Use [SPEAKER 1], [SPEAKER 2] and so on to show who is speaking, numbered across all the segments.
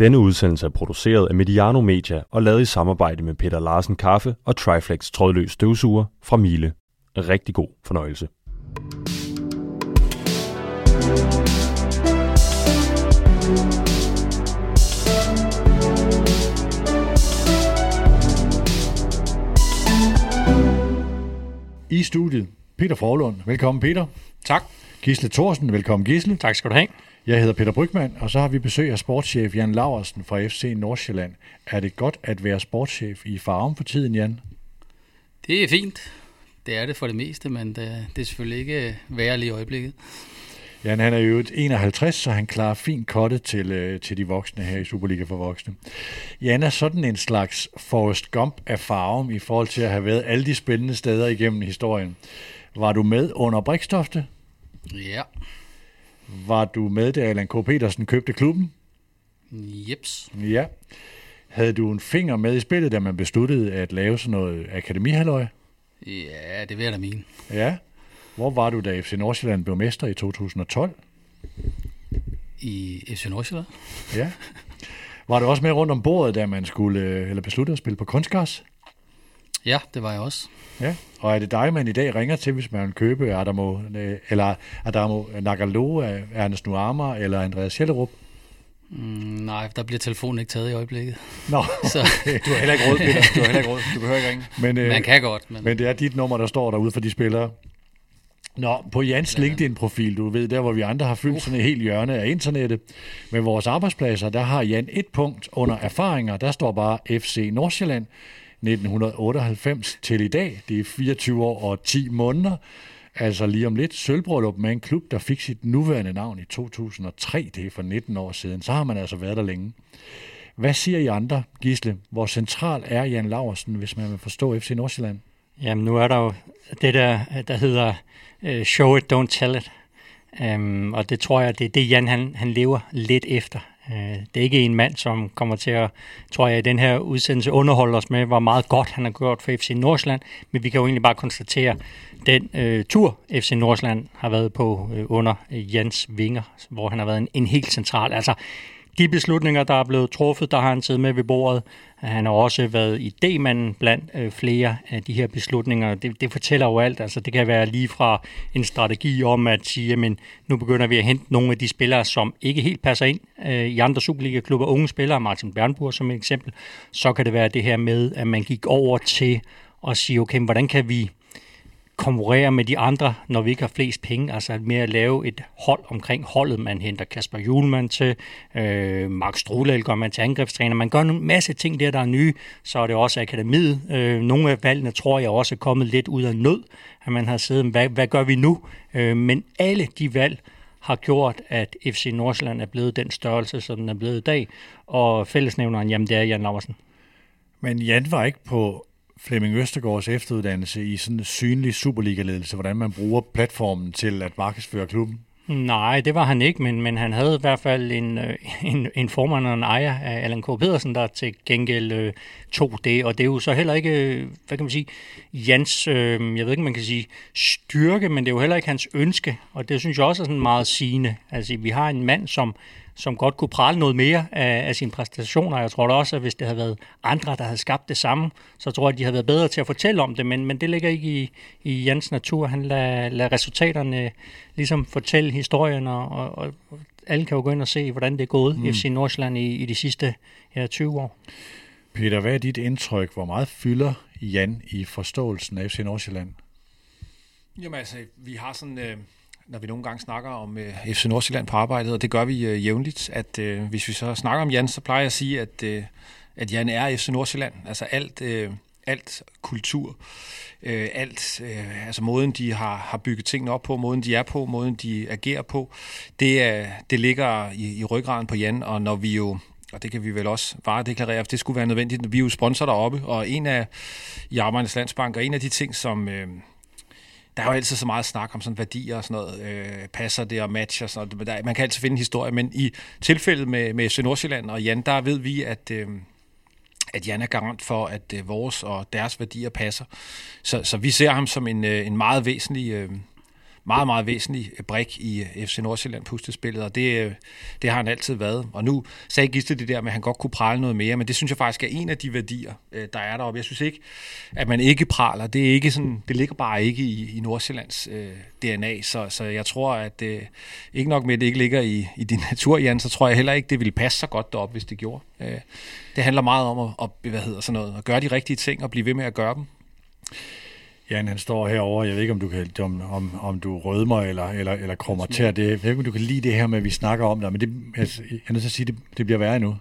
[SPEAKER 1] Denne udsendelse er produceret af Mediano Media og lavet i samarbejde med Peter Larsen Kaffe og Triflex trådløs støvsuger fra Miele. Rigtig god fornøjelse.
[SPEAKER 2] I studiet, Peter Forlund. Velkommen, Peter.
[SPEAKER 3] Tak.
[SPEAKER 2] Gisle Thorsen. Velkommen, Gisle.
[SPEAKER 3] Tak skal du have.
[SPEAKER 2] Jeg hedder Peter Brygman, og så har vi besøg af sportschef Jan Laversen fra FC Nordsjælland. Er det godt at være sportschef i Farum for tiden, Jan?
[SPEAKER 3] Det er fint. Det er det for det meste, men det, er selvfølgelig ikke værre lige i øjeblikket.
[SPEAKER 2] Jan han er jo 51, så han klarer fint kottet til, øh, til de voksne her i Superliga for voksne. Jan er sådan en slags Forrest Gump af Farum i forhold til at have været alle de spændende steder igennem historien. Var du med under Brikstofte?
[SPEAKER 3] Ja.
[SPEAKER 2] Var du med, da Allan K. Petersen købte klubben?
[SPEAKER 3] Jeps.
[SPEAKER 2] Ja. Havde du en finger med i spillet, da man besluttede at lave sådan noget akademihalløj?
[SPEAKER 3] Ja, det vil jeg da mene.
[SPEAKER 2] Ja. Hvor var du, da FC Nordsjælland blev mester i 2012?
[SPEAKER 3] I FC Nordsjælland?
[SPEAKER 2] Ja. Var du også med rundt om bordet, da man skulle øh, eller beslutte at spille på kunstgræs?
[SPEAKER 3] Ja, det var jeg også.
[SPEAKER 2] Ja. Og er det dig, man i dag ringer til, hvis man vil købe Adamo, øh, eller Adamo Nagalo af Ernest Nuama eller Andreas Schellerup?
[SPEAKER 3] Mm, nej, der bliver telefonen ikke taget i øjeblikket.
[SPEAKER 2] Nå,
[SPEAKER 3] Så
[SPEAKER 2] du har heller ikke råd, Peter. Du har heller ikke råd. Du behøver ikke ringe. Men, øh,
[SPEAKER 3] man kan godt, men,
[SPEAKER 2] Men det er dit nummer, der står derude for de spillere. Nå, på Jans LinkedIn-profil, du ved, der hvor vi andre har fyldt sådan et helt hjørne af internettet, med vores arbejdspladser, der har Jan et punkt under erfaringer, der står bare FC Nordsjælland 1998 til i dag. Det er 24 år og 10 måneder. Altså lige om lidt sølvbrøllup med en klub, der fik sit nuværende navn i 2003. Det er for 19 år siden. Så har man altså været der længe. Hvad siger I andre, Gisle? Hvor central er Jan Laversen, hvis man vil forstå FC Nordsjælland?
[SPEAKER 4] Jamen, nu er der jo det der, der hedder uh, show it, don't tell it. Um, og det tror jeg, det er det, Jan han, han lever lidt efter. Øh, det er ikke en mand, som kommer til at, tror jeg, i den her udsendelse underholde os med, hvor meget godt han har gjort for FC Nordsjælland. Men vi kan jo egentlig bare konstatere, den øh, tur, FC Nordsjælland har været på øh, under øh, Jens vinger, hvor han har været en, en helt central. Altså, de beslutninger, der er blevet truffet, der har han siddet med ved bordet. Han har også været idémanden blandt øh, flere af de her beslutninger. Det, det fortæller jo alt. Altså, det kan være lige fra en strategi om at sige, at nu begynder vi at hente nogle af de spillere, som ikke helt passer ind øh, i andre Superliga-klubber. Unge spillere, Martin Bernburg som et eksempel. Så kan det være det her med, at man gik over til at sige, okay, hvordan kan vi konkurrere med de andre, når vi ikke har flest penge, altså med at lave et hold omkring holdet. Man henter Kasper Julemand til, øh, Mark Strulal gør man til angrebstræner. Man gør en masse ting der, der er nye. Så er det også akademiet. Øh, nogle af valgene tror jeg også er kommet lidt ud af nød, at man har siddet, hvad, hvad gør vi nu? Øh, men alle de valg har gjort, at FC Nordsjælland er blevet den størrelse, som den er blevet i dag. Og fællesnævneren, jamen det er Jan Laversen.
[SPEAKER 2] Men Jan var ikke på Flemming Østergaards efteruddannelse i sådan en synlig Superliga-ledelse, hvordan man bruger platformen til at markedsføre klubben?
[SPEAKER 4] Nej, det var han ikke, men, men han havde i hvert fald en, øh, en, en formand og en ejer af Allan K. Pedersen, der til gengæld øh, tog det, og det er jo så heller ikke, øh, hvad kan man sige, Jans, øh, jeg ved ikke, man kan sige styrke, men det er jo heller ikke hans ønske, og det synes jeg også er sådan meget sigende. Altså, vi har en mand, som som godt kunne prale noget mere af, af sine præstationer. Jeg tror da også, at hvis det havde været andre, der havde skabt det samme, så tror jeg, at de havde været bedre til at fortælle om det, men, men det ligger ikke i, i Jans natur. Han lader, lader resultaterne ligesom fortælle historien, og, og, og alle kan jo gå ind og se, hvordan det er gået mm. FC Nordsjælland i, i de sidste ja, 20 år.
[SPEAKER 2] Peter, hvad er dit indtryk? Hvor meget fylder Jan i forståelsen af FC Nordsjælland?
[SPEAKER 5] Jamen altså, vi har sådan... Øh når vi nogle gange snakker om øh, FC Nordsjælland på arbejdet, og det gør vi øh, jævnligt, at øh, hvis vi så snakker om Jan, så plejer jeg at sige, at, øh, at Jan er FC Nordsjælland. Altså alt, øh, alt kultur, øh, alt, øh, altså måden de har, har bygget tingene op på, måden de er på, måden de agerer på, det, øh, det ligger i, i ryggraden på Jan, og når vi jo og det kan vi vel også bare deklarere, at det skulle være nødvendigt. Vi er jo sponsor deroppe, og en af i Arbejdernes Landsbank, og en af de ting, som, øh, der er jo altid så meget snak om sådan værdier og sådan noget, øh, passer det og matcher og sådan noget. Der, man kan altid finde en historie, men i tilfældet med, med FC Nordsjælland og Jan, der ved vi, at, øh, at Jan er garant for, at øh, vores og deres værdier passer. Så, så vi ser ham som en, øh, en meget væsentlig øh, meget, meget væsentlig brik i øh, FC Nordsjælland pustespillet, og det, øh, det har han altid været. Og nu sagde Giste det der med, at han godt kunne prale noget mere, men det synes jeg faktisk er en af de værdier, øh, der er deroppe. Jeg synes ikke, at man ikke praler. Det, er ikke sådan, det ligger bare ikke i, i Nordsjællands øh, DNA, så, så jeg tror, at øh, ikke nok med, at det ikke ligger i, i din natur, Jan, så tror jeg heller ikke, det ville passe så godt derop, hvis det gjorde. Øh, det handler meget om at, at, hvad hedder sådan noget, at gøre de rigtige ting og blive ved med at gøre dem.
[SPEAKER 2] Jan, han står herover. Jeg ved ikke, om du, kan, om, om, om du rødmer eller, eller, eller krummer til det. Jeg ved ikke, om du kan lide det her med, at vi snakker om det, men det, altså, jeg er nødt til at sige, det, det bliver værre nu.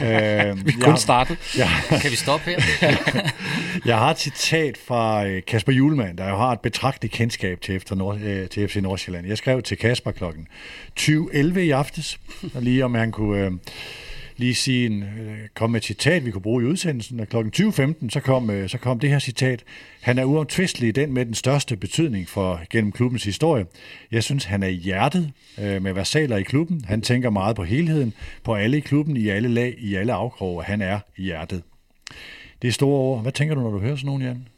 [SPEAKER 5] øh, vi er kun startet.
[SPEAKER 3] Ja. kan vi stoppe her?
[SPEAKER 2] jeg har et citat fra øh, Kasper Julemand, der jo har et betragteligt kendskab til, efter Nord, øh, til FC Nordsjælland. Jeg skrev til Kasper klokken 20.11 i aftes, lige om han kunne... Øh, lige sige en, øh, kom med et citat, vi kunne bruge i udsendelsen, og kl. 20.15, så kom, øh, så kom det her citat. Han er uomtvistelig den med den største betydning for gennem klubbens historie. Jeg synes, han er i hjertet øh, med versaler i klubben. Han tænker meget på helheden, på alle i klubben, i alle lag, i alle afkroge. Han er i hjertet. Det er store ord. Hvad tænker du, når du hører sådan nogen, Jan?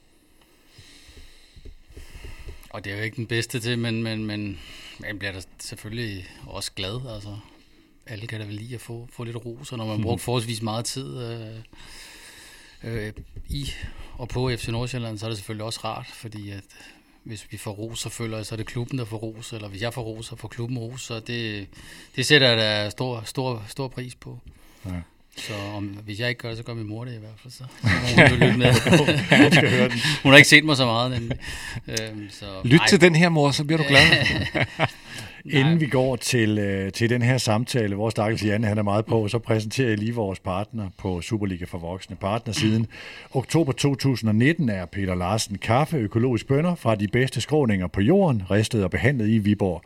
[SPEAKER 3] Og det er jo ikke den bedste til, men, men, men man bliver da selvfølgelig også glad. Altså, alle kan da vel lide at få, få lidt ros, og når man mm. bruger forholdsvis meget tid øh, øh, i og på FC Nordsjælland, så er det selvfølgelig også rart, fordi at hvis vi får ros, så føler jeg, så er det klubben, der får ros, eller hvis jeg får ros, så får klubben ros, så det, det sætter jeg da stor, stor, stor pris på. Ja. Så om, hvis jeg ikke gør det, så gør min mor det i hvert fald. Så, så må hun lytte med. hun, skal høre den. hun har ikke set mig så meget. Nemlig.
[SPEAKER 5] Øhm, så, Lyt ej. til den her mor, så bliver du glad.
[SPEAKER 2] Inden vi går til, øh, til den her samtale, hvor stakkels Janne han er meget på, så præsenterer jeg lige vores partner på Superliga for Voksne. Partner siden oktober 2019 er Peter Larsen Kaffe, økologisk bønder fra de bedste skråninger på jorden, ristet og behandlet i Viborg.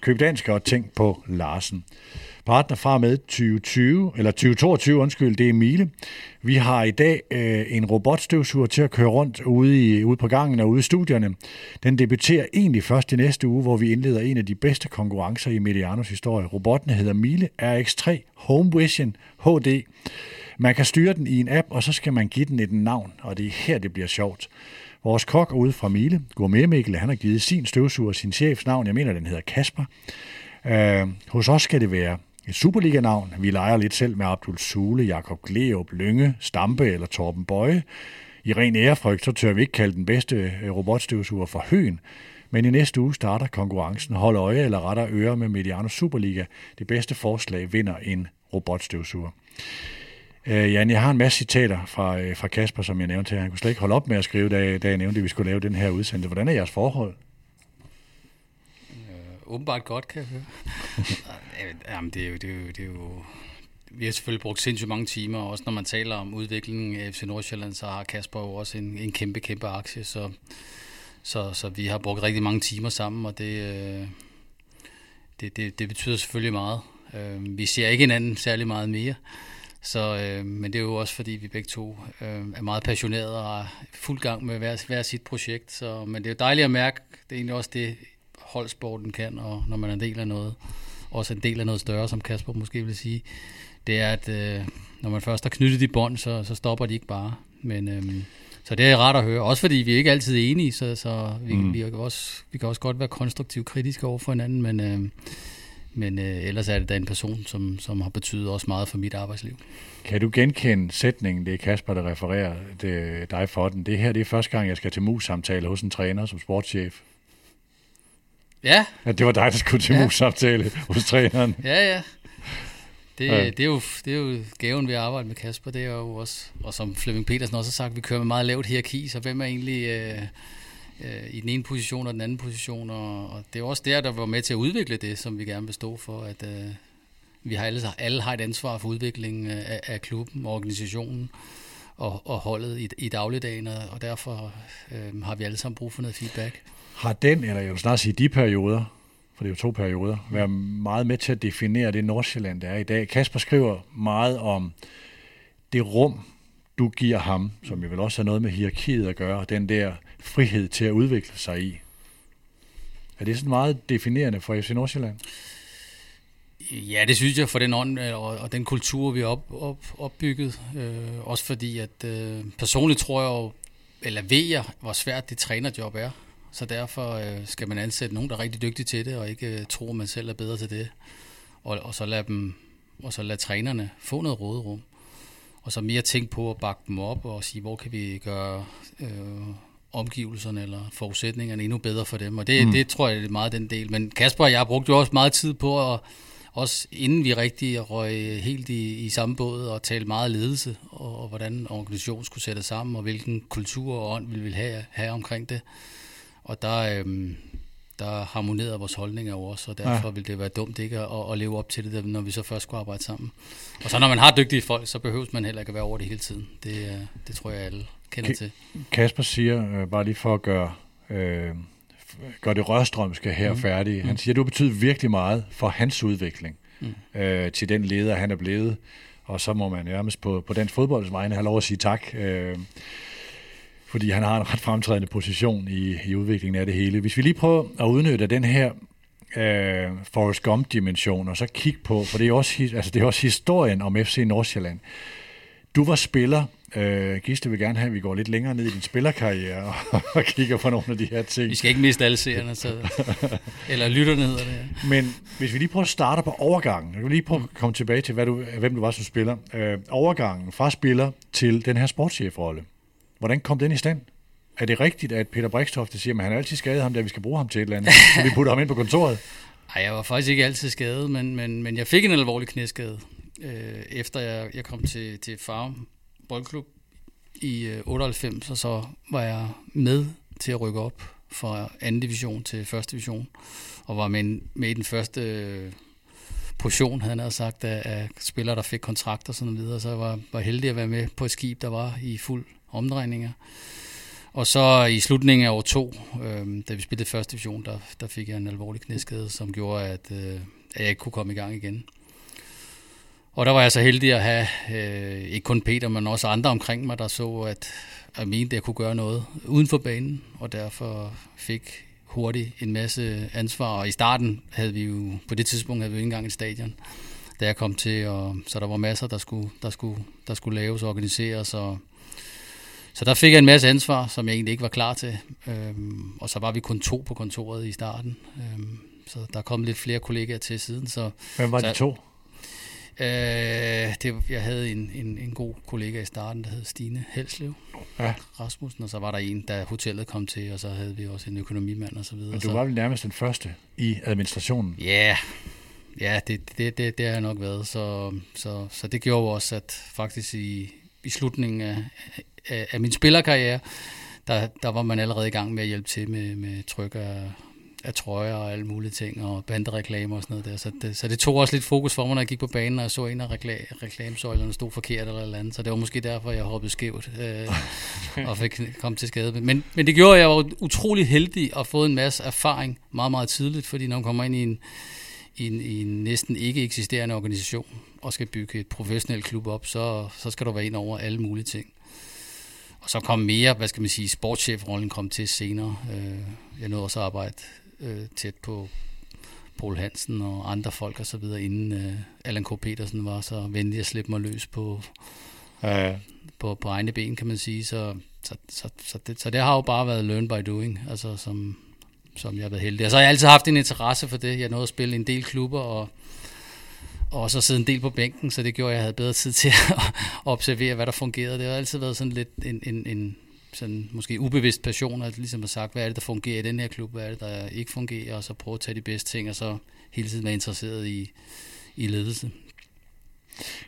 [SPEAKER 2] Køb dansk og tænk på Larsen partner fra med 2020, eller 2022, undskyld, det er Mile. Vi har i dag øh, en robotstøvsuger til at køre rundt ude, i, ude på gangen og ude i studierne. Den debuterer egentlig først i næste uge, hvor vi indleder en af de bedste konkurrencer i Medianos historie. Robotten hedder Mile RX3 Home Vision HD. Man kan styre den i en app, og så skal man give den et navn, og det er her, det bliver sjovt. Vores kok ude fra Mile, Gourmet Mikkel, han har givet sin støvsuger sin chefs navn. Jeg mener, den hedder Kasper. Uh, hos os skal det være et Superliga-navn. Vi leger lidt selv med Abdul Sule, Jakob Gleup, Lynge, Stampe eller Torben Bøje. I ren ærefrygt, så tør vi ikke kalde den bedste øh, robotstøvsuger for Høen. Men i næste uge starter konkurrencen. Hold øje eller retter øre med Mediano Superliga. Det bedste forslag vinder en robotstøvsuger. Øh, Jan, jeg har en masse citater fra, øh, fra Kasper, som jeg nævnte her. Han kunne slet ikke holde op med at skrive, da, da jeg nævnte, at vi skulle lave den her udsendelse. Hvordan er jeres forhold?
[SPEAKER 3] Åbenbart godt, kan jeg høre. Jamen, det er jo, det er jo, det er jo vi har selvfølgelig brugt sindssygt mange timer, også når man taler om udviklingen af FC Nordsjælland, så har Kasper jo også en, en kæmpe, kæmpe aktie, så, så, så vi har brugt rigtig mange timer sammen, og det, øh, det, det, det betyder selvfølgelig meget. Øh, vi ser ikke hinanden særlig meget mere, så, øh, men det er jo også fordi, vi begge to øh, er meget passionerede og er fuld gang med hver, hver sit projekt. Så, men det er jo dejligt at mærke, det er egentlig også det, holdsporten kan, og når man er en del af noget, også en del af noget større, som Kasper måske vil sige, det er, at øh, når man først har knyttet de bånd, så, så stopper de ikke bare. Men, øh, så det er rart at høre, også fordi vi er ikke altid er enige, så, så vi, mm. vi, kan også, vi kan også godt være konstruktivt kritiske over for hinanden, men, øh, men øh, ellers er det da en person, som, som har betydet også meget for mit arbejdsliv.
[SPEAKER 2] Kan du genkende sætningen, det er Kasper, der refererer det, dig for den? Det her det er første gang, jeg skal til mus-samtale hos en træner som sportschef.
[SPEAKER 3] Ja.
[SPEAKER 2] At det var dig, der skulle til ja. mus-samtale hos træneren.
[SPEAKER 3] Ja, ja. Det, ja. det, er jo, det er jo gaven ved at arbejde med Kasper. Det er jo også, og som Flemming Petersen også har sagt, vi kører med meget lavt hierarki, så hvem er egentlig øh, øh, i den ene position og den anden position? Og, og det er også der, der var med til at udvikle det, som vi gerne vil stå for, at øh, vi har alle, alle har et ansvar for udviklingen af, af klubben, organisationen og, og holdet i, i dagligdagen, og derfor øh, har vi alle sammen brug for noget feedback.
[SPEAKER 2] Har den, eller jeg vil snart sige de perioder, for det er jo to perioder, været meget med til at definere det Nordsjælland, der er i dag. Kasper skriver meget om det rum, du giver ham, som jo vel også har noget med hierarkiet at gøre, og den der frihed til at udvikle sig i. Er det sådan meget definerende for FC Nordsjælland?
[SPEAKER 3] Ja, det synes jeg for den ånd øh, og, og den kultur, vi har op, op, opbygget. Øh, også fordi, at øh, personligt tror jeg jo, eller ved jeg, hvor svært det trænerjob er så derfor øh, skal man ansætte nogen, der er rigtig dygtige til det, og ikke øh, tro, at man selv er bedre til det. Og, og så lade dem, og så lade trænerne få noget råderum. Og så mere tænke på at bakke dem op og sige, hvor kan vi gøre øh, omgivelserne eller forudsætningerne endnu bedre for dem. Og det, mm. det tror jeg det er meget den del. Men Kasper og jeg brugte jo også meget tid på at også inden vi rigtig røg helt i, i samme båd og talte meget ledelse, og, og hvordan organisationen skulle sætte sammen, og hvilken kultur og ånd vi ville have, have omkring det. Og der, øhm, der harmonerede vores holdninger jo også, og derfor ja. ville det være dumt ikke at, at leve op til det, når vi så først skulle arbejde sammen. Og så når man har dygtige folk, så behøves man heller ikke at være over det hele tiden. Det, det tror jeg alle kender K- til.
[SPEAKER 2] Kasper siger, øh, bare lige for at gøre, øh, gøre det rørstrømske her mm. færdigt, han mm. siger, at du betyder virkelig meget for hans udvikling mm. øh, til den leder, han er blevet. Og så må man nærmest på, på den fodbolds vegne have lov at sige tak. Øh, fordi han har en ret fremtrædende position i, i udviklingen af det hele. Hvis vi lige prøver at udnytte den her øh, Forrest Gump-dimension, og så kigge på, for det er, også, altså det er også historien om FC Nordsjælland. Du var spiller, øh, Gisle vil gerne have, at vi går lidt længere ned i din spillerkarriere og, og kigger på nogle af de her ting.
[SPEAKER 3] Vi skal ikke miste alle seerne, så, eller lytterne hedder det.
[SPEAKER 2] Ja. Men hvis vi lige prøver at starte på overgangen, jeg vil lige prøve at komme tilbage til, hvad du, hvem du var som spiller. Øh, overgangen fra spiller til den her sportschefrolle. Hvordan kom den i stand? Er det rigtigt, at Peter Brikstofte siger, at han altid skadet ham, da vi skal bruge ham til et eller andet, så vi putter ham ind på kontoret?
[SPEAKER 3] Nej, jeg var faktisk ikke altid skadet, men, men, men jeg fik en alvorlig knæskade, øh, efter jeg, jeg kom til, til Farm Boldklub i øh, 98, og så var jeg med til at rykke op fra anden division til første division, og var med, med i den første øh, portion, havde han sagt, af, af spillere, der fik kontrakter og sådan videre, så jeg var, var heldig at være med på et skib, der var i fuld omdrejninger. Og så i slutningen af år to, øh, da vi spillede første division, der, der fik jeg en alvorlig knæskade, som gjorde, at, øh, at jeg ikke kunne komme i gang igen. Og der var jeg så heldig at have øh, ikke kun Peter, men også andre omkring mig, der så, at jeg mente, at jeg kunne gøre noget uden for banen, og derfor fik hurtigt en masse ansvar. Og i starten havde vi jo, på det tidspunkt havde vi jo ikke engang et stadion, da jeg kom til, og, så der var masser, der skulle, der skulle, der skulle laves og organiseres, og så der fik jeg en masse ansvar, som jeg egentlig ikke var klar til. Øhm, og så var vi kun to på kontoret i starten. Øhm, så der kom lidt flere kollegaer til siden. Så,
[SPEAKER 2] Hvem var
[SPEAKER 3] så,
[SPEAKER 2] de to?
[SPEAKER 3] Øh, det, jeg havde en, en, en god kollega i starten, der hed Stine Helslev ja. Rasmussen, og så var der en, da hotellet kom til, og så havde vi også en økonomimand og så videre.
[SPEAKER 2] Men du var vel nærmest den første i administrationen?
[SPEAKER 3] Ja, yeah. ja det, det, det, det har jeg nok været. Så, så, så det gjorde også, at faktisk i, i slutningen af, af, af min spillerkarriere, der, der var man allerede i gang med at hjælpe til med, med tryk af, af trøjer og alle mulige ting, og bandereklamer og sådan noget der. Så det, så det tog også lidt fokus for mig, når jeg gik på banen, og jeg så en af rekla- reklamesøjlerne stod forkert eller eller andet. Så det var måske derfor, jeg hoppede skævt øh, og fik kom til skade. Men, men det gjorde, at jeg var utrolig heldig og fået en masse erfaring meget, meget tidligt, fordi når man kommer ind i en, i en, i en næsten ikke eksisterende organisation og skal bygge et professionelt klub op, så, så skal du være ind over alle mulige ting. Så kom mere, hvad skal man sige, sportschefrollen kom til senere. Øh, jeg nåede også at arbejde øh, tæt på Paul Hansen og andre folk og så videre, inden øh, Allan K. Petersen var så venlig at slippe mig løs på, ja. på, på egne ben, kan man sige. Så, så, så, så, det, så det har jo bare været learn by doing, altså som, som jeg har været heldig. Og så har jeg altid haft en interesse for det. Jeg nåede at spille en del klubber, og, og så sidde en del på bænken, så det gjorde, at jeg havde bedre tid til at observere, hvad der fungerede. Det har altid været sådan lidt en, en, en sådan måske ubevidst passion, at ligesom har sagt, hvad er det, der fungerer i den her klub, hvad er det, der ikke fungerer, og så prøve at tage de bedste ting, og så hele tiden være interesseret i, i ledelse.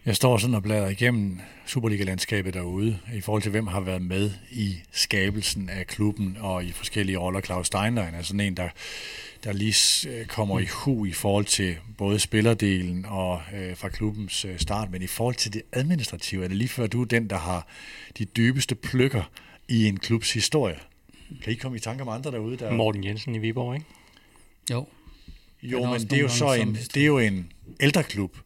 [SPEAKER 2] Jeg står sådan og bladrer igennem Superliga-landskabet derude, i forhold til hvem har været med i skabelsen af klubben og i forskellige roller. Claus Steinlein er sådan en, der, der lige øh, kommer i hu i forhold til både spillerdelen og øh, fra klubbens øh, start, men i forhold til det administrative, er det lige før du er den, der har de dybeste pløkker i en klubs historie. Kan I komme i tanke om andre derude? Der...
[SPEAKER 4] Morten Jensen i Viborg, ikke?
[SPEAKER 3] Jo.
[SPEAKER 2] Jo, men det er jo så en, det er jo en ældre klub.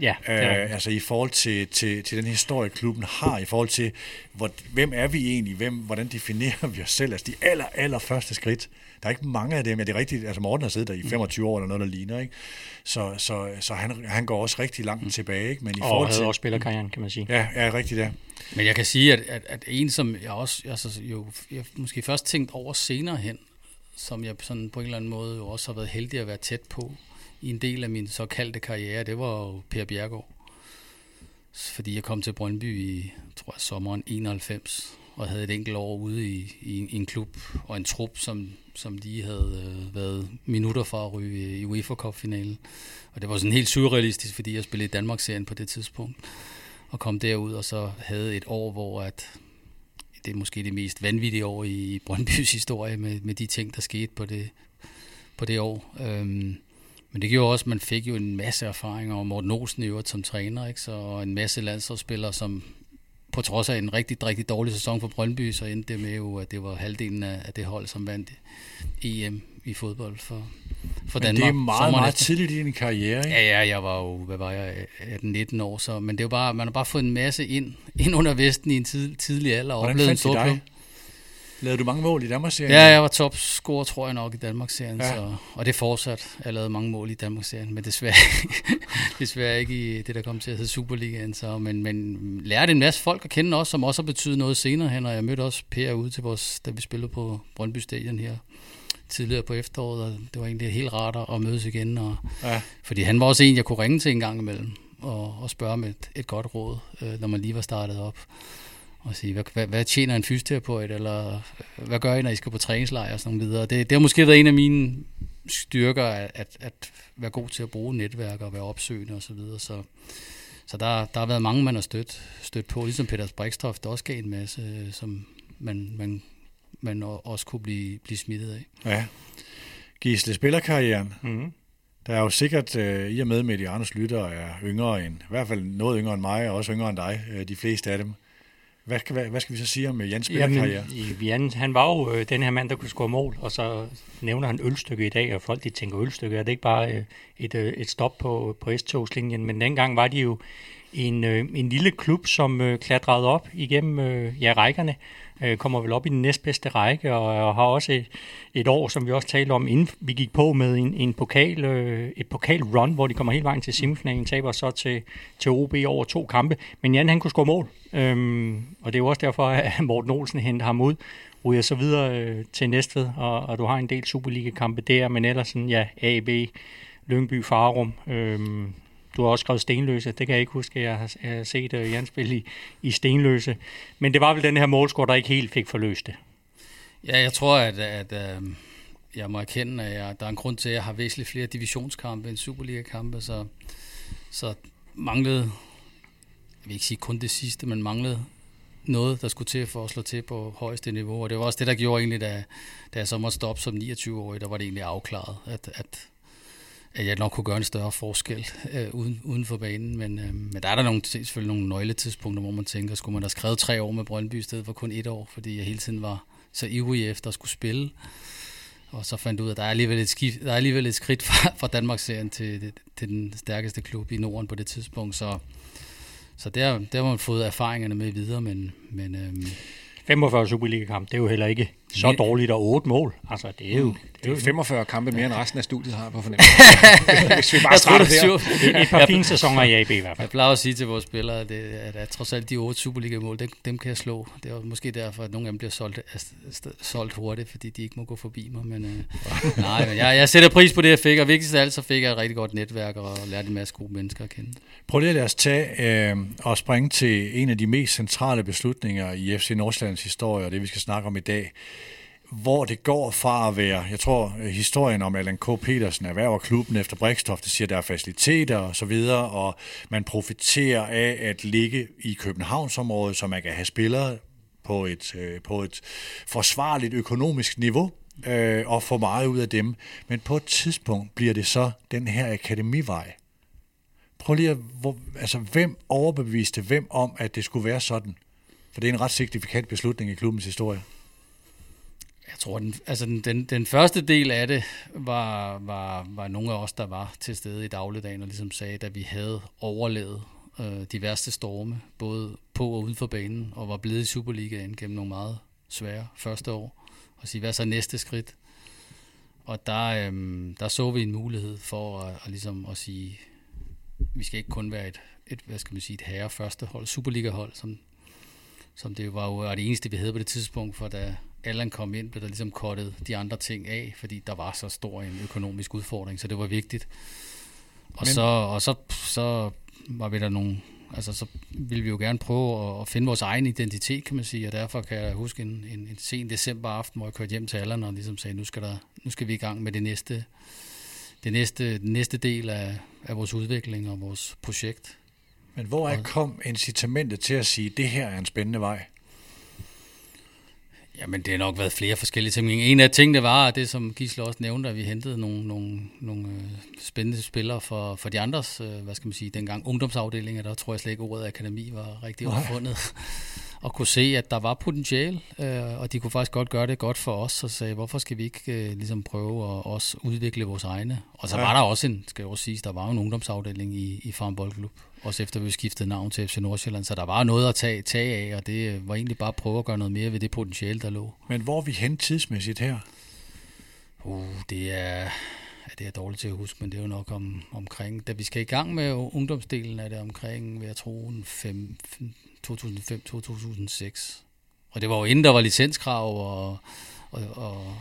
[SPEAKER 4] Ja,
[SPEAKER 2] det er øh, altså i forhold til, til, til den historie, klubben har, i forhold til, hvor, hvem er vi egentlig, hvem, hvordan definerer vi os selv, altså de aller, aller første skridt. Der er ikke mange af dem, ja det er rigtigt, altså Morten har siddet der i 25 år eller noget, der ligner, ikke? Så, så, så han, han går også rigtig langt mm. tilbage, ikke?
[SPEAKER 4] Men i og forhold havde til, også spillerkarrieren, kan man sige.
[SPEAKER 2] Ja, ja, rigtigt, ja.
[SPEAKER 3] Men jeg kan sige, at, at, at en, som jeg også jeg, så, jo, jeg måske først tænkt over senere hen, som jeg sådan på en eller anden måde jo også har været heldig at være tæt på i en del af min såkaldte karriere, det var jo Per Bjergård. Fordi jeg kom til Brøndby i, tror jeg, sommeren 91, og havde et enkelt år ude i, i, i en klub og en trup, som, som de havde øh, været minutter fra at ryge i UEFA Cup-finalen. Og det var sådan helt surrealistisk, fordi jeg spillede i Danmarksserien på det tidspunkt, og kom derud og så havde et år, hvor at det er måske det mest vanvittige år i Brøndbys historie med, med de ting, der skete på det, på det år. Øhm, men det gjorde også, at man fik jo en masse erfaringer, og Morten Olsen i øvrigt som træner, ikke? Så, og en masse landsholdsspillere, som på trods af en rigtig, rigtig dårlig sæson for Brøndby, så endte det med jo, at det var halvdelen af, det hold, som vandt EM i fodbold for, for
[SPEAKER 2] men
[SPEAKER 3] Danmark.
[SPEAKER 2] det er meget, meget tidligt i din karriere, ikke?
[SPEAKER 3] Ja, ja, jeg var jo, hvad var jeg, 18-19 år, så, men det jo bare, man har bare fået en masse ind, ind under Vesten i en tid, tidlig alder. og
[SPEAKER 2] Hvordan
[SPEAKER 3] oplevet en stor klub.
[SPEAKER 2] Lavede du mange mål i Danmarks-serien?
[SPEAKER 3] Ja, jeg var topscorer, tror jeg nok, i Danmarks-serien,
[SPEAKER 2] Ja.
[SPEAKER 3] så, og det er fortsat. Jeg lavede mange mål i Danmarks-serien, men desværre, desværre ikke i det, der kom til at hedde Superligaen. Så, men, men lærte en masse folk at kende også, som også har betydet noget senere hen, og jeg mødte også Per ude til vores, da vi spillede på Brøndby Stadion her tidligere på efteråret, og det var egentlig helt rart at- at mødes igen. Og,
[SPEAKER 2] Ja.
[SPEAKER 3] fordi han var også en, jeg kunne ringe til en gang imellem, og, og spørge med et, et godt råd, øh, når man lige var startet op. Og sige, hvad, hvad, hvad tjener en fysioterapeut, eller øh, hvad gør I, når I skal på træningslejr og sådan noget videre. Det, det har måske været en af mine styrker, at, at, at være god til at bruge netværk og være opsøgende osv. Så, videre. så, så der, der har været mange, man har stødt, stødt på, ligesom Peter Brikstoft, der også gav en masse, øh, som man, man, man også kunne blive, blive smittet af.
[SPEAKER 2] ja. Gisle, spillerkarrieren.
[SPEAKER 4] Mm.
[SPEAKER 2] Der er jo sikkert, øh, i og med med de Lytter er yngre end, i hvert fald noget yngre end mig, og også yngre end dig, øh, de fleste af dem. Hvad skal, hvad, hvad skal vi så sige om øh, Jens spillerkarriere?
[SPEAKER 4] Jamen, Jan, han var jo øh, den her mand, der kunne score mål, og så nævner han ølstykke i dag, og folk de tænker ølstykke. Er det ikke bare øh, et, øh, et stop på, på S-togslinjen? Men dengang var de jo en, øh, en lille klub, som øh, klatrede op igennem øh, ja, rækkerne, øh, Øh, kommer vel op i den næstbedste række, og, og har også et, et år, som vi også talte om, inden vi gik på med en, en pokal, øh, et pokal-run, hvor de kommer hele vejen til semifinalen, taber så til, til OB over to kampe. Men Jan, han kunne score mål, øhm, og det er jo også derfor, at Morten Olsen henter ham ud, ryger så videre øh, til Næstved, og, og du har en del Superliga-kampe der, men ellers sådan, ja, AB, Lyngby, Farum, øhm, du har også skrevet Stenløse, det kan jeg ikke huske, jeg har, jeg har set øh, uh, Jan spille i, i Stenløse. Men det var vel den her målscore, der ikke helt fik forløst det.
[SPEAKER 3] Ja, jeg tror, at, at øh, jeg må erkende, at jeg, der er en grund til, at jeg har væsentligt flere divisionskampe end Superliga-kampe, så, så manglede, jeg vil ikke sige kun det sidste, men manglede noget, der skulle til for at slå til på højeste niveau. Og det var også det, der gjorde egentlig, da, da jeg så måtte stoppe som 29-årig, der var det egentlig afklaret, at, at, at jeg nok kunne gøre en større forskel øh, uden, uden for banen. Men, øh, men der er der nogle, selvfølgelig nogle nøgletidspunkter, hvor man tænker, skulle man have skrevet tre år med Brøndby i stedet for kun et år, fordi jeg hele tiden var så ivrig efter at skulle spille. Og så fandt jeg ud af, at der er alligevel et, skift, der er alligevel et skridt fra, fra Danmarksserien til, til den stærkeste klub i Norden på det tidspunkt. Så, så der, der har man fået erfaringerne med videre, men, men øh,
[SPEAKER 4] 45 Superliga-kamp, det er jo heller ikke så
[SPEAKER 3] Men-
[SPEAKER 4] dårligt, og 8 mål. Altså, det er jo...
[SPEAKER 5] Det er jo 45 kampe mere end resten af studiet har på fornemmelse. Hvis vi bare
[SPEAKER 3] jeg tror,
[SPEAKER 5] starter
[SPEAKER 3] det er
[SPEAKER 5] der.
[SPEAKER 4] Et, et par fine sæsoner i AB i hvert fald.
[SPEAKER 3] Jeg plejer at sige til vores spillere, at, det, at, at trods alt de otte Superliga-mål, dem, dem kan jeg slå. Det er måske derfor, at nogle af dem bliver solgt, er solgt hurtigt, fordi de ikke må gå forbi mig. Men, øh, nej, men jeg, jeg sætter pris på det, jeg fik, og vigtigst af alt, så fik jeg et rigtig godt netværk og lærte en masse gode mennesker at kende.
[SPEAKER 2] Prøv lige at lade os tage øh, og springe til en af de mest centrale beslutninger i FC Nordsjællands historie, og det vi skal snakke om i dag. Hvor det går fra at være, jeg tror, øh, historien om Allan K. Petersen erhverver klubben efter Brikstof, det siger, der er faciliteter og så videre, og man profiterer af at ligge i Københavnsområdet, så man kan have spillere på et, øh, på et forsvarligt økonomisk niveau, øh, og få meget ud af dem. Men på et tidspunkt bliver det så den her akademivej. Prøv lige at, hvor, altså hvem overbeviste hvem om, at det skulle være sådan? For det er en ret signifikant beslutning i klubbens historie.
[SPEAKER 3] Jeg tror, den, altså den, den, den første del af det var, var, var nogle af os, der var til stede i dagligdagen og ligesom sagde, at vi havde overlevet øh, de værste storme, både på og uden for banen, og var blevet i Superligaen gennem nogle meget svære første år. Og sige, hvad er så næste skridt? Og der, øhm, der så vi en mulighed for at, at, ligesom at sige, vi skal ikke kun være et, et hvad skal man sige, et herre første hold, Superliga-hold, som, som det var jo var det eneste, vi havde på det tidspunkt, for da, Allan kom ind, blev der ligesom kottet de andre ting af, fordi der var så stor en økonomisk udfordring, så det var vigtigt. Og, Men... så, og så, så var vi der nogle Altså, så ville vi jo gerne prøve at finde vores egen identitet, kan man sige, og derfor kan jeg huske en, en, en sen december aften, hvor jeg kørte hjem til Allan og ligesom sagde, nu skal, der, nu skal vi i gang med det næste, det næste, den næste del af, af vores udvikling og vores projekt.
[SPEAKER 2] Men hvor er kom incitamentet til at sige, at det her er en spændende vej?
[SPEAKER 3] Jamen, det har nok været flere forskellige ting. En af tingene var, det som Gisle også nævnte, at vi hentede nogle, nogle, nogle øh, spændende spillere for, for de andres, øh, hvad skal man sige, dengang ungdomsafdelinger, der tror jeg slet ikke ordet akademi var rigtig opfundet. Og kunne se, at der var potentiale, øh, og de kunne faktisk godt gøre det godt for os, og sagde, hvorfor skal vi ikke øh, ligesom prøve at også udvikle vores egne? Og så ja. var der også en, skal jeg også sige, der var en ungdomsafdeling i, i Farm Boldklub, også efter vi skiftede navn til FC Nordsjælland, så der var noget at tage, tage af, og det var egentlig bare at prøve at gøre noget mere ved det potentiale, der lå.
[SPEAKER 2] Men hvor er vi hen tidsmæssigt her?
[SPEAKER 3] Uh, det er, ja, det er dårligt til at huske, men det er jo nok om, omkring, da vi skal i gang med ungdomsdelen, er det omkring, vil jeg tro, 2005-2006. Og det var jo inden der var licenskrav og, og, og,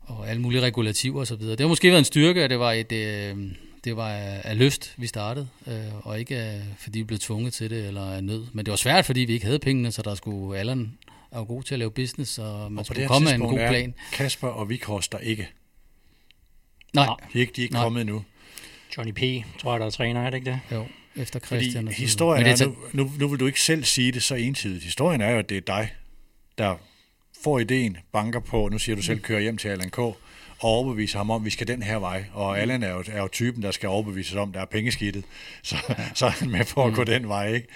[SPEAKER 3] og alle mulige regulativer osv. Det har måske været en styrke, at det var et, øh, det var af lyst, vi startede, øh, og ikke af, fordi vi blev tvunget til det, eller af nød. Men det var svært, fordi vi ikke havde pengene, så der skulle Allan er jo god til at lave business, og man og skulle komme med en god plan.
[SPEAKER 2] Kasper og Vikhorst der ikke.
[SPEAKER 3] Nej.
[SPEAKER 2] De er ikke, de er ikke kommet endnu.
[SPEAKER 4] Johnny P., tror jeg, der er træner, er det ikke det?
[SPEAKER 3] Jo, efter Christian.
[SPEAKER 2] Fordi historien er, nu, nu, nu vil du ikke selv sige det så entydigt. Historien er jo, at det er dig, der får ideen, banker på, nu siger du selv, kører hjem til Allan K., og overbevise ham om, at vi skal den her vej. Og mm. Allan er jo, er jo typen, der skal overbevises om, der er pengeskidtet. Så, ja. så er han med på at gå mm. den vej, ikke?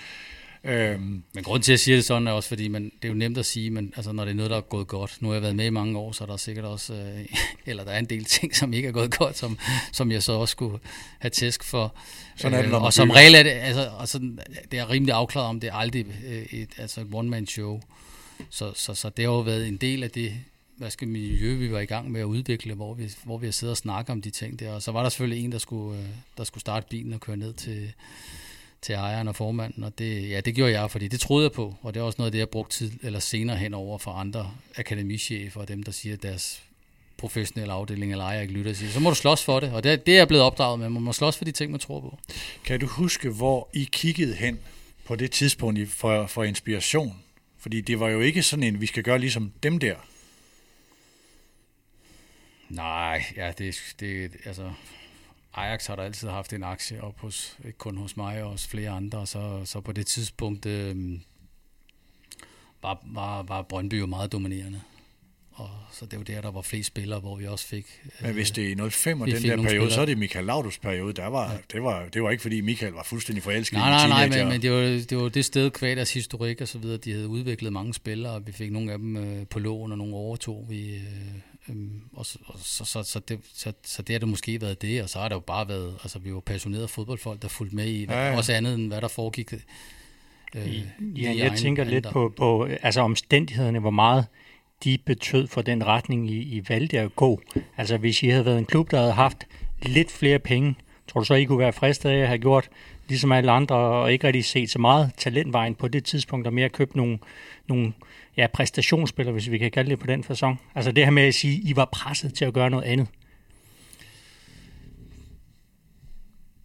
[SPEAKER 3] Øhm. Men grund til, at jeg siger det sådan, er også, fordi man, det er jo nemt at sige, men altså, når det er noget, der er gået godt. Nu har jeg været med i mange år, så er der sikkert også, øh, eller der er en del ting, som ikke er gået godt, som, som jeg så også skulle have tæsk for.
[SPEAKER 2] Sådan er det, øh,
[SPEAKER 3] og som regel er det, altså, og sådan, det er rimelig afklaret om, det er aldrig øh, et, altså et one-man-show. Så, så, så det har jo været en del af det, hvad skal miljø, vi var i gang med at udvikle, hvor vi, hvor vi har siddet og snakket om de ting der. Og så var der selvfølgelig en, der skulle, øh, der skulle starte bilen og køre ned til, til ejeren og formanden, og det, ja, det gjorde jeg, fordi det troede jeg på, og det er også noget af det, jeg brugte tid eller senere hen over for andre akademichefer og dem, der siger, at deres professionelle afdeling eller ejer ikke lytter siger, så må du slås for det, og det, det er jeg blevet opdraget med, man må slås for de ting, man tror på.
[SPEAKER 2] Kan du huske, hvor I kiggede hen på det tidspunkt for, for inspiration? Fordi det var jo ikke sådan en, vi skal gøre ligesom dem der.
[SPEAKER 3] Nej, ja, det, det altså, Ajax har der altid haft en aktie op hos, ikke kun hos mig, og hos flere andre, så, så på det tidspunkt øh, var, var, var Brøndby jo meget dominerende. Og så det var der, der var flest spillere, hvor vi også fik...
[SPEAKER 2] Men hvis det er 05 og den der periode, spillere. så er det Michael Laudus periode. Der var, ja. det, var, det var ikke, fordi Michael var fuldstændig forelsket
[SPEAKER 3] nej, nej, nej, men, men det, var, det var det sted, kvad deres historik og så videre, de havde udviklet mange spillere, og vi fik nogle af dem øh, på lån, og nogle overtog vi... Øh, Øhm, og så, og så, så, så, det, så, så det har det måske været det, og så har det jo bare været, altså vi var passionerede fodboldfolk, der fulgte med i, ja, ja. også andet end hvad der foregik.
[SPEAKER 4] Øh, ja, jeg tænker lidt på, på altså omstændighederne, hvor meget de betød for den retning, I, I valgte at gå. Altså hvis I havde været en klub, der havde haft lidt flere penge, tror du så, I kunne være fristet af at have gjort ligesom alle andre, og ikke rigtig set så meget talentvejen på det tidspunkt, og mere købt nogle, nogle ja, præstationsspiller, hvis vi kan kalde det på den fasong. Altså det her med at sige, at I var presset til at gøre noget andet.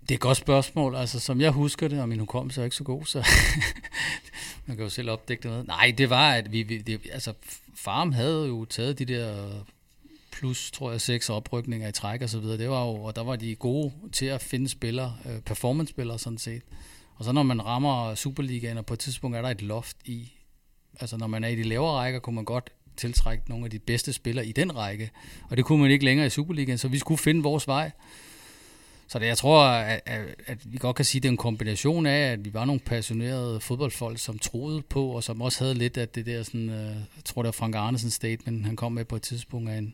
[SPEAKER 3] Det er et godt spørgsmål. Altså, som jeg husker det, og min hukommelse er ikke så god, så man kan jo selv opdække det med. Nej, det var, at vi, vi det, altså, Farm havde jo taget de der plus, tror jeg, seks oprykninger i træk og så videre. Det var jo, og der var de gode til at finde spillere, øh, performance-spillere sådan set. Og så når man rammer Superligaen, og på et tidspunkt er der et loft i, altså når man er i de lavere rækker, kunne man godt tiltrække nogle af de bedste spillere i den række. Og det kunne man ikke længere i Superligaen, så vi skulle finde vores vej. Så det, jeg tror, at, at, at vi godt kan sige, at det er en kombination af, at vi var nogle passionerede fodboldfolk, som troede på, og som også havde lidt af det der, sådan, uh, jeg tror det var Frank Arnesens statement, han kom med på et tidspunkt af en,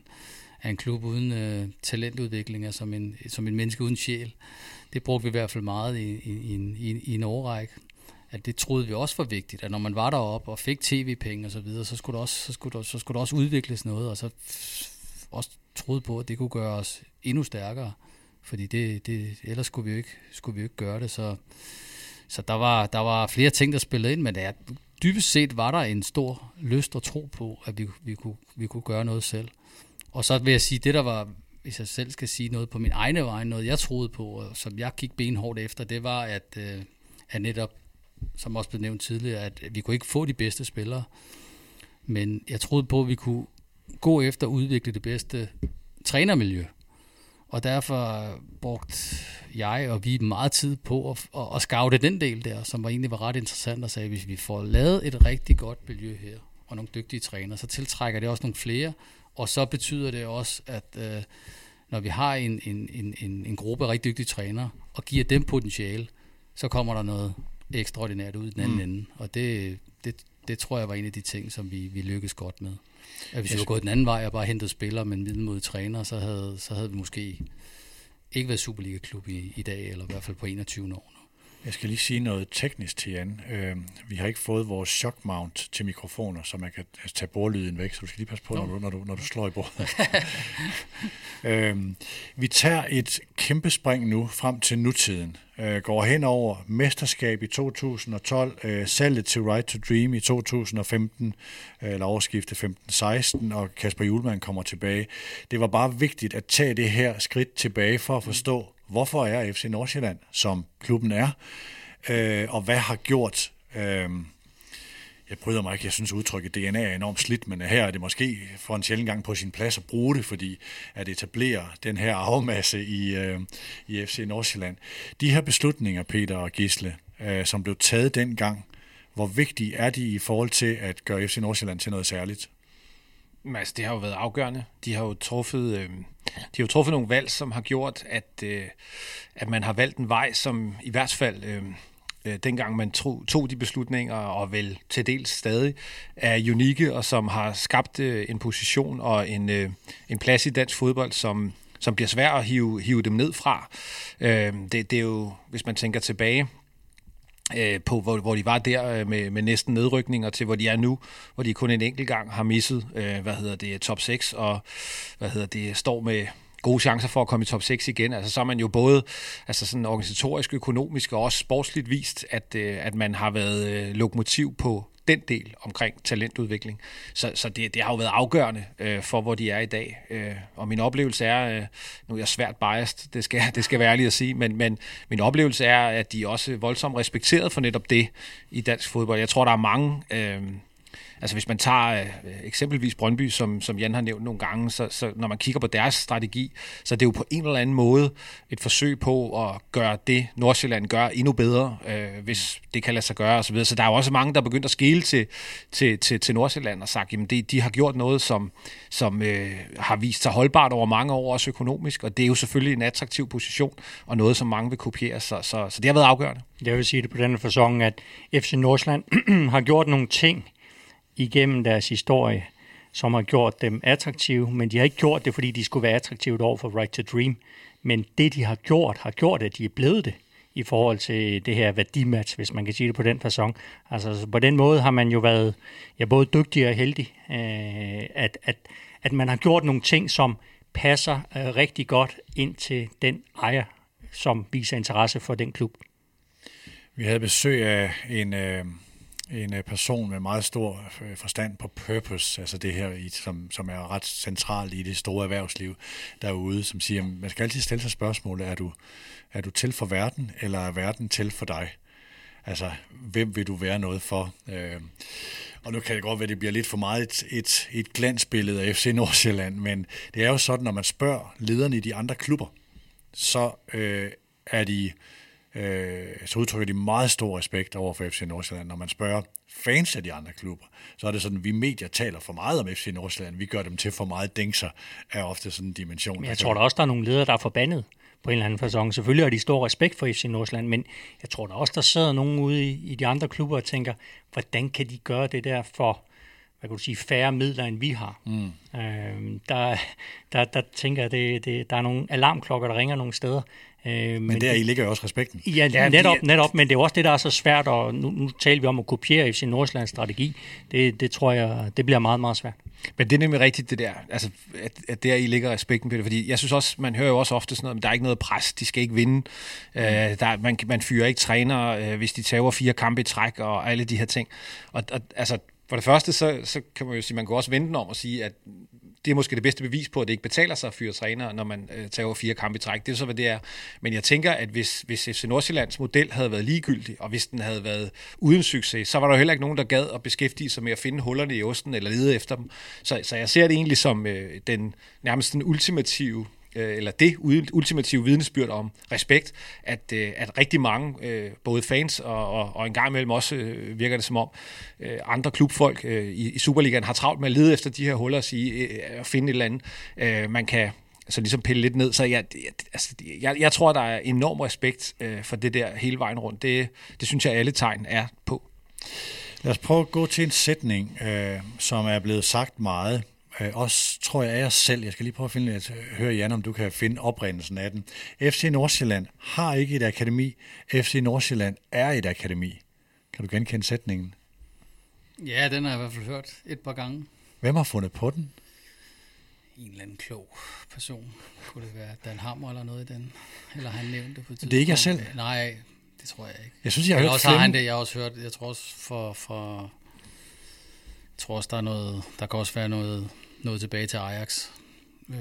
[SPEAKER 3] af en klub uden uh, talentudvikling, altså som en, som en menneske uden sjæl. Det brugte vi i hvert fald meget i, i, i, i, i en årrække at det troede vi også var vigtigt, at når man var deroppe og fik tv-penge og så videre, så skulle, der også, så, skulle der, så skulle der også udvikles noget, og så også troede på, at det kunne gøre os endnu stærkere, fordi det, det, ellers skulle vi jo ikke, skulle vi jo ikke gøre det, så, så der var, der var flere ting, der spillede ind, men det dybest set var der en stor lyst og tro på, at vi, vi, kunne, vi kunne gøre noget selv. Og så vil jeg sige, det der var, hvis jeg selv skal sige noget på min egne vej, noget jeg troede på, og som jeg gik benhårdt efter, det var, at, øh, at netop, som også blev nævnt tidligere, at vi kunne ikke få de bedste spillere, men jeg troede på, at vi kunne gå efter at udvikle det bedste trænermiljø. Og derfor brugte jeg og vi meget tid på at, at, at scoute den del der, som var egentlig var ret interessant og sagde, hvis vi får lavet et rigtig godt miljø her, og nogle dygtige trænere, så tiltrækker det også nogle flere, og så betyder det også, at øh, når vi har en, en, en, en, en gruppe af rigtig dygtige trænere, og giver dem potentiale, så kommer der noget ekstraordinært ud i den anden mm. ende. Og det, det, det tror jeg var en af de ting, som vi, vi lykkedes godt med. At hvis vi var gået den anden vej og bare hentet spillere med en middelmodig træner, så havde, så havde vi måske ikke været Superliga-klub i, i dag, eller i hvert fald på 21 år.
[SPEAKER 2] Jeg skal lige sige noget teknisk til Jan. Øh, vi har ikke fået vores shock mount til mikrofoner, så man kan tage bordlyden væk, så du skal lige passe på, når du, når, du, når du slår i bordet. øh, vi tager et kæmpe spring nu frem til nutiden. Øh, går hen over mesterskab i 2012, øh, salget til Right to Dream i 2015, øh, eller overskifte 15-16, og Kasper Julemand kommer tilbage. Det var bare vigtigt at tage det her skridt tilbage for at forstå, hvorfor er FC Nordsjælland, som klubben er, øh, og hvad har gjort... Øh, jeg bryder mig ikke, jeg synes udtrykket DNA er enormt slidt, men her er det måske for en sjældent gang på sin plads at bruge det, fordi at etablere den her arvemasse i, øh, i FC Nordsjælland. De her beslutninger, Peter og Gisle, øh, som blev taget dengang, hvor vigtige er de i forhold til at gøre FC Nordsjælland til noget særligt?
[SPEAKER 5] Men altså, det har jo været afgørende. De har jo truffet, øh, de har jo truffet nogle valg, som har gjort, at, øh, at man har valgt en vej, som i hvert fald... Øh, øh, dengang man tog, tog de beslutninger, og vel til dels stadig, er unikke, og som har skabt øh, en position og en, øh, en plads i dansk fodbold, som, som bliver svær at hive, hive dem ned fra. Øh, det, det er jo, hvis man tænker tilbage, øh, på, hvor, hvor de var der øh, med, med næsten nedrykninger til, hvor de er nu, hvor de kun en enkelt gang har misset, øh, hvad hedder det, top 6, og hvad hedder det, står med gode chancer for at komme i top 6 igen. Altså så er man jo både altså sådan organisatorisk, økonomisk og også sportsligt vist, at, øh, at man har været øh, lokomotiv på den del omkring talentudvikling. Så, så det, det har jo været afgørende øh, for, hvor de er i dag. Øh, og min oplevelse er, øh, nu er jeg svært biased, det skal, det skal være ærligt at sige, men, men min oplevelse er, at de er også voldsomt respekteret for netop det i dansk fodbold. Jeg tror, der er mange... Øh, Altså hvis man tager øh, eksempelvis Brøndby, som, som Jan har nævnt nogle gange, så, så når man kigger på deres strategi, så er det jo på en eller anden måde et forsøg på at gøre det, Nordsjælland gør, endnu bedre, øh, hvis det kan lade sig gøre osv. Så, så der er jo også mange, der er begyndt at skele til, til, til, til Nordsjælland og sagt, jamen det, de har gjort noget, som, som øh, har vist sig holdbart over mange år, også økonomisk, og det er jo selvfølgelig en attraktiv position, og noget, som mange vil kopiere, så, så, så det har været afgørende.
[SPEAKER 4] Jeg vil sige det på denne fasong, at FC Nordsjælland har gjort nogle ting, igennem deres historie, som har gjort dem attraktive, men de har ikke gjort det, fordi de skulle være attraktive over for Right to Dream. Men det, de har gjort, har gjort, at de er blevet det i forhold til det her værdimatch, hvis man kan sige det på den façon. Altså på den måde har man jo været ja, både dygtig og heldig, øh, at, at, at man har gjort nogle ting, som passer øh, rigtig godt ind til den ejer, som viser interesse for den klub.
[SPEAKER 2] Vi havde besøg af en, øh, en øh, person med meget stor øh, forstand på purpose, altså det her, som, som er ret centralt i det store erhvervsliv derude, som siger, man skal altid stille sig spørgsmålet, er du, er du til for verden, eller er verden til for dig? Altså, hvem vil du være noget for? Øh, og nu kan det godt være, at det bliver lidt for meget et, et, et glansbillede af FC Nordsjælland, men det er jo sådan, når man spørger lederne i de andre klubber, så øh, er de øh, så udtrykker de meget stor respekt over for FC Nordsjælland. Når man spørger fans af de andre klubber, så er det sådan, at vi medier taler for meget om FC Nordsjælland. Vi gør dem til for meget dængser af ofte sådan en dimension.
[SPEAKER 4] Men jeg tror der også, der er nogle ledere, der er forbandet på en eller anden fasong. Selvfølgelig har de stor respekt for FC Nordsjælland, men jeg tror der også, der sidder nogen ude i, i de andre klubber og tænker, hvordan kan de gøre det der for hvad kan du sige, færre midler, end vi har. Mm. Øh, der, der, der tænker jeg, det, det, der er nogle alarmklokker, der ringer nogle steder.
[SPEAKER 2] Øh, men der i ligger jo også respekten.
[SPEAKER 4] Ja, ja netop, netop, men det er også det, der er så svært, og nu, nu taler vi om at kopiere FC Nordsjællands strategi. Det, det tror jeg, det bliver meget, meget svært.
[SPEAKER 5] Men det er nemlig rigtigt, det der, altså, at, at der i ligger respekten, Peter, fordi jeg synes også, man hører jo også ofte sådan noget, men der er ikke noget pres, de skal ikke vinde. Mm. Øh, der, man, man fyrer ikke træner, øh, hvis de tager fire kampe i træk, og alle de her ting. Og, og altså, for det første, så, så kan man jo sige, man kan også vente om og sige, at det er måske det bedste bevis på, at det ikke betaler sig at fyre træner, når man øh, tager fire kampe i træk. Det er så, hvad det er. Men jeg tænker, at hvis, hvis FC Nordsjællands model havde været ligegyldig, og hvis den havde været uden succes, så var der jo heller ikke nogen, der gad at beskæftige sig med at finde hullerne i osten eller lede efter dem. Så, så jeg ser det egentlig som øh, den nærmest den ultimative Øh, eller det ultimative vidnesbyrd om respekt, at, øh, at rigtig mange, øh, både fans og, og, og en gang imellem også virker det som om, andre klubfolk i, i Superligaen har travlt med at lede efter de her huller og sige, at finde et eller andet, man kan altså ligesom pille lidt ned. Så jeg, jeg, altså, jeg, jeg tror, der er enorm respekt for det der hele vejen rundt. Det, det synes jeg, alle tegn er på.
[SPEAKER 2] Lad os prøve at gå til en sætning, øh, som er blevet sagt meget, øh, også tror jeg af os selv. Jeg skal lige prøve at finde, at høre Jan, om du kan finde oprindelsen af den. FC Nordsjælland har ikke et akademi. FC Nordsjælland er et akademi. Kan du genkende sætningen?
[SPEAKER 3] Ja, den har jeg i hvert fald hørt et par gange.
[SPEAKER 2] Hvem har fundet på den?
[SPEAKER 3] En eller anden klog person. Kunne det være Dan Hammer eller noget i den? Eller han nævnte det på
[SPEAKER 2] tidspunkt. Det er ikke jeg selv?
[SPEAKER 3] Nej, det tror jeg ikke.
[SPEAKER 2] Jeg synes, jeg har hørt
[SPEAKER 3] også har han det. Jeg har også hørt, jeg tror også for, for tror også, der er noget, der kan også være noget nået tilbage til Ajax. Øh,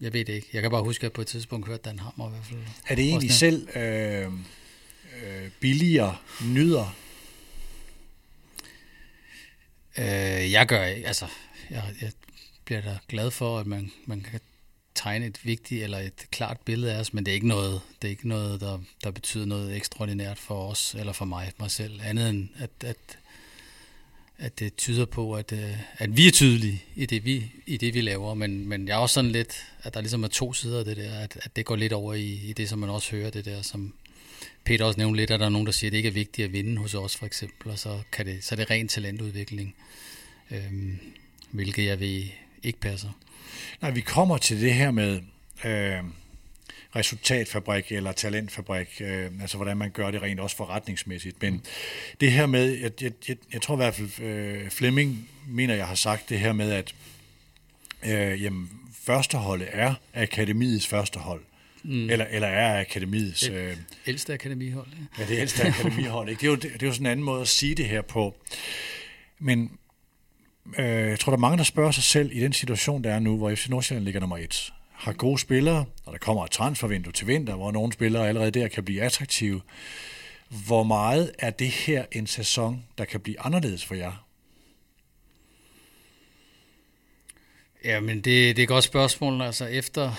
[SPEAKER 3] jeg ved det ikke. Jeg kan bare huske, at på et tidspunkt hørte Dan Hammer i hvert fald.
[SPEAKER 2] Er det egentlig selv øh, øh, billigere nyder?
[SPEAKER 3] Øh, jeg gør ikke. Altså, jeg, jeg bliver da glad for, at man, man kan tegne et vigtigt eller et klart billede af os, men det er ikke noget, det er ikke noget der, der betyder noget ekstraordinært for os eller for mig, mig selv, andet end at, at at det tyder på, at, øh, at vi er tydelige i det, vi, i det, vi laver. Men, men jeg er også sådan lidt, at der ligesom er to sider af det der, at, at det går lidt over i, i det, som man også hører, det der, som Peter også nævnte lidt, at der er nogen, der siger, at det ikke er vigtigt at vinde hos os, for eksempel, og så, kan det, så er det ren talentudvikling, øhm, hvilket jeg ved ikke passer.
[SPEAKER 2] Nej, vi kommer til det her med, øh, resultatfabrik eller talentfabrik, øh, altså hvordan man gør det rent også forretningsmæssigt. Men mm. det her med, jeg, jeg, jeg, jeg tror i hvert fald, øh, Flemming mener, jeg har sagt det her med, at øh, jamen, førsteholdet er akademiets førstehold. Mm. Eller, eller er akademiets...
[SPEAKER 3] Øh, ældste akademihold.
[SPEAKER 2] Ja, ja det ældste akademihold. Ikke? Det, er jo, det, det er jo sådan en anden måde at sige det her på. Men øh, jeg tror, der er mange, der spørger sig selv i den situation, der er nu, hvor FC Nordsjælland ligger nummer et har gode spillere, og der kommer et transfervindue til vinter, hvor nogle spillere allerede der kan blive attraktive. Hvor meget er det her en sæson, der kan blive anderledes for jer?
[SPEAKER 3] Ja, men det, det er et godt spørgsmål. Altså efter,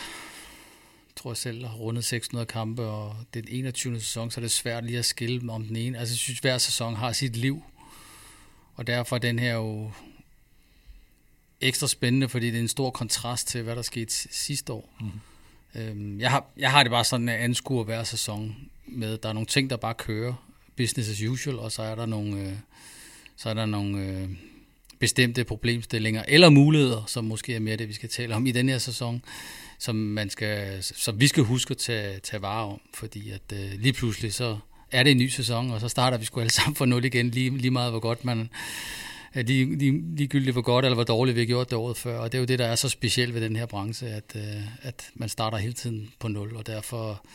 [SPEAKER 3] tror jeg selv, har rundet 600 kampe, og den 21. sæson, så er det svært lige at skille om den ene. Altså jeg synes, hver sæson har sit liv, og derfor er den her jo ekstra spændende, fordi det er en stor kontrast til, hvad der skete sidste år. Mm. Øhm, jeg, har, jeg har det bare sådan, at anskuer hver sæson med, der er nogle ting, der bare kører, business as usual, og så er der nogle, øh, så er der nogle øh, bestemte problemstillinger eller muligheder, som måske er mere det, vi skal tale om i den her sæson, som, man skal, som vi skal huske at tage, tage vare om, fordi at øh, lige pludselig så er det en ny sæson, og så starter vi sgu alle sammen for nul igen, lige, lige meget hvor godt man lige, lige, ligegyldigt hvor godt eller hvor dårligt vi har gjort det året før. Og det er jo det, der er så specielt ved den her branche, at, øh, at man starter hele tiden på nul, og derfor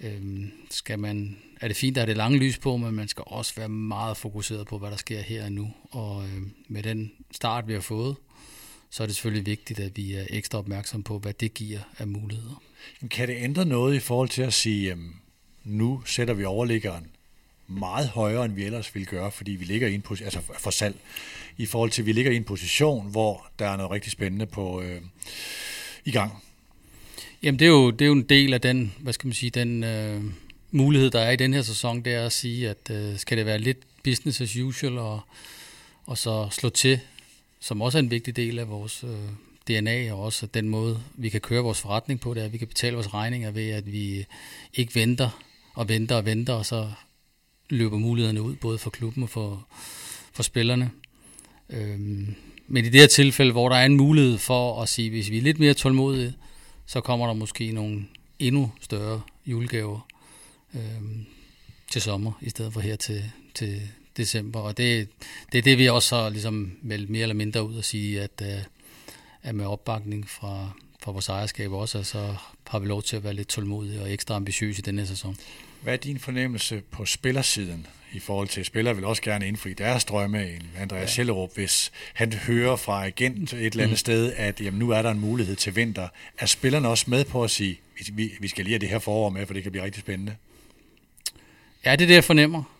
[SPEAKER 3] øh, skal man, er det fint, at det lange lys på, men man skal også være meget fokuseret på, hvad der sker her og nu. Og øh, med den start, vi har fået, så er det selvfølgelig vigtigt, at vi er ekstra opmærksom på, hvad det giver af muligheder.
[SPEAKER 2] Kan det ændre noget i forhold til at sige, at nu sætter vi overliggeren meget højere, end vi ellers ville gøre, fordi vi ligger i en position, altså for salg, i forhold til, at vi ligger i en position, hvor der er noget rigtig spændende på øh, i gang.
[SPEAKER 3] Jamen, det er, jo, det er jo en del af den, hvad skal man sige, den øh, mulighed, der er i den her sæson, det er at sige, at øh, skal det være lidt business as usual, og, og så slå til, som også er en vigtig del af vores øh, DNA, og også den måde, vi kan køre vores forretning på, det er, at vi kan betale vores regninger ved, at vi ikke venter og venter og venter, og så løber mulighederne ud, både for klubben og for, for spillerne. Øhm, men i det her tilfælde, hvor der er en mulighed for at sige, hvis vi er lidt mere tålmodige, så kommer der måske nogle endnu større julegaver øhm, til sommer, i stedet for her til, til december. Og det, det er det, vi også har ligesom meldt mere eller mindre ud og sige, at, øh, at med opbakning fra, fra vores ejerskab også, så har vi lov til at være lidt tålmodige og ekstra ambitiøse i denne sæson.
[SPEAKER 2] Hvad er din fornemmelse på spillersiden i forhold til, at spillere vil også gerne indfri deres drømme, en Andreas ja. Schellerup, hvis han hører fra agent et eller andet mm. sted, at jamen, nu er der en mulighed til vinter. Er spillerne også med på at sige, vi, vi skal lige have det her forår med, for det kan blive rigtig spændende?
[SPEAKER 3] Ja, det er det, jeg fornemmer.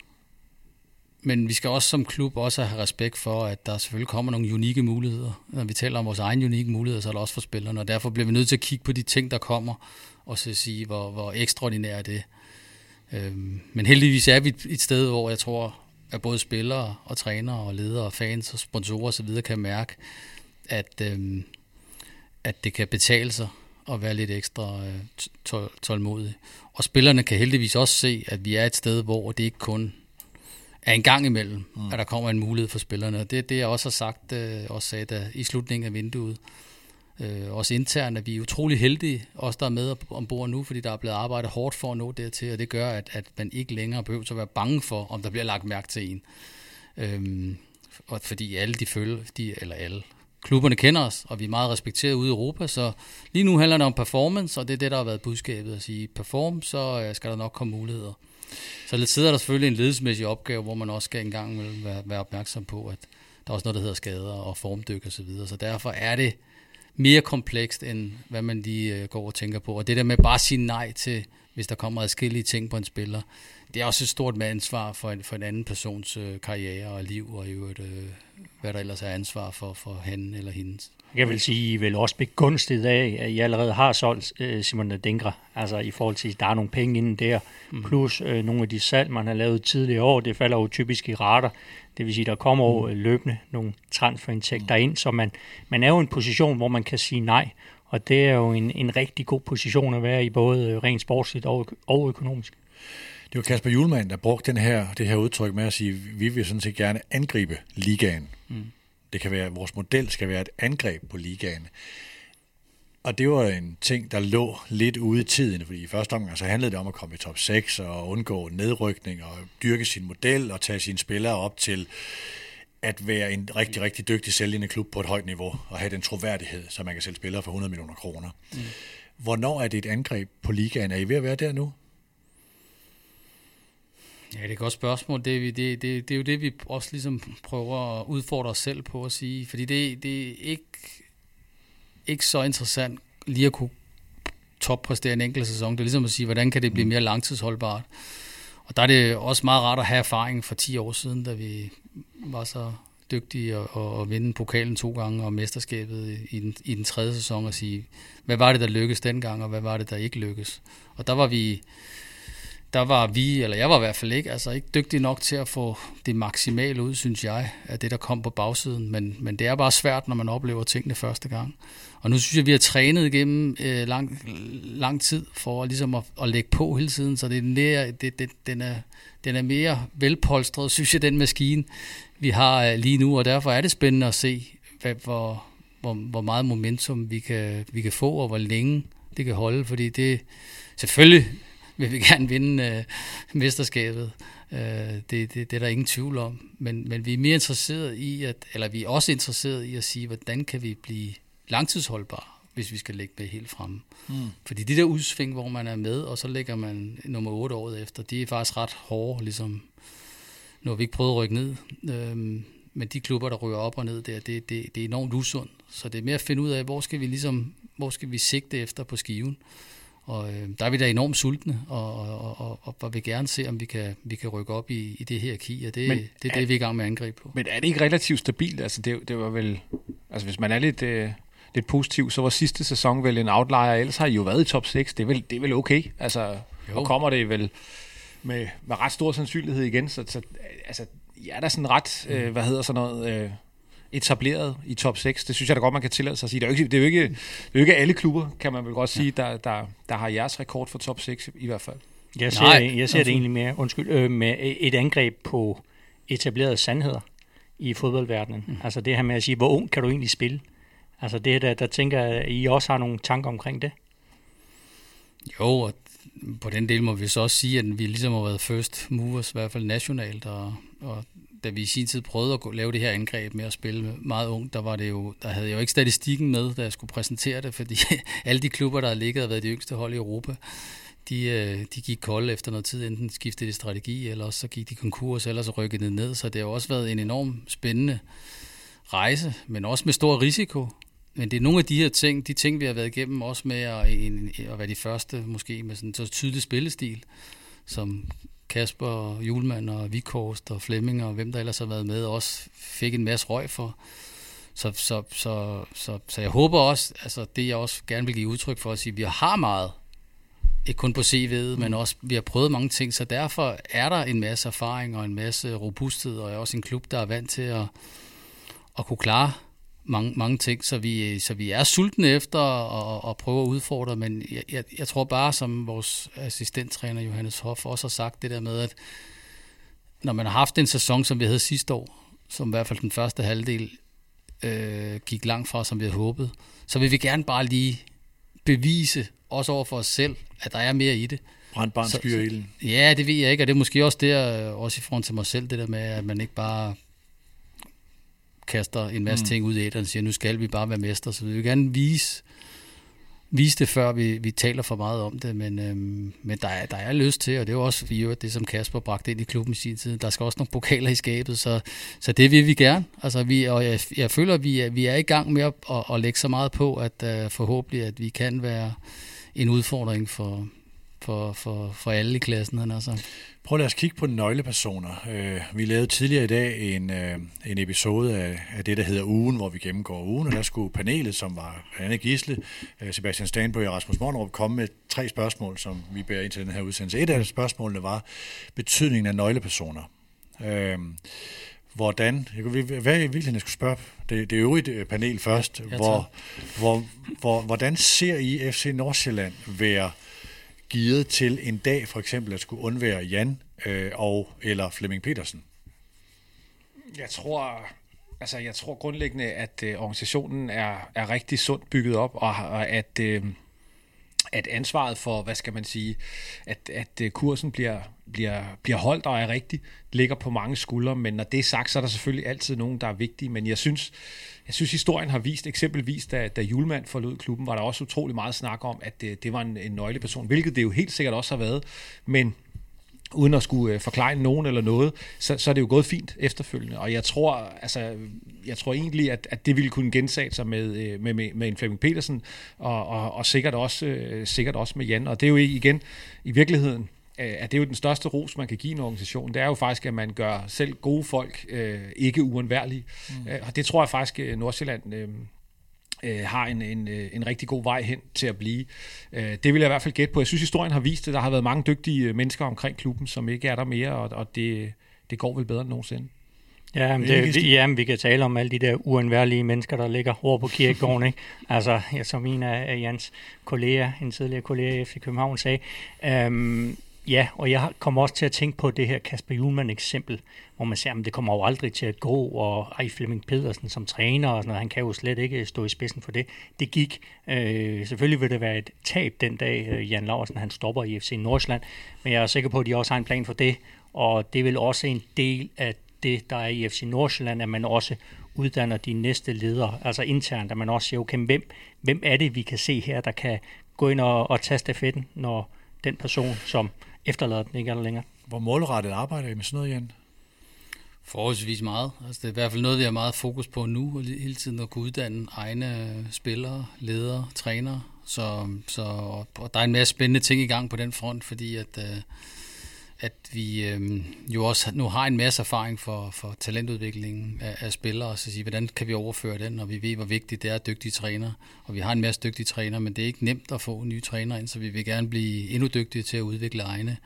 [SPEAKER 3] Men vi skal også som klub også have respekt for, at der selvfølgelig kommer nogle unikke muligheder. Når vi taler om vores egen unikke muligheder, så er det også for spillerne, og derfor bliver vi nødt til at kigge på de ting, der kommer, og så sige, hvor, hvor ekstraordinært er det. Øhm, men heldigvis er vi et sted, hvor jeg tror, at både spillere og trænere og ledere og fans og sponsorer osv. kan mærke, at, øhm, at det kan betale sig at være lidt ekstra øh, tålmodig. Og spillerne kan heldigvis også se, at vi er et sted, hvor det ikke kun er en gang imellem, mm. at der kommer en mulighed for spillerne. Og det er det, jeg også har sagt, øh, også sagde da, i slutningen af vinduet. Øh, også internt, at vi er utrolig heldige, os der er med ombord nu, fordi der er blevet arbejdet hårdt for at nå dertil, og det gør, at, at man ikke længere behøver at være bange for, om der bliver lagt mærke til en. Øhm, og fordi alle de følger, de, eller alle, klubberne kender os, og vi er meget respekteret ude i Europa, så lige nu handler det om performance, og det er det, der har været budskabet at sige, perform, så øh, skal der nok komme muligheder. Så lidt sidder der selvfølgelig en ledelsesmæssig opgave, hvor man også skal engang være, være opmærksom på, at der er også noget, der hedder skader og formdyk osv. Så, videre. så derfor er det mere komplekst, end hvad man lige øh, går og tænker på. Og det der med bare at sige nej til, hvis der kommer adskillige ting på en spiller, det er også et stort med ansvar for en, for en anden persons øh, karriere og liv, og i øvrigt, øh, hvad der ellers er ansvar for, for han eller hendes.
[SPEAKER 4] Jeg vil sige, I vil også begunstiget af, at I allerede har solgt øh, Simon Dinkra, altså i forhold til, at der er nogle penge inden der, mm. plus øh, nogle af de salg, man har lavet tidligere år, det falder jo typisk i rater. Det vil sige, der kommer jo mm. løbende nogle transferindtægter ind, så man, man er jo i en position, hvor man kan sige nej, og det er jo en, en rigtig god position at være i, både rent sportsligt og, og økonomisk.
[SPEAKER 2] Det var Kasper Julemand, der brugte den her, det her udtryk med at sige, at vi vil sådan set gerne angribe ligaen. Mm. Det kan være, at vores model skal være et angreb på ligaen. Og det var en ting, der lå lidt ude i tiden, fordi i første omgang så handlede det om at komme i top 6 og undgå nedrykning og dyrke sin model og tage sine spillere op til at være en rigtig, rigtig dygtig sælgende klub på et højt niveau og have den troværdighed, så man kan sælge spillere for 100 millioner kroner. Mm. Hvornår er det et angreb på ligaen? Er I ved at være der nu?
[SPEAKER 3] Ja, det er et godt spørgsmål. Det, er, det, det, det er jo det, vi også ligesom prøver at udfordre os selv på at sige. Fordi det, det er ikke, ikke så interessant lige at kunne toppræstere en enkelt sæson. Det er ligesom at sige, hvordan kan det blive mere langtidsholdbart? Og der er det også meget rart at have erfaring fra 10 år siden, da vi var så dygtige at, at vinde pokalen to gange og mesterskabet i den, i den tredje sæson og sige, hvad var det, der lykkedes dengang, og hvad var det, der ikke lykkedes? Og der var vi der var vi, eller jeg var i hvert fald ikke, altså ikke dygtig nok til at få det maksimale ud, synes jeg, af det, der kom på bagsiden. Men, men det er bare svært, når man oplever tingene første gang. Og nu synes jeg, vi har trænet igennem øh, lang, lang tid for ligesom at, at lægge på hele tiden, så det er mere, det, det, den, er, den er mere velpolstret, synes jeg, den maskine, vi har øh, lige nu. Og derfor er det spændende at se, hvad, hvor, hvor, hvor meget momentum vi kan, vi kan få, og hvor længe det kan holde. Fordi det selvfølgelig vil vi gerne vinde øh, mesterskabet. Øh, det, det, det er der ingen tvivl om. Men, men vi er mere interesseret i, at, eller vi er også interesseret i at sige, hvordan kan vi blive langtidsholdbare, hvis vi skal lægge det helt fremme. Mm. Fordi de der udsving, hvor man er med, og så lægger man nummer 8 året efter, de er faktisk ret hårde, ligesom nu har vi ikke prøvet at rykke ned. Øhm, men de klubber, der ryger op og ned der, det, det, det er enormt usundt. Så det er mere at finde ud af, hvor skal vi ligesom, hvor skal vi sigte efter på skiven. Og øh, der er vi da enormt sultne, og, og, og, og, og vil gerne se, om vi kan, vi kan rykke op i, i det her ki, og det, men det er det, vi er i gang med at angribe på.
[SPEAKER 5] Men er det ikke relativt stabilt? Altså, det, det var vel, altså hvis man er lidt, øh, lidt positiv, så var sidste sæson vel en outlier, ellers har I jo været i top 6, det er vel, det er vel okay? Altså, jo. og kommer det vel med, med ret stor sandsynlighed igen, så, så altså, ja, der er sådan ret, øh, hvad hedder sådan noget... Øh, etableret i top 6. Det synes jeg da godt, man kan tillade sig at sige. Det er jo ikke, det er jo ikke, det er jo ikke alle klubber, kan man vel godt sige, der, der, der har jeres rekord for top 6 i hvert fald.
[SPEAKER 4] Jeg ser, Nej, jeg ser det egentlig mere undskyld, øh, med et angreb på etablerede sandheder. i fodboldverdenen. Mm. Altså det her med at sige, hvor ung kan du egentlig spille? Altså det der, der tænker jeg, at I også har nogle tanker omkring det.
[SPEAKER 3] Jo, og på den del må vi så også sige, at vi ligesom har været first movers, i hvert fald nationalt, og, og da vi i sin tid prøvede at lave det her angreb med at spille meget ung, der, var det jo, der havde jeg jo ikke statistikken med, da jeg skulle præsentere det, fordi alle de klubber, der har ligget og været de yngste hold i Europa, de, øh, de gik kolde efter noget tid, enten skiftede de strategi, eller så gik de konkurs, eller så rykkede det ned, så det har også været en enorm spændende rejse, men også med stor risiko. Men det er nogle af de her ting, de ting, vi har været igennem, også med at, at være de første, måske med sådan en så tydelig spillestil, som Kasper, Julemand og Vikhorst og Flemming og hvem der ellers har været med, også fik en masse røg for. Så, så, så, så, så jeg håber også, altså det jeg også gerne vil give udtryk for, at sige, at vi har meget, ikke kun på CV'et, men også vi har prøvet mange ting, så derfor er der en masse erfaring og en masse robusthed, og også en klub, der er vant til at, at kunne klare mange, mange ting, så vi, så vi er sultne efter at, at prøve at udfordre, men jeg, jeg, jeg tror bare, som vores assistenttræner Johannes Hoff også har sagt, det der med, at når man har haft en sæson, som vi havde sidste år, som i hvert fald den første halvdel øh, gik langt fra, som vi havde håbet, så vil vi gerne bare lige bevise, også over for os selv, at der er mere i det.
[SPEAKER 2] Brandbarn skyer ilden.
[SPEAKER 3] Ja, det ved jeg ikke, og det er måske også der, også i forhold til mig selv, det der med, at man ikke bare kaster en masse mm. ting ud i et og siger, nu skal vi bare være mester. Så vi vil gerne vise, vise det, før vi, vi taler for meget om det, men, øhm, men der, er, der er lyst til, og det er jo også vi det, som Kasper bragte ind i klubben i sin tid. Der skal også nogle pokaler i skabet, så, så det vil vi gerne. Altså, vi, og jeg, jeg føler, at vi er, vi er i gang med at, at, at lægge så meget på, at uh, forhåbentlig, at vi kan være en udfordring for, for, for, for alle i klassen. Han altså.
[SPEAKER 2] Prøv lad os kigge på nøglepersoner. Øh, vi lavede tidligere i dag en, øh, en episode af, af det, der hedder Ugen, hvor vi gennemgår ugen, og der skulle panelet, som var Anne Gisle, øh, Sebastian Stanby og Rasmus Morgenrup, komme med tre spørgsmål, som vi bærer ind til den her udsendelse. Et af spørgsmålene var betydningen af nøglepersoner. hvordan, jeg kunne, hvad i virkeligheden jeg skulle spørge det, det øvrige panel først, hvor, hvor, hvor, hvordan ser I FC Nordsjælland være gearet til en dag for eksempel at skulle undvære Jan øh, og eller Flemming Petersen?
[SPEAKER 5] Jeg tror, altså jeg tror grundlæggende, at øh, organisationen er, er rigtig sundt bygget op, og, og at, øh, at ansvaret for, hvad skal man sige, at, at øh, kursen bliver, bliver, bliver holdt og er rigtig, ligger på mange skuldre, men når det er sagt, så er der selvfølgelig altid nogen, der er vigtige, men jeg synes, jeg synes, historien har vist, eksempelvis da, da Julemand forlod klubben, var der også utrolig meget snak om, at det, det var en, en nøgleperson, hvilket det jo helt sikkert også har været. Men uden at skulle øh, forklare nogen eller noget, så, så er det jo gået fint efterfølgende. Og jeg tror, altså, jeg tror egentlig, at, at det ville kunne gensage sig med, øh, med, med, med en Flemming Petersen, og, og, og sikkert, også, øh, sikkert også med Jan. Og det er jo igen, i virkeligheden, at det er jo den største ros, man kan give en organisation. Det er jo faktisk, at man gør selv gode folk øh, ikke uundværlige. Mm. Og det tror jeg faktisk, Nordsjælland øh, øh, har en, en, en rigtig god vej hen til at blive. Øh, det vil jeg i hvert fald gætte på. Jeg synes, historien har vist, at der har været mange dygtige mennesker omkring klubben, som ikke er der mere, og, og det, det går vel bedre end nogensinde.
[SPEAKER 4] Ja, men det, det, ja, vi kan tale om alle de der uundværlige mennesker, der ligger over på kirkegården. Ikke? Altså, ja, som en af Jans kolleger, en tidligere kollega i FC København sagde, øhm, Ja, og jeg kommer også til at tænke på det her Kasper Julemand eksempel, hvor man siger, at det kommer jo aldrig til at gå, og ej, Flemming Pedersen som træner, og sådan noget, han kan jo slet ikke stå i spidsen for det. Det gik. Øh, selvfølgelig vil det være et tab den dag, øh, Jan Larsen han stopper i FC Nordsjælland, men jeg er sikker på, at de også har en plan for det, og det vil også en del af det, der er i FC Nordsjælland, at man også uddanner de næste ledere, altså internt, at man også siger, okay, hvem, hvem er det, vi kan se her, der kan gå ind og, og tage stafetten, når den person, som efterlader den ikke er der længere.
[SPEAKER 2] Hvor målrettet arbejder I med sådan noget, Jan?
[SPEAKER 3] Forholdsvis meget. Altså, det er i hvert fald noget, vi har meget fokus på nu, og hele tiden at kunne uddanne egne spillere, ledere, trænere. Så, så og der er en masse spændende ting i gang på den front, fordi at, øh, at vi øh, jo også nu har en masse erfaring for, for talentudviklingen af, af spillere, og så sige, hvordan kan vi overføre den, og vi ved, hvor vigtigt det er dygtige træner. Og vi har en masse dygtige træner, men det er ikke nemt at få nye træner ind, så vi vil gerne blive endnu dygtige til at udvikle egne,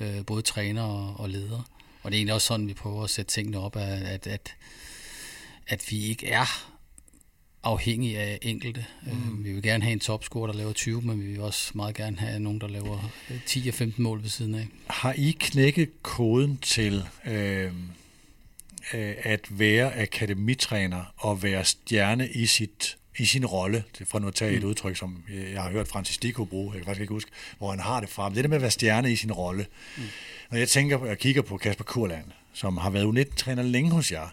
[SPEAKER 3] øh, både træner og, og ledere. Og det er egentlig også sådan, vi prøver at sætte tingene op, at, at, at, at vi ikke er afhængig af enkelte. Mm. Vi vil gerne have en topscorer, der laver 20, men vi vil også meget gerne have nogen, der laver 10 og 15 mål ved siden af.
[SPEAKER 2] Har I knækket koden til, øh, øh, at være akademitræner og være stjerne i sit i sin rolle, for nu at tage et mm. udtryk, som jeg har hørt Francis Dico bruge, jeg kan faktisk ikke huske, hvor han har det fra. Men det der med at være stjerne i sin rolle. Mm. Når jeg tænker og kigger på Kasper Kurland, som har været U19-træner længe hos jer.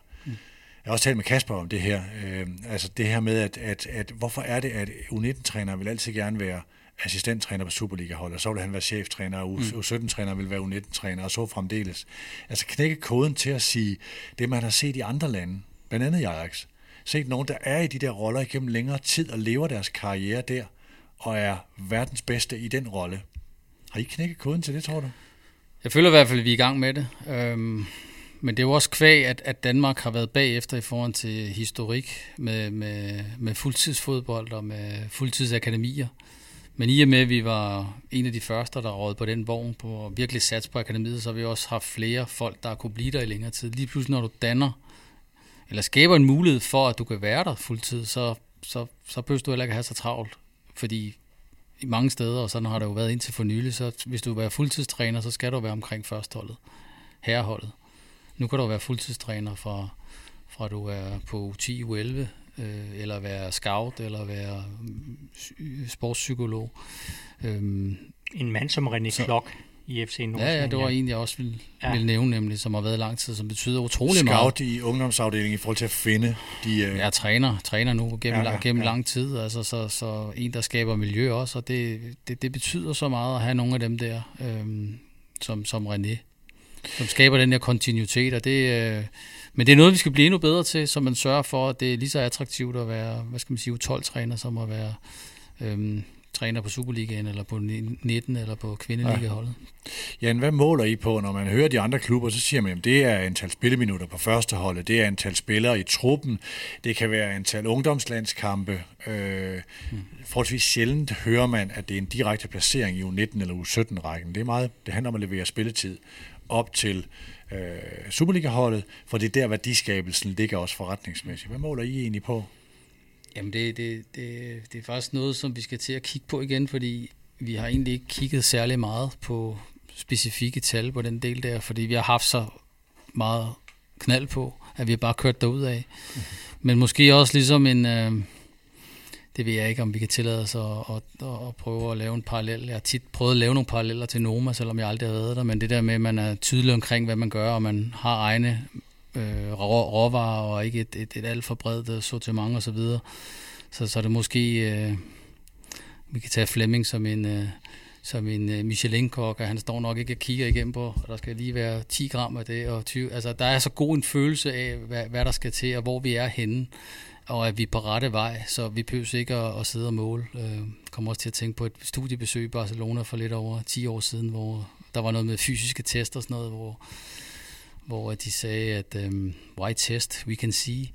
[SPEAKER 2] Jeg har også talt med Kasper om det her, øh, altså det her med, at, at, at hvorfor er det, at U19-trænere vil altid gerne være assistenttræner på Superliga-hold, og så vil han være cheftræner, og U17-træner vil være U19-træner, og så fremdeles. Altså knække koden til at sige det, man har set i andre lande, blandt andet i Ajax, set nogen, der er i de der roller igennem længere tid og lever deres karriere der, og er verdens bedste i den rolle. Har I knækket koden til det, tror du?
[SPEAKER 3] Jeg føler i hvert fald, at vi er i gang med det. Øhm, men det er jo også kvæg, at, at Danmark har været bagefter i forhold til historik med, med, med fuldtidsfodbold og med fuldtidsakademier. Men i og med, at vi var en af de første, der råd på den vogn på og virkelig sats på akademiet, så har vi også haft flere folk, der kunne blive der i længere tid. Lige pludselig, når du danner eller skaber en mulighed for, at du kan være der fuldtid, så, så, så behøver du heller ikke have så travlt. Fordi i mange steder, og sådan har det jo været indtil for nylig, så hvis du vil være fuldtidstræner, så skal du være omkring førsteholdet, herreholdet. Nu kan du være fuldtidstræner fra, fra du er på 10 u 11, øh, eller være scout, eller være sportspsykolog.
[SPEAKER 4] Øhm, en mand som René så, Klok i FC Nordsjælland.
[SPEAKER 3] Ja, ja, det var en, jeg også ville, ja. ville nævne, nemlig, som har været lang tid, som betyder utrolig
[SPEAKER 2] Scout
[SPEAKER 3] meget.
[SPEAKER 2] Scout i ungdomsafdelingen i forhold til at finde de... Uh...
[SPEAKER 3] Jeg træner, træner nu gennem, ja, ja, gennem ja. lang tid, altså, så, så en, der skaber miljø også, og det, det, det betyder så meget at have nogle af dem der, øhm, som, som René, som skaber den her kontinuitet, og det... Øh, men det er noget, vi skal blive endnu bedre til, så man sørger for, at det er lige så attraktivt at være, hvad skal man sige, 12-træner, som at være øhm, træner på Superligaen, eller på 19, eller på kvindeligaholdet.
[SPEAKER 2] Ja. Jan, hvad måler I på, når man hører de andre klubber, så siger man, at det er antal spilleminutter på første holdet, det er antal spillere i truppen, det kan være antal ungdomslandskampe. Øh, hmm. Forholdsvis sjældent hører man, at det er en direkte placering i U19 eller U17-rækken. Det er meget, det handler om at levere spilletid op til øh, Superliga-holdet, for det er der værdiskabelsen ligger også forretningsmæssigt. Hvad måler I egentlig på?
[SPEAKER 3] Jamen det, det, det, det er faktisk noget, som vi skal til at kigge på igen, fordi vi har egentlig ikke kigget særlig meget på specifikke tal på den del der, fordi vi har haft så meget knald på, at vi har bare kørt derud af. Mm-hmm. Men måske også ligesom en, øh, det ved jeg ikke, om vi kan tillade os at, at, at prøve at lave en parallel. Jeg har tit prøvet at lave nogle paralleller til Noma, selvom jeg aldrig har været der, men det der med, at man er tydelig omkring, hvad man gør, og man har egne øh, råvarer og ikke et, et, et alt for bredt øh, sortiment og så videre. Så, så er det måske, øh, vi kan tage Flemming som en, øh, som en øh, Michelin-kok, og han står nok ikke og kigger igennem på, og der skal lige være 10 gram af det, og 20, altså der er så god en følelse af, hvad, hvad der skal til, og hvor vi er henne, og at vi er på rette vej, så vi behøver ikke at, at sidde og måle. Øh, kommer også til at tænke på et studiebesøg i Barcelona for lidt over 10 år siden, hvor der var noget med fysiske tester og sådan noget, hvor hvor de sagde, at øhm, why test, we can see.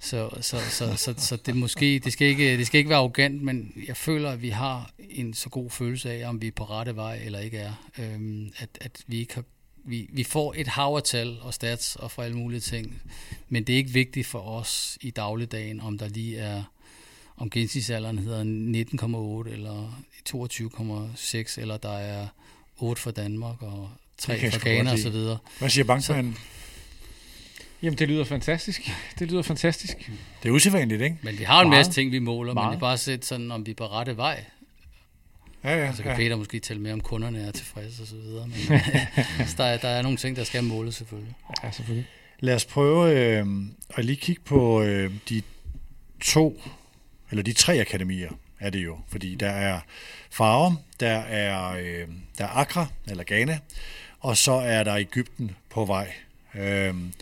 [SPEAKER 3] Så, så, så, så, så det måske, det skal, ikke, det skal ikke være arrogant, men jeg føler, at vi har en så god følelse af, om vi er på rette vej eller ikke er. Øhm, at, at vi ikke har vi, vi får et hav af tal og stats og for alle mulige ting, men det er ikke vigtigt for os i dagligdagen, om der lige er, om gennemsnitsalderen hedder 19,8 eller 22,6, eller der er 8 for Danmark og tre fra Ghana og så videre.
[SPEAKER 2] Hvad siger bankmanden?
[SPEAKER 5] Jamen, det lyder fantastisk. Det lyder fantastisk.
[SPEAKER 2] Det er usædvanligt, ikke?
[SPEAKER 3] Men vi har en masse ting, vi måler, Meget. men det er bare set sådan, om vi er på rette vej.
[SPEAKER 2] Ja, ja,
[SPEAKER 3] så kan
[SPEAKER 2] ja.
[SPEAKER 3] Peter måske tælle med, om kunderne er tilfredse og så videre. Men altså, der, er, der er nogle ting, der skal måles selvfølgelig.
[SPEAKER 5] Ja, selvfølgelig.
[SPEAKER 2] Lad os prøve øh, at lige kigge på øh, de to, eller de tre akademier er det jo. Fordi der er Farve, der er, øh, der er Accra, eller Ghana, og så er der Ægypten på vej. Øhm,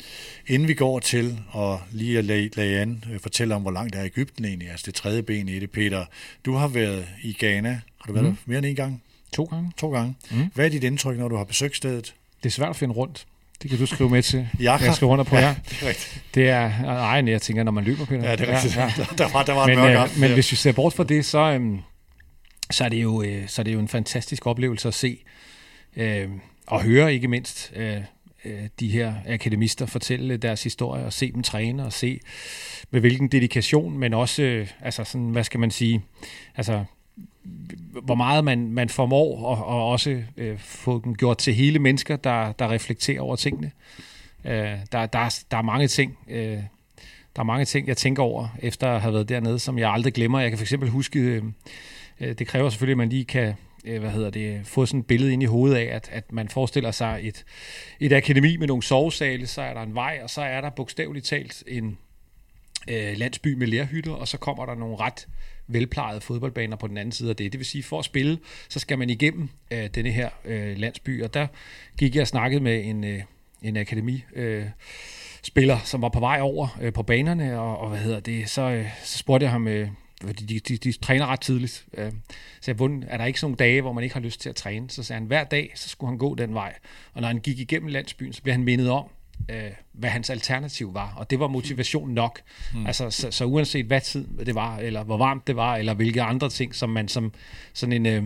[SPEAKER 2] inden vi går til at lige at lade, lade an øh, fortælle om, hvor langt er Ægypten egentlig, altså det tredje ben i det, Peter. Du har været i Ghana. Har du været mm. der mere end en gang?
[SPEAKER 5] To gange.
[SPEAKER 2] To gange. Mm. Hvad er dit indtryk, når du har besøgt stedet?
[SPEAKER 5] Det er svært at finde rundt. Det kan du skrive med til.
[SPEAKER 2] Jakker.
[SPEAKER 5] Jeg skal rundt på, ja.
[SPEAKER 2] Det er rigtigt.
[SPEAKER 5] Det er, ej, jeg tænker, når man løber, Peter.
[SPEAKER 2] Ja, det er rigtigt. Ja, ja. Der, var, der var
[SPEAKER 5] men,
[SPEAKER 2] en mørk
[SPEAKER 5] øh, Men hvis vi ser bort fra det, så, øhm, så, er det jo, øh, så er det jo en fantastisk oplevelse at se øh, og høre ikke mindst øh, øh, de her akademister fortælle deres historie og se dem træne og se med hvilken dedikation, men også, øh, altså sådan, hvad skal man sige, altså hvor meget man, man formår og, og også øh, få dem gjort til hele mennesker, der, der reflekterer over tingene. Øh, der, der, der er mange ting, øh, der er mange ting, jeg tænker over, efter at have været dernede, som jeg aldrig glemmer. Jeg kan for eksempel huske, øh, øh, det kræver selvfølgelig, at man lige kan øh, hvad hedder det, få sådan et billede ind i hovedet af, at, at man forestiller sig et, et akademi med nogle sovesale, så er der en vej, og så er der bogstaveligt talt en øh, landsby med lærhytter, og så kommer der nogle ret velplejede fodboldbaner på den anden side af det. Det vil sige, for at spille, så skal man igennem øh, denne her øh, landsby, og der gik jeg og snakkede med en, øh, en akademi øh, spiller, som var på vej over øh, på banerne, og, og hvad hedder det, så, øh, så spurgte jeg ham, øh, fordi de, de, de træner ret tidligt. Øh, så jeg, er der ikke sådan nogle dage, hvor man ikke har lyst til at træne? Så sagde han, hver dag, så skulle han gå den vej. Og når han gik igennem landsbyen, så blev han mindet om, øh, hvad hans alternativ var. Og det var motivation nok. Mm. Altså, så, så uanset hvad tid det var, eller hvor varmt det var, eller hvilke andre ting, som man som sådan en, øh,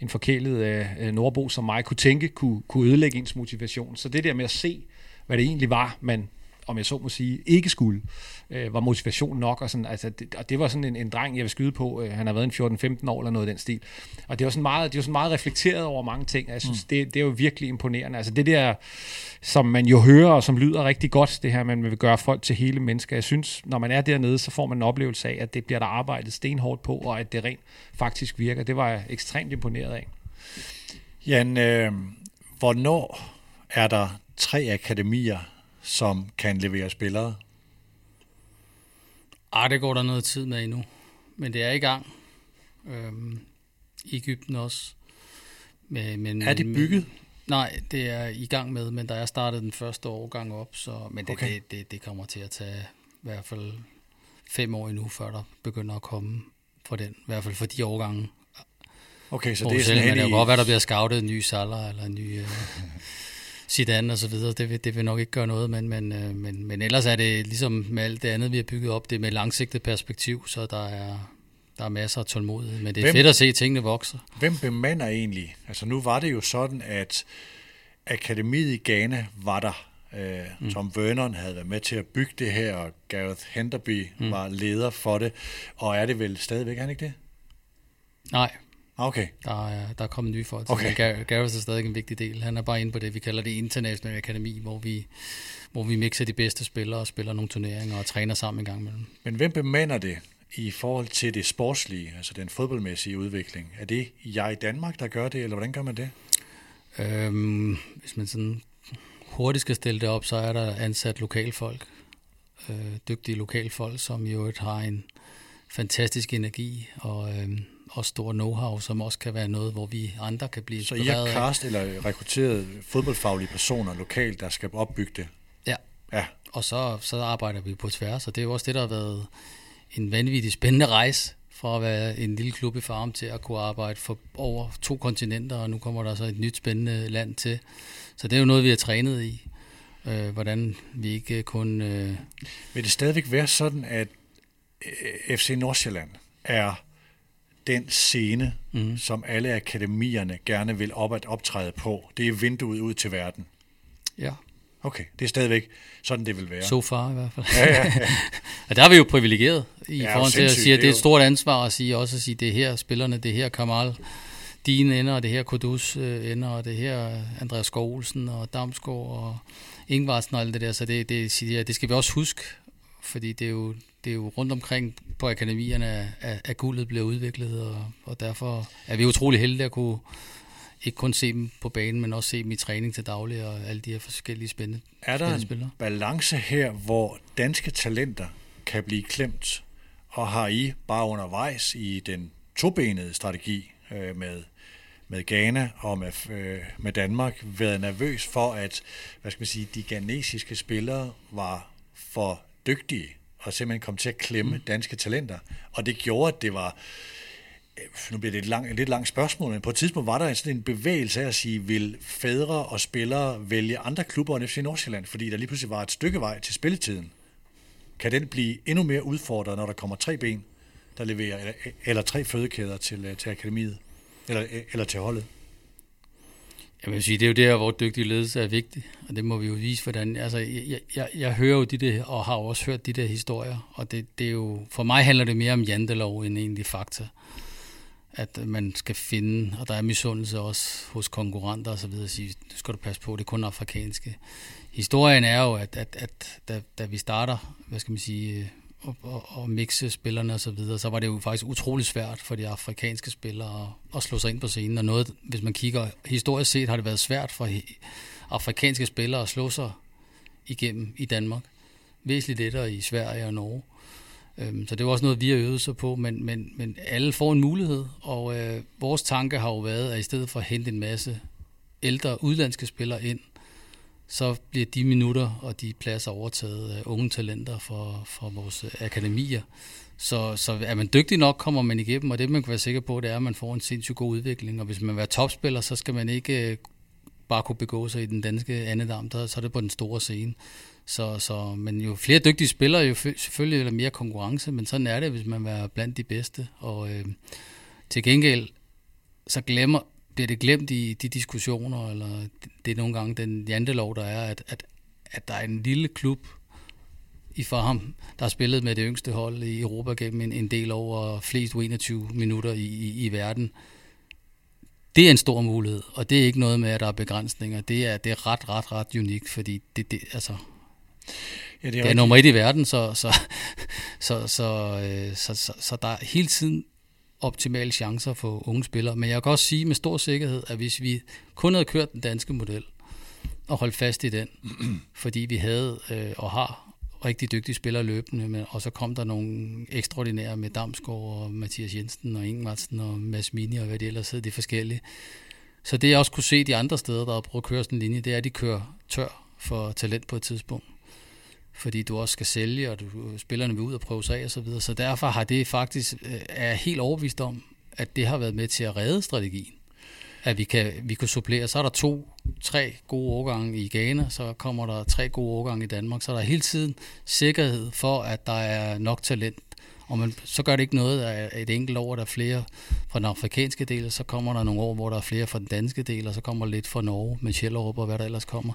[SPEAKER 5] en forkælet øh, nordbo som mig kunne tænke, kunne, kunne ødelægge ens motivation. Så det der med at se, hvad det egentlig var, man om jeg så må sige, ikke skulle, øh, var motivation nok. Og, sådan, altså, det, og det var sådan en, en dreng, jeg vil skyde på. Øh, han har været en 14-15 år eller noget af den stil. Og det var sådan meget, det var sådan meget reflekteret over mange ting. Jeg synes, mm. det, det er jo virkelig imponerende. Altså det der, som man jo hører, og som lyder rigtig godt, det her, man vil gøre folk til hele mennesker. Jeg synes, når man er dernede, så får man en oplevelse af, at det bliver der arbejdet stenhårdt på, og at det rent faktisk virker. Det var jeg ekstremt imponeret af.
[SPEAKER 2] Jan, øh, hvornår er der tre akademier som kan levere spillere?
[SPEAKER 3] Ah, det går der noget tid med endnu. Men det er i gang. Øhm, Ægypten også.
[SPEAKER 2] Men, men, er det bygget?
[SPEAKER 3] Men, nej, det er i gang med, men der er startet den første årgang op, så, men det, okay. det, det, det kommer til at tage i hvert fald fem år endnu, før der begynder at komme for den, i hvert fald for de årgange.
[SPEAKER 2] Okay, så det er sådan
[SPEAKER 3] Men det kan godt være, der bliver scoutet en ny Salah eller en ny... Øh, Zidane og så videre, det vil, det vil nok ikke gøre noget, men, men, øh, men, men ellers er det ligesom med alt det andet, vi har bygget op, det med langsigtet perspektiv, så der er, der er masser af tålmodighed, men det er hvem, fedt at se, at tingene vokser.
[SPEAKER 2] Hvem bemander egentlig? Altså nu var det jo sådan, at akademiet i Ghana var der. Øh, mm. Tom Vernon havde været med til at bygge det her, og Gareth Henderby mm. var leder for det, og er det vel stadigvæk, er han ikke det?
[SPEAKER 3] Nej,
[SPEAKER 2] Okay.
[SPEAKER 3] Der er, der er kommet nye folk okay. men Gareth er stadig en vigtig del. Han er bare inde på det, vi kalder det internationale akademi, hvor vi, hvor vi mixer de bedste spillere og spiller nogle turneringer og træner sammen en gang imellem.
[SPEAKER 2] Men hvem bemander det i forhold til det sportslige, altså den fodboldmæssige udvikling? Er det jeg i Danmark, der gør det, eller hvordan gør man det?
[SPEAKER 3] Øhm, hvis man sådan hurtigt skal stille det op, så er der ansat lokalfolk, øh, dygtige lokalfolk, som jo har en fantastisk energi og øh, og stor know-how, som også kan være noget, hvor vi andre kan blive
[SPEAKER 2] Så I har cast eller rekrutteret fodboldfaglige personer lokalt, der skal opbygge det?
[SPEAKER 3] Ja. ja. Og så, så arbejder vi på tværs, og det er jo også det, der har været en vanvittig spændende rejse fra at være en lille klub i farm til at kunne arbejde for over to kontinenter, og nu kommer der så et nyt spændende land til. Så det er jo noget, vi har trænet i, øh, hvordan vi ikke kun... Øh...
[SPEAKER 2] Vil det stadigvæk være sådan, at øh, FC Nordsjælland er den scene, mm. som alle akademierne gerne vil op at optræde på. Det er vinduet ud til verden.
[SPEAKER 3] Ja.
[SPEAKER 2] Okay, det er stadigvæk sådan, det vil være.
[SPEAKER 3] Så far i hvert fald. Ja, ja, ja. og der er vi jo privilegeret i ja, forhold til at sige, at det er et stort ansvar at sige, også at sige, det er her spillerne, det er her Kamal, dine ender, og det her Kudus øh, ender, og det her Andreas Skovlsen og Damsgaard og Ingvarsen og alt det der. Så det, det, det skal vi også huske, fordi det er jo, det er jo rundt omkring på akademierne, at, at guldet bliver udviklet, og, og derfor er vi utrolig heldige at kunne ikke kun se dem på banen, men også se dem i træning til daglig, og alle de her forskellige spændende
[SPEAKER 2] Er der en balance her, hvor danske talenter kan blive klemt, og har I bare undervejs i den tobenede strategi øh, med med Ghana og med, øh, med Danmark været nervøs for, at hvad skal man sige, de ghanesiske spillere var for dygtige og simpelthen kom til at klemme mm. danske talenter. Og det gjorde, at det var, øh, nu bliver det et, lang, et lidt langt spørgsmål, men på et tidspunkt var der sådan en bevægelse af at sige, vil fædre og spillere vælge andre klubber end FC Nordsjælland, fordi der lige pludselig var et stykke vej til spilletiden. Kan den blive endnu mere udfordret, når der kommer tre ben, der leverer, eller, eller tre fødekæder til, øh, til akademiet, eller, eller til holdet?
[SPEAKER 3] Jeg vil sige, det er jo der, hvor dygtig ledelse er vigtig, og det må vi jo vise, hvordan... Altså, jeg, jeg, jeg hører jo de der, og har også hørt de der historier, og det, det er jo... For mig handler det mere om jantelov end egentlig fakta. At øh, man skal finde, og der er misundelse også hos konkurrenter og så videre, at sige, nu skal du passe på, det er kun afrikanske. historien er jo, at, at, at da, da vi starter, hvad skal man sige, øh, og, og, og mixe spillerne og så videre, så var det jo faktisk utrolig svært for de afrikanske spillere at, at slå sig ind på scenen. Og noget, hvis man kigger historisk set, har det været svært for afrikanske spillere at slå sig igennem i Danmark. Væsentligt lettere i Sverige og Norge. Øhm, så det er også noget, vi har øvet sig på, men, men, men alle får en mulighed, og øh, vores tanke har jo været, at i stedet for at hente en masse ældre udlandske spillere ind, så bliver de minutter og de pladser overtaget af unge talenter for, for vores øh, akademier. Så, så er man dygtig nok, kommer man igennem, og det man kan være sikker på, det er, at man får en sindssygt god udvikling. Og hvis man er topspiller, så skal man ikke øh, bare kunne begå sig i den danske andedam, der, så er det på den store scene. Så, så, men jo flere dygtige spillere, jo selvfølgelig er der mere konkurrence, men sådan er det, hvis man er blandt de bedste. Og øh, til gengæld, så glemmer, bliver det glemt i de diskussioner, eller det er nogle gange den jantelov, der er, at, at, at der er en lille klub i Farham, der har spillet med det yngste hold i Europa gennem en, en del over flest 21 minutter i, i, i verden. Det er en stor mulighed, og det er ikke noget med, at der er begrænsninger. Det er, det er ret, ret, ret unikt, fordi det, det, altså, ja, det er, det er nummer et i verden, så, så, så, så, øh, så, så, så der er hele tiden optimale chancer for unge spillere. Men jeg kan også sige med stor sikkerhed, at hvis vi kun havde kørt den danske model og holdt fast i den, fordi vi havde øh, og har rigtig dygtige spillere løbende, men, og så kom der nogle ekstraordinære med Damsgaard og Mathias Jensen og Ingemartsen og Mads Mini og hvad det ellers hedder, det forskellige. Så det jeg også kunne se de andre steder, der har prøvet at køre sådan en linje, det er, at de kører tør for talent på et tidspunkt fordi du også skal sælge, og du, spillerne vil ud og prøve sig af og så videre. Så derfor har det faktisk, øh, er jeg helt overbevist om, at det har været med til at redde strategien. At vi kan, vi kan supplere. Så er der to, tre gode årgange i Ghana, så kommer der tre gode årgange i Danmark. Så er der hele tiden sikkerhed for, at der er nok talent. Og man, så gør det ikke noget, at et enkelt år, der er flere fra den afrikanske del, så kommer der nogle år, hvor der er flere fra den danske del, og så kommer lidt fra Norge med Sjællerup og hvad der ellers kommer.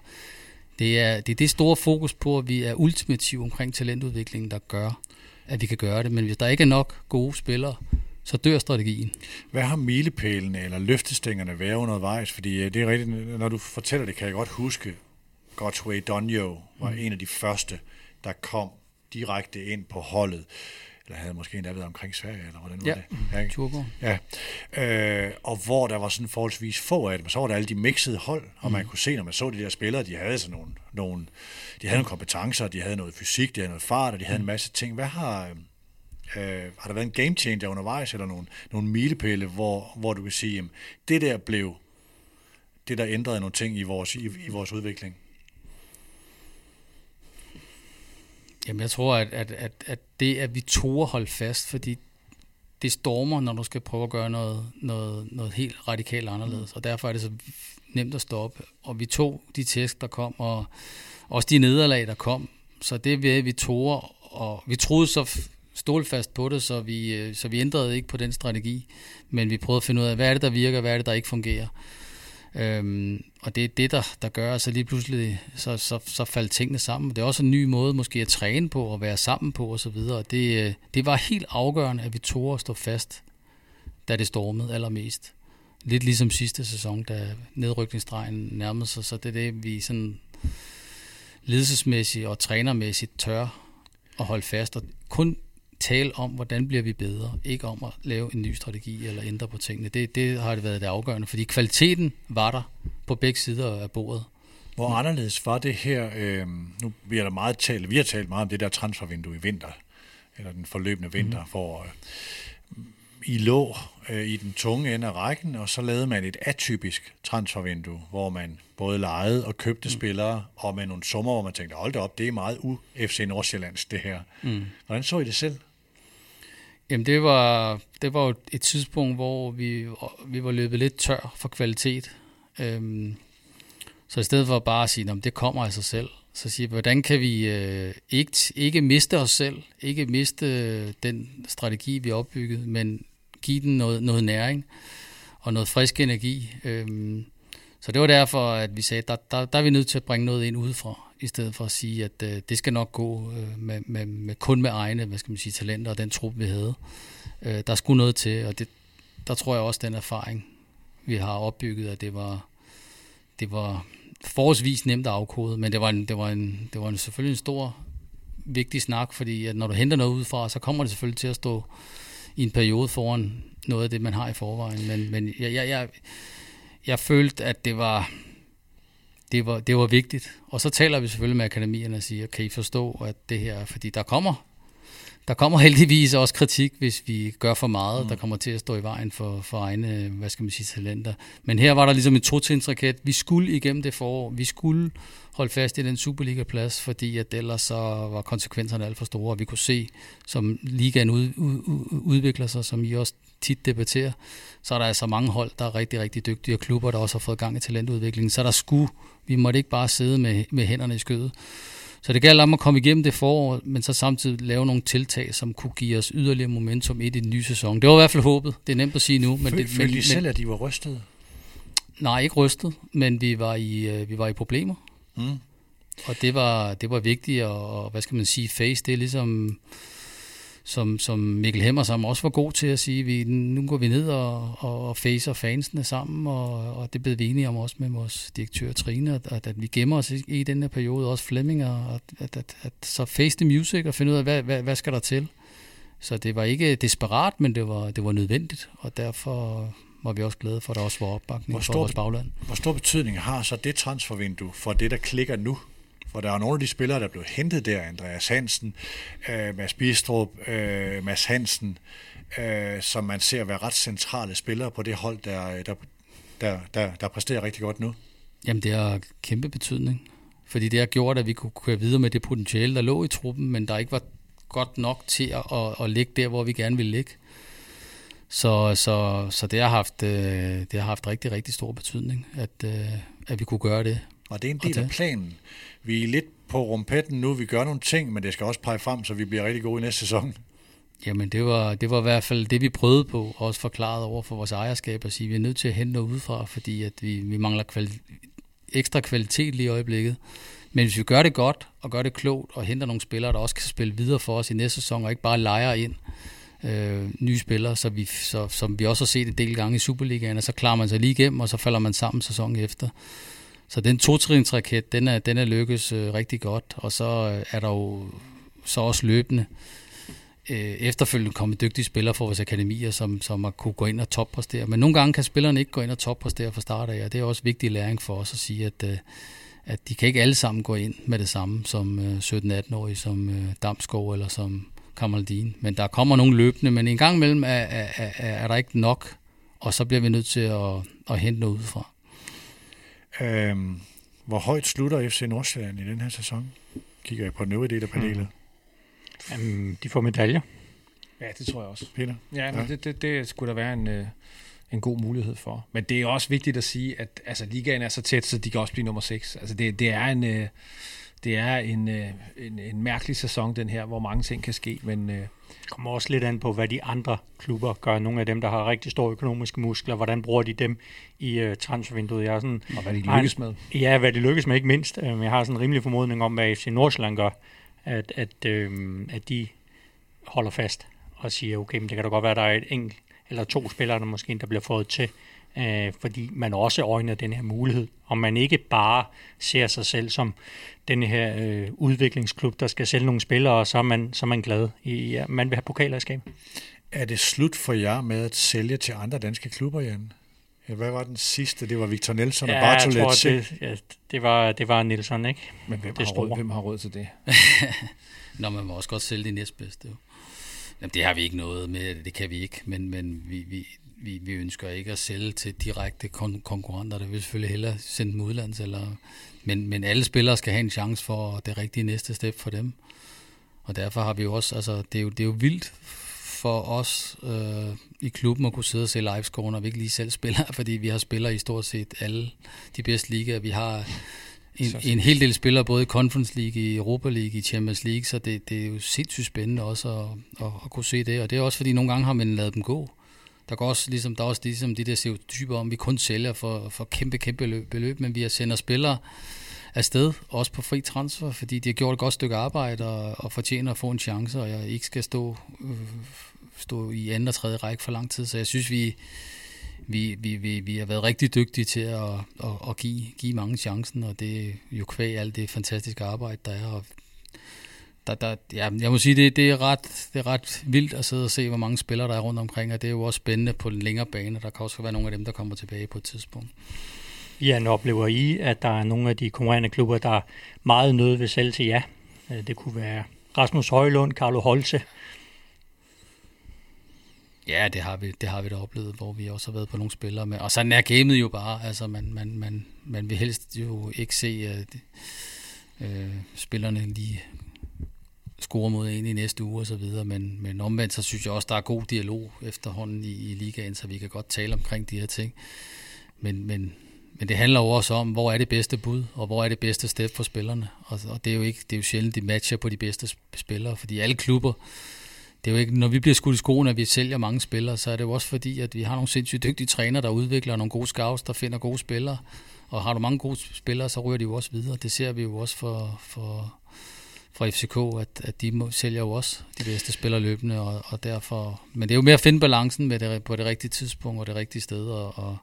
[SPEAKER 3] Det er, det er det store fokus på, at vi er ultimative omkring talentudviklingen, der gør, at vi kan gøre det. Men hvis der ikke er nok gode spillere, så dør strategien.
[SPEAKER 2] Hvad har milepælene eller løftestængerne været undervejs? Fordi øh, det er rigtigt, når du fortæller det, kan jeg godt huske, Godsway Donio var mm. en af de første, der kom direkte ind på holdet eller havde måske endda været omkring Sverige, eller hvordan
[SPEAKER 3] ja.
[SPEAKER 2] var det? Ja,
[SPEAKER 3] Turbo.
[SPEAKER 2] Ja, øh, og hvor der var sådan forholdsvis få af dem, så var der alle de mixede hold, og mm. man kunne se, når man så de der spillere, de havde sådan nogle, nogle, de havde nogle kompetencer, de havde noget fysik, de havde noget fart, og de havde mm. en masse ting. Hvad har, øh, har der været en game changer undervejs, eller nogle, nogle milepæle, hvor, hvor du kan sige, jamen, det der blev det, der ændrede nogle ting i vores, i, i vores udvikling?
[SPEAKER 3] Jamen, jeg tror, at, at, at, at det, at vi tog holde fast, fordi det stormer, når du skal prøve at gøre noget, noget, noget helt radikalt anderledes. Og derfor er det så nemt at stoppe. Og vi tog de tæsk, der kom, og også de nederlag, der kom. Så det ved vi tog, og vi troede så stålfast på det, så vi, øh, så vi ændrede ikke på den strategi. Men vi prøvede at finde ud af, hvad er det, der virker, hvad er det, der ikke fungerer. Øhm, og det er det, der, der gør, at så lige pludselig så, så, så faldt tingene sammen. Det er også en ny måde måske at træne på og være sammen på osv. Det, øh, det var helt afgørende, at vi tog at stå fast, da det stormede allermest. Lidt ligesom sidste sæson, da nedrykningsdrejen nærmede sig, så det er det, vi sådan ledelsesmæssigt og trænermæssigt tør at holde fast. Og kun tale om, hvordan bliver vi bedre, ikke om at lave en ny strategi eller ændre på tingene. Det, det har det været det afgørende, fordi kvaliteten var der på begge sider af bordet.
[SPEAKER 2] Hvor anderledes var det her, øh, nu bliver der meget talt, vi har talt meget om det der transfervindue i vinter, eller den forløbende vinter, mm. hvor øh, I lå øh, i den tunge ende af rækken, og så lavede man et atypisk transfervindue, hvor man både lejede og købte mm. spillere, og med nogle summer, hvor man tænkte, hold da op, det er meget u-FC Nordsjællands det her. Mm. Hvordan så I det selv?
[SPEAKER 3] Jamen det var, det var et tidspunkt, hvor vi, vi var løbet lidt tør for kvalitet. Øhm, så i stedet for bare at sige, at det kommer af sig selv, så siger hvordan kan vi øh, ikke, ikke miste os selv, ikke miste øh, den strategi, vi har opbygget, men give den noget, noget næring og noget frisk energi. Øhm, så det var derfor, at vi sagde, der, der, der er vi nødt til at bringe noget ind udefra i stedet for at sige, at øh, det skal nok gå øh, med, med, med, kun med egne hvad skal man sige, talenter og den trup, vi havde. Øh, der skulle noget til, og det, der tror jeg også, den erfaring, vi har opbygget, at det var, det var forholdsvis nemt at afkode, men det var, en, det var, en, det var en, selvfølgelig en stor, vigtig snak, fordi at når du henter noget udefra, så kommer det selvfølgelig til at stå i en periode foran noget af det, man har i forvejen. Men, men jeg, jeg, jeg, jeg følte, at det var, det var, det var vigtigt. Og så taler vi selvfølgelig med akademierne og siger, kan I forstå, at det her, fordi der kommer der kommer heldigvis også kritik, hvis vi gør for meget, mm. der kommer til at stå i vejen for, for egne, hvad skal man sige, talenter. Men her var der ligesom en to-trinsraket. Vi skulle igennem det forår. Vi skulle holde fast i den Superliga-plads, fordi at ellers så var konsekvenserne alt for store. Vi kunne se, som ligaen ud, ud, udvikler sig, som I også tit debatterer, så er der altså mange hold, der er rigtig, rigtig dygtige, og klubber, der også har fået gang i talentudviklingen. Så der skulle, vi måtte ikke bare sidde med, med hænderne i skødet. Så det gælder om at komme igennem det forår, men så samtidig lave nogle tiltag, som kunne give os yderligere momentum i den nye sæson. Det var i hvert fald håbet. Det er nemt at sige nu. Men
[SPEAKER 2] Føl,
[SPEAKER 3] det,
[SPEAKER 2] følte
[SPEAKER 3] men,
[SPEAKER 2] de selv, at de var rystede?
[SPEAKER 3] Nej, ikke rystet, men vi var i, øh, vi var i problemer. Mm. Og det var, det var vigtigt at, hvad skal man sige, face det, ligesom som, som Mikkel Hemmer som også var god til at sige, vi, nu går vi ned og, og, og facer fansene sammen, og, og det blev vi enige om også med vores direktør Trine, at, at, at vi gemmer os i, i den her periode, også Flemming, og at, at, at, at så face the music og finde ud af, hvad, hvad, hvad skal der til. Så det var ikke desperat, men det var, det var nødvendigt, og derfor var vi også glade for, at der også var opbakning hvor stor, for vores bagland.
[SPEAKER 2] Hvor stor betydning har så det transfervindue for det, der klikker nu? For der er nogle af de spillere, der blev hentet der. Andreas Hansen, øh, Mads Bistrup, øh, Mads Hansen, øh, som man ser være ret centrale spillere på det hold, der, der, der, der, der præsterer rigtig godt nu.
[SPEAKER 3] Jamen, det har kæmpe betydning. Fordi det har gjort, at vi kunne køre videre med det potentiale, der lå i truppen, men der ikke var godt nok til at, at, at ligge der, hvor vi gerne ville ligge. Så, så, så det, har haft, øh, det har haft rigtig, rigtig stor betydning, at, øh, at vi kunne gøre det.
[SPEAKER 2] Og det er en del af planen. Vi er lidt på rumpetten nu, vi gør nogle ting, men det skal også pege frem, så vi bliver rigtig gode i næste sæson.
[SPEAKER 3] Jamen, det var, det var i hvert fald det, vi prøvede på, og også forklaret over for vores ejerskab, at sige, at vi er nødt til at hente noget udefra, fordi at vi, vi mangler kvali- ekstra kvalitet lige i øjeblikket. Men hvis vi gør det godt, og gør det klogt, og henter nogle spillere, der også kan spille videre for os i næste sæson, og ikke bare leger ind øh, nye spillere, så vi, så, som vi også har set en del gange i Superligaen, så klarer man sig lige igennem, og så falder man sammen sæsonen efter. Så den totrinsraket, den er, den er lykkes øh, rigtig godt, og så øh, er der jo så også løbende øh, efterfølgende kommet dygtige spillere fra vores akademier, som, som har kunne gå ind og toppræstere. Men nogle gange kan spillerne ikke gå ind og toppræstere fra start af, og det er også vigtig læring for os at sige, at, øh, at de kan ikke alle sammen gå ind med det samme som øh, 17-18-årige, som øh, Damskov eller som Kamaldin. Men der kommer nogle løbende, men en gang imellem er, er, er, er der ikke nok, og så bliver vi nødt til at, at hente noget udefra.
[SPEAKER 2] Øhm, hvor højt slutter FC Nordsjælland i den her sæson? Kigger jeg på den øvrige del af panelet.
[SPEAKER 4] Mm. Jamen, de får medaljer.
[SPEAKER 5] Ja, det tror jeg også.
[SPEAKER 2] Peter?
[SPEAKER 5] Ja, men ja. Det, det, det skulle der være en, øh, en god mulighed for. Men det er også vigtigt at sige, at altså, ligaen er så tæt, så de kan også blive nummer 6. Altså, det, det er en... Øh, det er en, øh, en, en mærkelig sæson, den her, hvor mange ting kan ske, men... Øh,
[SPEAKER 4] kommer også lidt an på, hvad de andre klubber gør. Nogle af dem, der har rigtig store økonomiske muskler, hvordan bruger de dem i uh, transfervinduet? Jeg er sådan,
[SPEAKER 5] og hvad de lykkes med.
[SPEAKER 4] Ja, hvad de lykkes med, ikke mindst. Uh, jeg har sådan en rimelig formodning om, hvad FC Nordsjælland gør, at, at, uh, at de holder fast og siger, okay, men det kan da godt være, at der er et enkelt eller to spillere, der måske der bliver fået til øh, fordi man også øjner den her mulighed, og man ikke bare ser sig selv som den her øh, udviklingsklub, der skal sælge nogle spillere, og så er man, så er man glad. I, ja, man vil have pokalredskab.
[SPEAKER 2] Er det slut for jer med at sælge til andre danske klubber, Jan? Ja, hvad var den sidste? Det var Victor Nelson
[SPEAKER 4] ja,
[SPEAKER 2] og Bartolet.
[SPEAKER 4] Jeg tror, det, ja, det, var, det var Nelson, ikke?
[SPEAKER 5] Men hvem, det har, råd, hvem har råd til det?
[SPEAKER 3] Nå, man må også godt sælge de næstbedste. Jo. Jamen, det har vi ikke noget med, det kan vi ikke, men, men vi, vi, vi, vi ønsker ikke at sælge til direkte kon- konkurrenter. Det vil selvfølgelig hellere sende dem udlands. Eller, men, men alle spillere skal have en chance for det rigtige næste step for dem. Og derfor har vi jo også, altså det er jo, det er jo vildt for os øh, i klubben at kunne sidde og se livescore, når vi ikke lige selv spiller, fordi vi har spillere i stort set alle de bedste ligaer. Vi har en, en hel del spillere, både i Conference League, i Europa League, i Champions League, så det, det er jo sindssygt spændende også at, at, at kunne se det. Og det er også fordi, nogle gange har man lavet dem gå. Der, går også, ligesom, der er også ligesom de der stereotyper om, vi kun sælger for, for kæmpe, kæmpe beløb, men vi sender spillere afsted, også på fri transfer, fordi de har gjort et godt stykke arbejde og, og fortjener at få en chance, og jeg ikke skal stå, øh, stå i anden og tredje række for lang tid. Så jeg synes, vi, vi, vi, vi, vi har været rigtig dygtige til at, at, at give, give mange chancen, og det er jo kvæg alt det fantastiske arbejde, der er. Og der, der, ja, jeg må sige, det, det, er ret, det er ret vildt at sidde og se, hvor mange spillere der er rundt omkring, og det er jo også spændende på den længere bane. Der kan også være nogle af dem, der kommer tilbage på et tidspunkt.
[SPEAKER 4] Ja, nu oplever I, at der er nogle af de konkurrerende klubber, der er meget nødt ved selv til ja. Øh, det kunne være Rasmus Højlund, Carlo Holse.
[SPEAKER 3] Ja, det har vi, det har vi da oplevet, hvor vi også har været på nogle spillere med. Og sådan er gamet jo bare. Altså, man, man, man, man vil helst jo ikke se uh, uh, spillerne lige score mod en i næste uge og så videre, men, men omvendt så synes jeg også, der er god dialog efterhånden i, i ligaen, så vi kan godt tale omkring de her ting. Men, men, men det handler jo også om, hvor er det bedste bud, og hvor er det bedste step for spillerne. Og, og det er jo ikke, det er jo sjældent, de matcher på de bedste spillere, fordi alle klubber, det er jo ikke, når vi bliver skudt i skoene, at vi sælger mange spillere, så er det jo også fordi, at vi har nogle sindssygt dygtige træner, der udvikler nogle gode scouts, der finder gode spillere. Og har du mange gode spillere, så ryger de jo også videre. Det ser vi jo også for, for, fra FCK, at, at de må, sælger jo også de bedste spillere løbende, og, og derfor... Men det er jo mere at finde balancen med det, på det rigtige tidspunkt og det rigtige sted, og, og,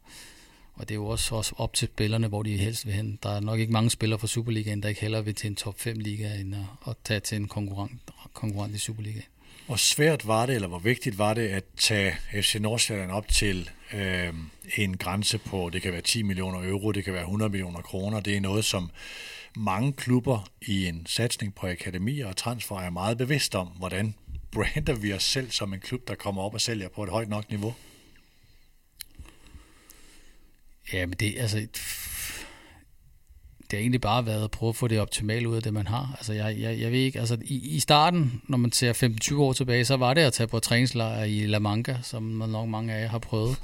[SPEAKER 3] og det er jo også, også op til spillerne, hvor de helst vil hen. Der er nok ikke mange spillere fra Superligaen, der ikke heller vil til en top 5 liga, end at, at tage til en konkurrent, konkurrent i Superligaen.
[SPEAKER 2] Hvor svært var det, eller hvor vigtigt var det at tage FC Nordsjælland op til øh, en grænse på, det kan være 10 millioner euro, det kan være 100 millioner kroner. Det er noget, som mange klubber i en satsning på akademier og transfer er meget bevidst om, hvordan brander vi os selv som en klub, der kommer op og sælger på et højt nok niveau?
[SPEAKER 3] Ja, men det, altså, det har egentlig bare været at prøve at få det optimale ud af det, man har. Altså, jeg, jeg, jeg ved ikke, altså, i, i starten, når man ser 15-20 år tilbage, så var det at tage på træningslejr i La Manga, som nok mange af jer har prøvet.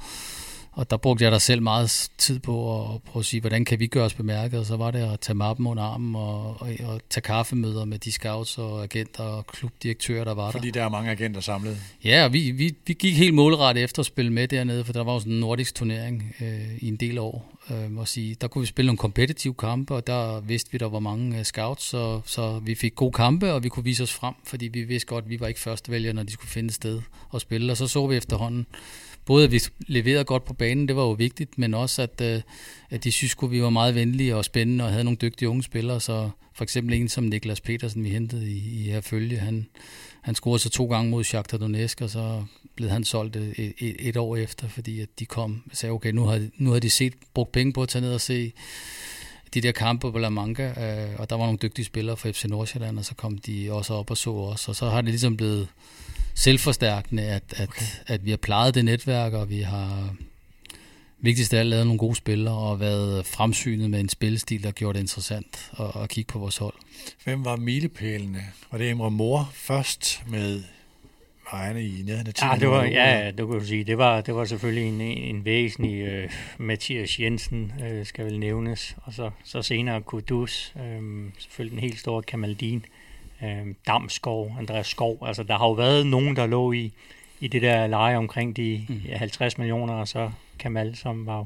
[SPEAKER 3] Og der brugte jeg da selv meget tid på at prøve at sige, hvordan kan vi gøre os bemærket, og så var det at tage mappen under armen og, og, og tage kaffemøder med de scouts og agenter og klubdirektører, der var
[SPEAKER 2] Fordi
[SPEAKER 3] der.
[SPEAKER 2] Fordi der er mange agenter samlet.
[SPEAKER 3] Ja, og vi, vi, vi gik helt målrettet efter at spille med dernede, for der var jo sådan en nordisk turnering øh, i en del år. Øh, og sige, der kunne vi spille nogle kompetitive kampe, og der vidste vi, der var mange uh, scouts, så, så vi fik gode kampe, og vi kunne vise os frem, fordi vi vidste godt, at vi var ikke førstevælger, når de skulle finde et sted at spille. Og så så vi efterhånden, både at vi leverede godt på banen, det var jo vigtigt, men også at, øh, at de synes, at vi var meget venlige og spændende og havde nogle dygtige unge spillere. Så for eksempel en som Niklas Petersen, vi hentede i, i her følge, han, han scorede så to gange mod Shakhtar Donetsk, og så blev han solgt øh, et, et, et år efter, fordi at de kom og sagde, okay, nu har, nu har de set, brugt penge på at tage ned og se de der kampe på La Manga, øh, og der var nogle dygtige spillere fra FC Nordsjælland, og så kom de også op og så os, og så har det ligesom blevet selvforstærkende, at, at, okay. at vi har plejet det netværk, og vi har vigtigst af alt lavet nogle gode spillere, og været fremsynet med en spillestil, der gjorde det interessant at, at kigge på vores hold.
[SPEAKER 2] Hvem var milepælene? Var det Emre Mor først med ejerne i nærheden af
[SPEAKER 4] Ja, det var, ja, det kan du sige. Det var, det var selvfølgelig en, en væsentlig uh, Mathias Jensen, uh, skal vel nævnes, og så, så senere Kudus, um, selvfølgelig den helt store Kamaldin, um, Damskov, Andreas Skov. Altså, der har jo været nogen, der lå i, i det der leje omkring de mm. ja, 50 millioner, og så Kamal, som var,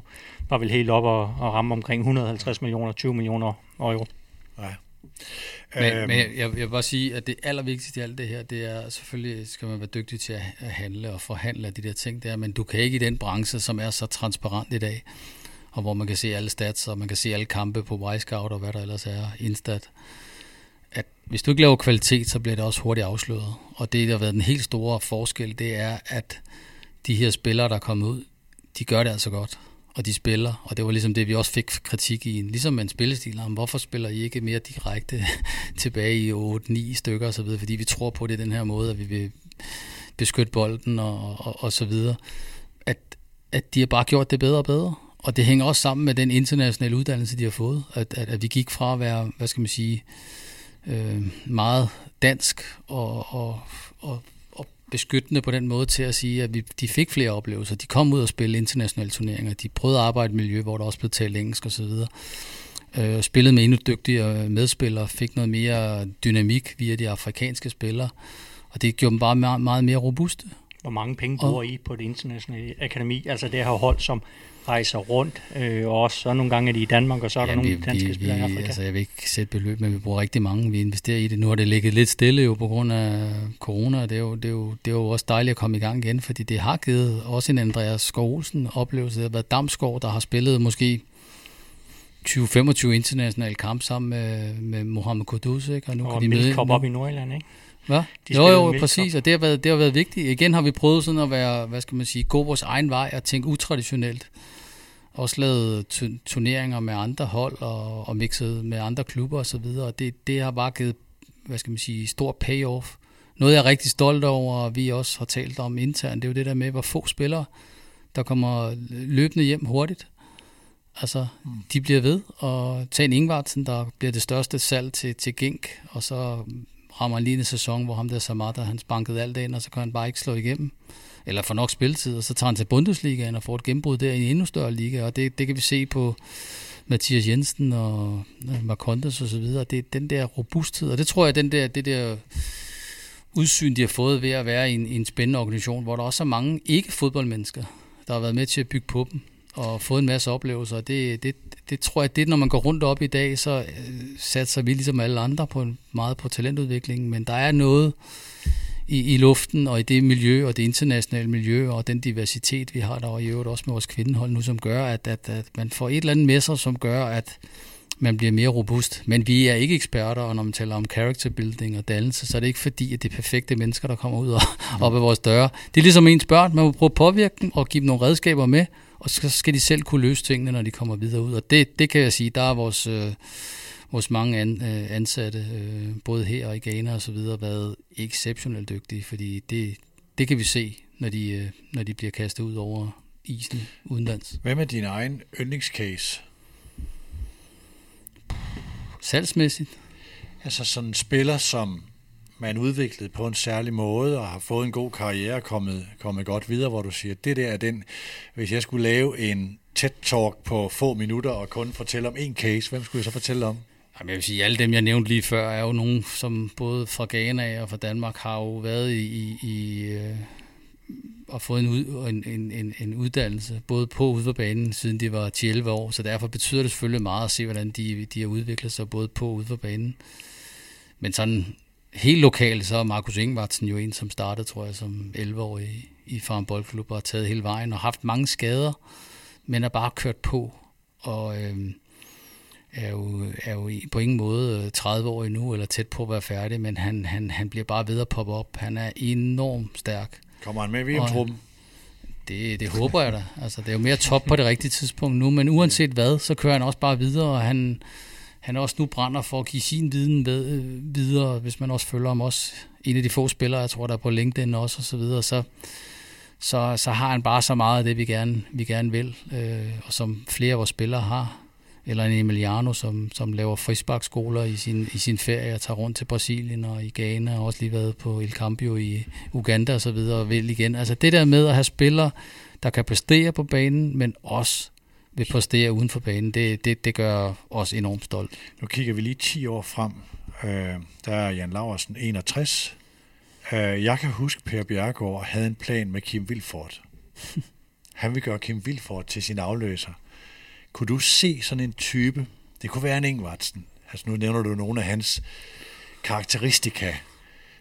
[SPEAKER 4] var vel helt op og, og ramme omkring 150 millioner, 20 millioner euro.
[SPEAKER 2] Ja.
[SPEAKER 3] Men, øhm. men jeg, jeg vil bare sige, at det allervigtigste i alt det her, det er selvfølgelig, skal man være dygtig til at handle og forhandle de der ting der, men du kan ikke i den branche, som er så transparent i dag, og hvor man kan se alle stats, og man kan se alle kampe på Y-Scout og hvad der ellers er, Instat, at hvis du ikke laver kvalitet, så bliver det også hurtigt afsløret. Og det, der har været den helt store forskel, det er, at de her spillere, der er kommet ud, de gør det altså godt og de spiller, og det var ligesom det, vi også fik kritik i, ligesom med en spillestil, om hvorfor spiller I ikke mere direkte tilbage i 8-9 stykker og så videre, fordi vi tror på det den her måde, at vi vil beskytte bolden og, og, og så videre, at, at de har bare gjort det bedre og bedre, og det hænger også sammen med den internationale uddannelse, de har fået, at, at, at vi gik fra at være, hvad skal man sige, øh, Øh, meget dansk og, og, og beskyttende på den måde til at sige, at vi, de fik flere oplevelser. De kom ud og spille internationale turneringer. De prøvede at arbejde i et miljø, hvor der også blev talt engelsk osv. Øh, spillede med endnu dygtigere medspillere, fik noget mere dynamik via de afrikanske spillere. Og det gjorde dem bare meget, meget mere robuste
[SPEAKER 4] hvor mange penge bruger I på det internationale akademi? Altså det her hold, som rejser rundt, øh, og også så nogle gange er de i Danmark, og så er ja, der nogle danske vi, spillere i Afrika.
[SPEAKER 3] Altså jeg vil ikke sætte beløb, men vi bruger rigtig mange. Vi investerer i det. Nu har det ligget lidt stille jo på grund af corona, det er jo, det er jo, det er jo også dejligt at komme i gang igen, fordi det har givet også en Andreas Skov Olsen oplevelse. Det har været Damsgaard, der har spillet måske 20-25 internationale kampe sammen med, med Mohamed Kudus, ikke?
[SPEAKER 4] Og nu og kan de møde op i Nordjylland, ikke?
[SPEAKER 3] Hvad? De jo, jo, præcis, og det har, været, det har været vigtigt. Igen har vi prøvet sådan at være, hvad skal man sige, gå vores egen vej og tænke utraditionelt. Også lavet turneringer med andre hold og, og mixet med andre klubber osv. Og det, det har bare givet, hvad skal man sige, stor payoff. Noget jeg er rigtig stolt over, og vi også har talt om internt, det er jo det der med, hvor få spillere, der kommer løbende hjem hurtigt. Altså, mm. de bliver ved, og tag en Ingvartsen, der bliver det største salg til, til Gink, og så rammer han lige en sæson, hvor ham der Samata, han spankede alt ind, og så kan han bare ikke slå igennem. Eller få nok spilletid, og så tager han til Bundesligaen og får et gennembrud der i en endnu større liga, og det, det kan vi se på Mathias Jensen og Marcondes og så videre. Det er den der robusthed, og det tror jeg, den der, det der udsyn, de har fået ved at være i en, i en spændende organisation, hvor der også er mange ikke-fodboldmennesker, der har været med til at bygge på dem og fået en masse oplevelser. Det, det, det tror jeg, det når man går rundt op i dag, så øh, satser vi ligesom alle andre på meget på talentudvikling, men der er noget i, i luften og i det miljø og det internationale miljø og den diversitet, vi har der, og i øvrigt også med vores kvindehold nu, som gør, at, at, at man får et eller andet med sig, som gør, at man bliver mere robust. Men vi er ikke eksperter, og når man taler om character building og dannelse, så er det ikke fordi, at det er perfekte mennesker, der kommer ud og op ad vores døre. Det er ligesom ens børn, man må prøve at påvirke dem og give dem nogle redskaber med, og så skal de selv kunne løse tingene, når de kommer videre ud. Og det, det kan jeg sige, der er vores, øh, vores mange an, øh, ansatte, øh, både her og i Ghana og så videre, været exceptionelt dygtige, fordi det, det kan vi se, når de, øh, når de bliver kastet ud over isen udenlands.
[SPEAKER 2] Hvad med din egen yndlingscase?
[SPEAKER 3] Salgsmæssigt?
[SPEAKER 2] Altså sådan en spiller, som man udviklet på en særlig måde og har fået en god karriere og kommet, kommet godt videre, hvor du siger, det der er den, hvis jeg skulle lave en tæt talk på få minutter og kun fortælle om en case, hvem skulle jeg så fortælle om?
[SPEAKER 3] Jamen, jeg vil sige, alle dem, jeg nævnte lige før, er jo nogen, som både fra Ghana og fra Danmark har jo været i, i, i øh, og fået en, ud, en, en, en, en uddannelse, både på og ude på banen, siden de var 10-11 år, så derfor betyder det selvfølgelig meget at se, hvordan de, de har udviklet sig både på og ude på banen. Men sådan helt lokalt, så er Markus Ingvartsen jo en, som startede, tror jeg, som 11-årig i, i Farm Boldklub og har taget hele vejen og haft mange skader, men er bare kørt på og øh, er, jo, er jo på ingen måde 30 år endnu eller tæt på at være færdig, men han, han, han bliver bare ved at poppe op. Han er enormt stærk.
[SPEAKER 2] Kommer han med i VM-truppen?
[SPEAKER 3] Det, det håber jeg da. Altså, det er jo mere top på det rigtige tidspunkt nu, men uanset hvad, så kører han også bare videre, og han, han også nu brænder for at give sin viden ved, øh, videre, hvis man også følger ham også. En af de få spillere, jeg tror, der er på LinkedIn også, og så videre, så, så, så har han bare så meget af det, vi gerne, vi gerne vil, øh, og som flere af vores spillere har. Eller en Emiliano, som, som laver frisbakskoler i sin, i sin ferie og tager rundt til Brasilien og i Ghana, og også lige været på El Campio i Uganda og så videre, og vil igen. Altså det der med at have spillere, der kan præstere på banen, men også vil præstere uden for banen, det, det, det gør os enormt stolt.
[SPEAKER 2] Nu kigger vi lige 10 år frem. Øh, der er Jan Laversen 61. Øh, jeg kan huske, Per Bjergård havde en plan med Kim Vilfort. Han vil gøre Kim Vilfort til sin afløser. Kunne du se sådan en type? Det kunne være en Ingvartsen. Altså nu nævner du nogle af hans karakteristika.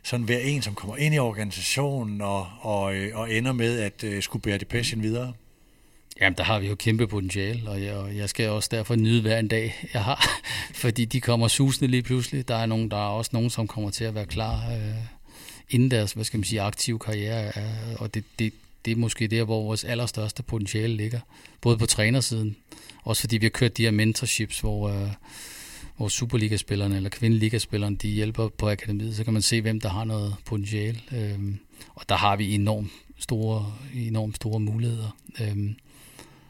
[SPEAKER 2] Sådan være en, som kommer ind i organisationen og, og, øh, og ender med at uh, skulle bære det passion videre.
[SPEAKER 3] Jamen, der har vi jo kæmpe potentiale, og jeg, og jeg skal også derfor nyde hver en dag, jeg har, fordi de kommer susende lige pludselig. Der er, nogen, der er også nogen, som kommer til at være klar øh, inden deres, hvad skal man sige, aktive karriere, øh, og det, det, det er måske der, hvor vores allerstørste potentiale ligger, både på trænersiden, også fordi vi har kørt de her mentorships, hvor, øh, hvor Superliga-spillerne eller kvindeligaspillerne, de hjælper på akademiet, så kan man se, hvem der har noget potentiale, øh, og der har vi enormt store, enormt store muligheder. Øh,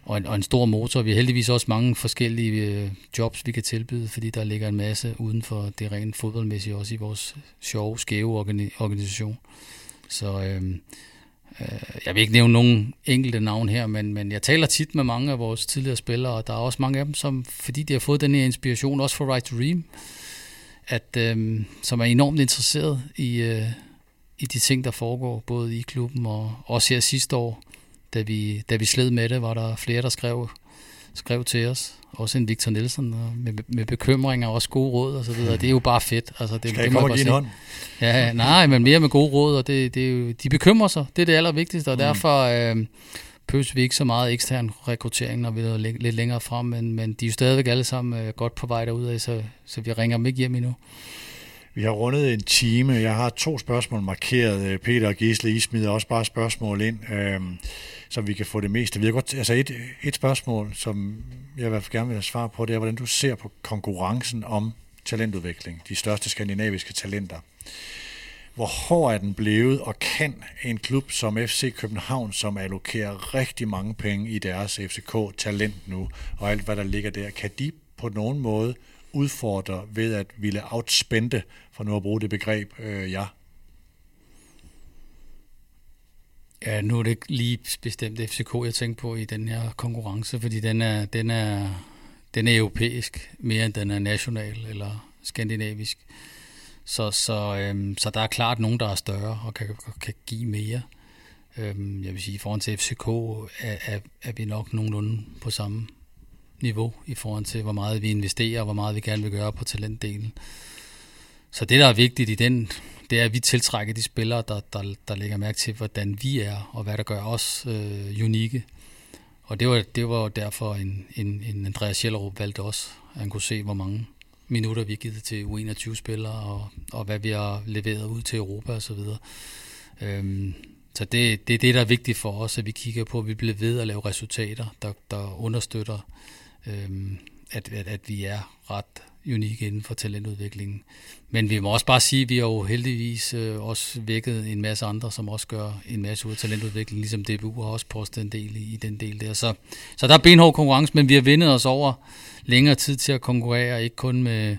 [SPEAKER 3] og en, og en stor motor. Vi har heldigvis også mange forskellige øh, jobs, vi kan tilbyde, fordi der ligger en masse uden for det rent fodboldmæssige, også i vores sjove, skæve organisation. Så øh, øh, jeg vil ikke nævne nogen enkelte navn her, men, men jeg taler tit med mange af vores tidligere spillere, og der er også mange af dem, som, fordi de har fået den her inspiration, også for Right to Dream, at, øh, som er enormt interesseret i, øh, i de ting, der foregår, både i klubben og også her sidste år, da vi, da vi sled med det, var der flere, der skrev, skrev til os. Også en Victor Nielsen med, med bekymringer og også gode råd og så videre. Det er jo bare fedt. Altså, det,
[SPEAKER 2] Skal
[SPEAKER 3] det
[SPEAKER 2] jeg komme og give en hånd?
[SPEAKER 3] Ja, nej, men mere med gode råd, og det, det er jo, de bekymrer sig. Det er det allervigtigste, og derfor øh, pøs vi ikke så meget ekstern rekruttering, når vi er lidt, længere frem, men, men de er jo stadigvæk alle sammen øh, godt på vej derudad, så, så vi ringer dem ikke hjem endnu.
[SPEAKER 2] Vi har rundet en time. Jeg har to spørgsmål markeret. Peter og Gisle, I smider også bare spørgsmål ind, øhm, så vi kan få det meste. Vi har godt, altså et, et spørgsmål, som jeg i hvert fald gerne vil have svar på, det er, hvordan du ser på konkurrencen om talentudvikling. De største skandinaviske talenter. Hvor hård er den blevet, og kan en klub som FC København, som allokerer rigtig mange penge i deres FCK-talent nu, og alt hvad der ligger der, kan de på nogen måde udfordre ved at ville outspende, for nu at bruge det begreb, øh, ja.
[SPEAKER 3] Ja, nu er det ikke lige bestemt FCK, jeg tænker på i den her konkurrence, fordi den er, den er, den er europæisk mere end den er national eller skandinavisk. Så, så, øhm, så der er klart nogen, der er større og kan, kan give mere. Øhm, jeg vil sige, i forhold til FCK er, er, er vi nok nogenlunde på samme niveau i forhold til, hvor meget vi investerer og hvor meget vi gerne vil gøre på talentdelen. Så det, der er vigtigt i den, det er, at vi tiltrækker de spillere, der, der, der lægger mærke til, hvordan vi er, og hvad der gør os øh, unikke. Og det var, det var derfor, en, en, en Andreas Jellerup valgte os. at Han kunne se, hvor mange minutter vi har givet til U21-spillere, og, og hvad vi har leveret ud til Europa osv. Øhm, så det, det er det, der er vigtigt for os, at vi kigger på, at vi bliver ved at lave resultater, der, der understøtter, øhm, at, at, at vi er ret unikke inden for talentudviklingen. Men vi må også bare sige, at vi har jo heldigvis øh, også vækket en masse andre, som også gør en masse ud af talentudvikling, ligesom DBU har også postet en del i, i den del der. Så, så der er benhård konkurrence, men vi har vendet os over længere tid til at konkurrere, ikke kun med,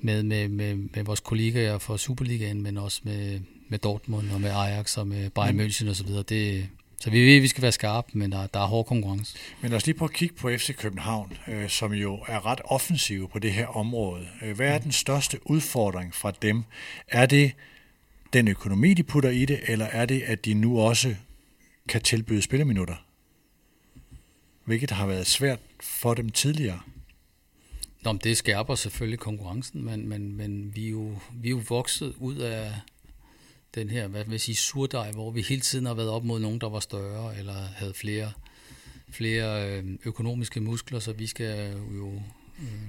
[SPEAKER 3] med, med, med, med vores kollegaer fra Superligaen, men også med, med Dortmund og med Ajax og med Bayern München osv. Det, så vi ved, at vi skal være skarpe, men der, der er hård konkurrence.
[SPEAKER 2] Men lad os lige prøve at kigge på FC København, øh, som jo er ret offensive på det her område. Øh, hvad er den største udfordring fra dem? Er det den økonomi, de putter i det, eller er det, at de nu også kan tilbyde spilleminutter? Hvilket har været svært for dem tidligere.
[SPEAKER 3] Nå, det skærper selvfølgelig konkurrencen, men, men, men vi, er jo, vi er jo vokset ud af den her, hvad vil jeg sige, surdej, hvor vi hele tiden har været op mod nogen, der var større, eller havde flere, flere øh, økonomiske muskler, så vi skal jo øh,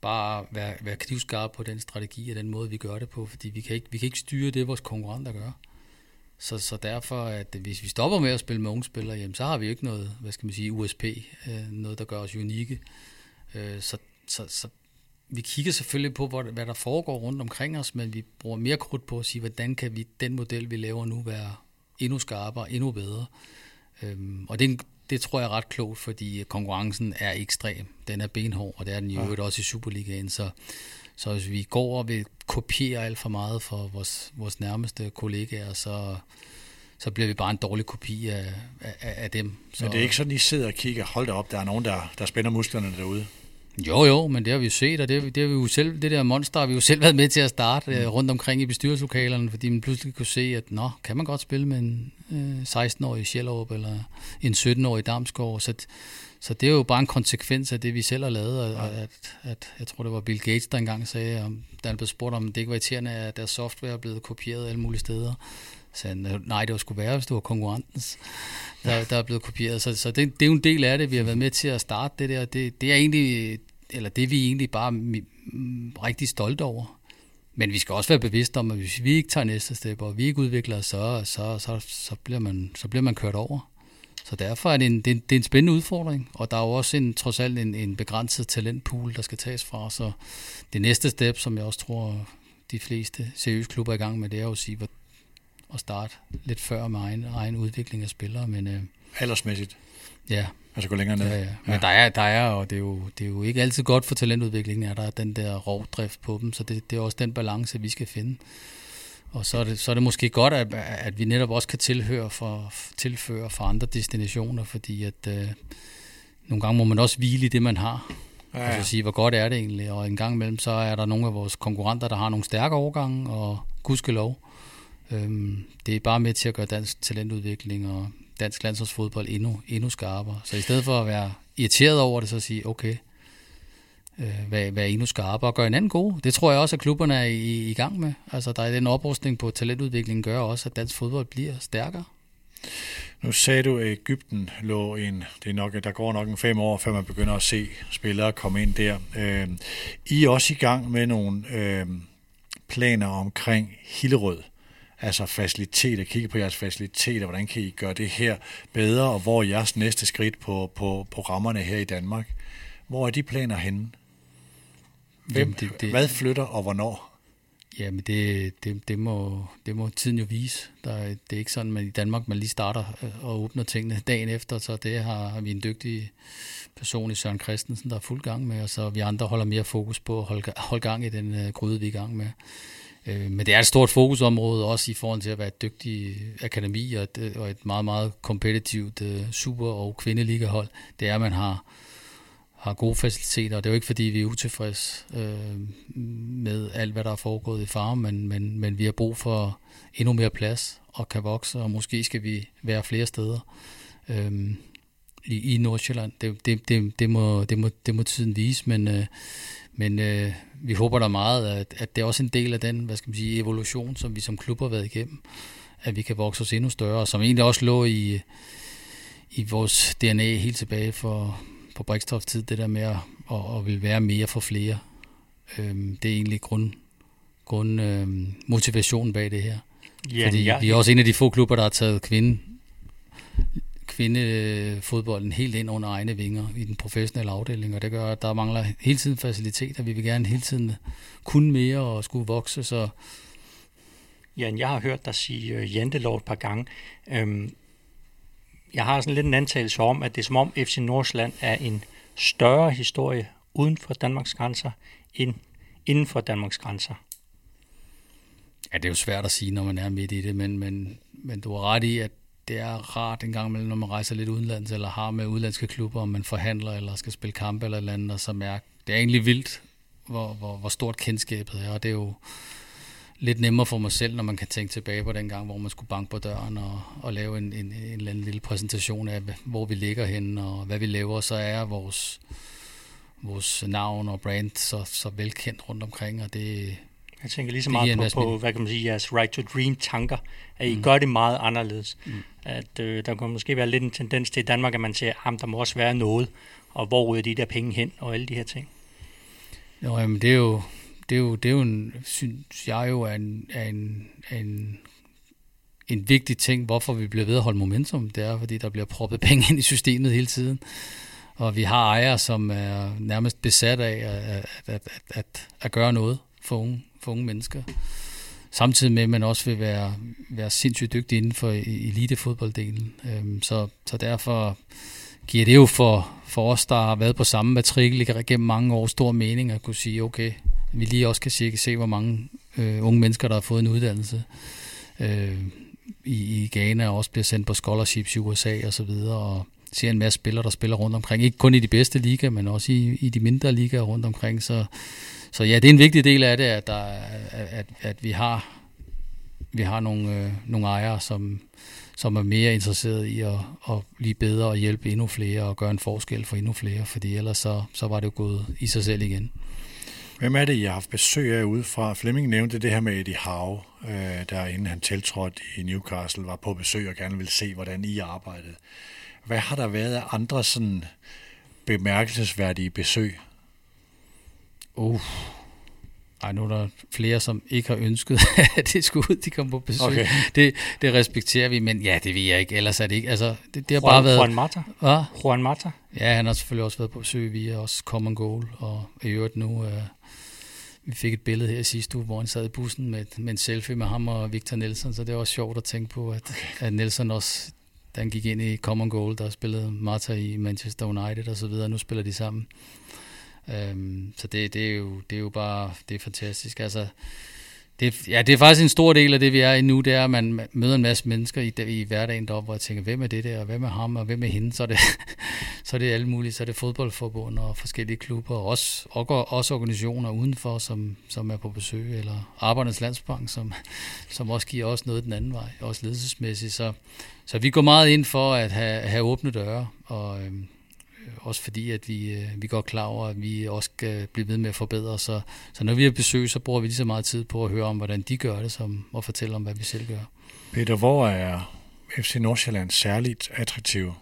[SPEAKER 3] bare være, være knivskarpe på den strategi og den måde, vi gør det på, fordi vi kan ikke, vi kan ikke styre det, vores konkurrenter gør. Så, så derfor, at hvis vi stopper med at spille med unge spillere, jamen, så har vi ikke noget, hvad skal man sige, USP, øh, noget, der gør os unikke. Øh, så, så, så vi kigger selvfølgelig på, hvad der foregår rundt omkring os, men vi bruger mere krudt på at sige, hvordan kan vi den model, vi laver nu, være endnu skarpere, endnu bedre. Øhm, og det, det tror jeg er ret klogt, fordi konkurrencen er ekstrem. Den er benhård, og det er den jo ja. også i Superligaen. Så, så hvis vi går og vil kopiere alt for meget for vores, vores nærmeste kollegaer, så, så bliver vi bare en dårlig kopi af, af, af dem. Så,
[SPEAKER 2] Men det er ikke sådan, I sidder og kigger, hold da op, der er nogen, der, der spænder musklerne derude.
[SPEAKER 3] Jo, jo, men det har vi jo set, og det, det har vi jo selv, det der monster har vi jo selv været med til at starte mm. rundt omkring i bestyrelseslokalerne, fordi man pludselig kunne se, at nå, kan man godt spille med en øh, 16-årig Sjællerup eller en 17-årig Damsgaard, så, så det er jo bare en konsekvens af det, vi selv har lavet, at, ja. at, at jeg tror, det var Bill Gates, der engang sagde, om, da han blev spurgt, om det ikke var irriterende, at deres software er blevet kopieret alle mulige steder. Så han, nej, det var sgu værre, hvis det var konkurrentens, der, der er blevet kopieret. Så, så det, det er jo en del af det, vi har været med til at starte det der. Det, det er egentlig, eller det er vi egentlig bare mm, rigtig stolte over. Men vi skal også være bevidste om, at hvis vi ikke tager næste step, og vi ikke udvikler, så, så, så, så, bliver, man, så bliver man kørt over. Så derfor er det en, det, er en, det er en spændende udfordring, og der er jo også en, trods alt en, en begrænset talentpool, der skal tages fra. Så det næste step, som jeg også tror, de fleste seriøse klubber er i gang med, det er jo at sige, at starte lidt før med egen, egen udvikling af spillere. Men, øh,
[SPEAKER 2] Aldersmæssigt?
[SPEAKER 3] Ja.
[SPEAKER 2] Altså gå længere ned?
[SPEAKER 3] Ja, ja. Men ja. Der, er, der er, og det er, jo, det er jo ikke altid godt for talentudviklingen, at der er den der rovdrift på dem, så det, det er også den balance, vi skal finde. Og så er det, så er det måske godt, at, at vi netop også kan tilhøre for, tilføre for andre destinationer, fordi at øh, nogle gange må man også hvile i det, man har. Ja, ja. Altså sige, hvor godt er det egentlig? Og en gang imellem, så er der nogle af vores konkurrenter, der har nogle stærke overgange, og gudskelov, Øhm, det er bare med til at gøre dansk talentudvikling og dansk landsholdsfodbold endnu, endnu skarpere. Så i stedet for at være irriteret over det, så sige, okay, øh, være, være endnu skarpere og gøre en anden god. Det tror jeg også, at klubberne er i, i gang med. Altså, der er den oprustning på talentudviklingen, gør også, at dansk fodbold bliver stærkere.
[SPEAKER 2] Nu sagde du, at Ægypten lå en, det er nok, der går nok en fem år, før man begynder at se spillere komme ind der. Øh, I er også i gang med nogle øh, planer omkring Hillerød, altså faciliteter, kigge på jeres faciliteter, hvordan kan I gøre det her bedre, og hvor er jeres næste skridt på, på programmerne her i Danmark? Hvor er de planer henne? Hvem, Jamen det, det, hvad flytter og hvornår?
[SPEAKER 3] Jamen, det, det, det, må, det må tiden jo vise. Der, det er ikke sådan, at i Danmark man lige starter øh, og åbner tingene dagen efter, så det har, vi en dygtig person i Søren Christensen, der er fuld gang med, og så vi andre holder mere fokus på at holde, holde gang i den uh, gryde, vi er i gang med. Uh, men det er et stort fokusområde også i forhold til at være et dygtigt akademi og et, øh, og et meget, meget kompetitivt øh, super- og kvindeligahold. Det er, at man har har gode faciliteter. Det er jo ikke, fordi vi er utilfredse øh, med alt, hvad der er foregået i farm, men, men, men vi har brug for endnu mere plads og kan vokse, og måske skal vi være flere steder øh, i, i Nordsjælland. Det, det, det, det, må, det, må, det må tiden vise, men, øh, men øh, vi håber da meget, at, at det er også en del af den hvad skal man sige, evolution, som vi som klub har været igennem, at vi kan vokse os endnu større, og som egentlig også lå i, i vores DNA helt tilbage for på Brikstof tid, det der med at, at, at vil være mere for flere. Øhm, det er egentlig grund, grund øhm, motivationen bag det her. Ja, Fordi ja. vi er også en af de få klubber, der har taget kvinde, kvindefodbolden helt ind under egne vinger i den professionelle afdeling, og det gør, at der mangler hele tiden faciliteter. Vi vil gerne hele tiden kunne mere og skulle vokse, så
[SPEAKER 4] Jan, jeg har hørt dig sige uh, jantelov et par gange. Øhm, jeg har sådan lidt en antagelse om, at det er som om FC Nordsjælland er en større historie uden for Danmarks grænser end inden for Danmarks grænser.
[SPEAKER 3] Ja, det er jo svært at sige, når man er midt i det, men, men, men du har ret i, at det er rart en gang imellem, når man rejser lidt udenlands, eller har med udenlandske klubber, om man forhandler, eller skal spille kampe eller eller andet, og så mærke, det er egentlig vildt, hvor, hvor, hvor stort kendskabet er, og det er jo, lidt nemmere for mig selv, når man kan tænke tilbage på den gang, hvor man skulle banke på døren og, og lave en, en, en eller anden lille præsentation af, hvor vi ligger henne og hvad vi laver, så er vores, vores navn og brand så, så velkendt rundt omkring, og det
[SPEAKER 4] jeg tænker lige så meget på, på, hvad kan man sige, jeres right to dream tanker, at I mm. gør det meget anderledes. Mm. At øh, der kan måske være lidt en tendens til i Danmark, at man siger, at der må også være noget, og hvor ryger de der penge hen, og alle de her ting.
[SPEAKER 3] Jo, jamen det er jo, det er jo, det er jo en, synes jeg jo, er en, er en, en, en vigtig ting, hvorfor vi bliver ved at holde momentum. Det er, fordi der bliver proppet penge ind i systemet hele tiden. Og vi har ejere, som er nærmest besat af at, at, at, at, at gøre noget for unge, for unge mennesker. Samtidig med, at man også vil være, være sindssygt dygtig inden for e-, elitefodbolddelen. Øhm, så, så derfor giver det jo for, for os, der har været på samme matrikel gennem mange år, stor mening at kunne sige, okay, vi lige også kan se, se hvor mange øh, unge mennesker, der har fået en uddannelse øh, i, i Ghana, og også bliver sendt på scholarships i USA og så videre, og ser en masse spillere, der spiller rundt omkring. Ikke kun i de bedste ligaer, men også i, i de mindre ligaer rundt omkring. Så, så ja, det er en vigtig del af det, at, der, at, at vi har vi har nogle, øh, nogle ejere, som, som er mere interesseret i at, at blive bedre og hjælpe endnu flere og gøre en forskel for endnu flere, fordi ellers så, så var det jo gået i sig selv igen.
[SPEAKER 2] Hvem er det, I har haft besøg af udefra? Flemming nævnte det her med Eddie Howe, øh, der inden han tiltrådte i Newcastle, var på besøg og gerne ville se, hvordan I arbejdede. Hvad har der været af andre sådan bemærkelsesværdige besøg?
[SPEAKER 3] Uh, ej, nu er der flere, som ikke har ønsket, at det skulle ud, de kom på besøg. Okay. Det, det respekterer vi, men ja, det ved jeg ikke. Ellers er det ikke. Altså, det, det har Juan, bare været...
[SPEAKER 4] Juan Mata?
[SPEAKER 3] Hvad?
[SPEAKER 4] Juan Mata?
[SPEAKER 3] Ja, han har selvfølgelig også været på besøg via også Common Goal, og i øvrigt nu... Uh, vi fik et billede her sidste uge, hvor han sad i bussen med, med en selfie med ham og Victor Nelson, så det var også sjovt at tænke på, at, okay. at Nelson også, da han gik ind i Common Goal, der spillede Marta i Manchester United og så videre, nu spiller de sammen. Øhm, så det, det, er jo, det er jo bare, det er fantastisk. Altså, Det, ja, det er faktisk en stor del af det, vi er i nu, det er, at man møder en masse mennesker i, i hverdagen deroppe, hvor jeg tænker, hvem er det der, og hvem er ham, og hvem er hende, så er det, så er det alle mulige, så er det fodboldforbund og forskellige klubber, og også, og også organisationer udenfor, som, som er på besøg, eller Arbejdernes Landsbank, som, som også giver os noget den anden vej, også ledelsesmæssigt, så, så vi går meget ind for at have, have åbne døre, og øhm, også fordi, at vi, øh, vi går klar over, at vi også skal blive ved med at forbedre. Så, så når vi har besøg, så bruger vi lige så meget tid på at høre om, hvordan de gør det, som at fortælle om, hvad vi selv gør.
[SPEAKER 2] Peter, hvor er FC Nordsjælland særligt attraktiv?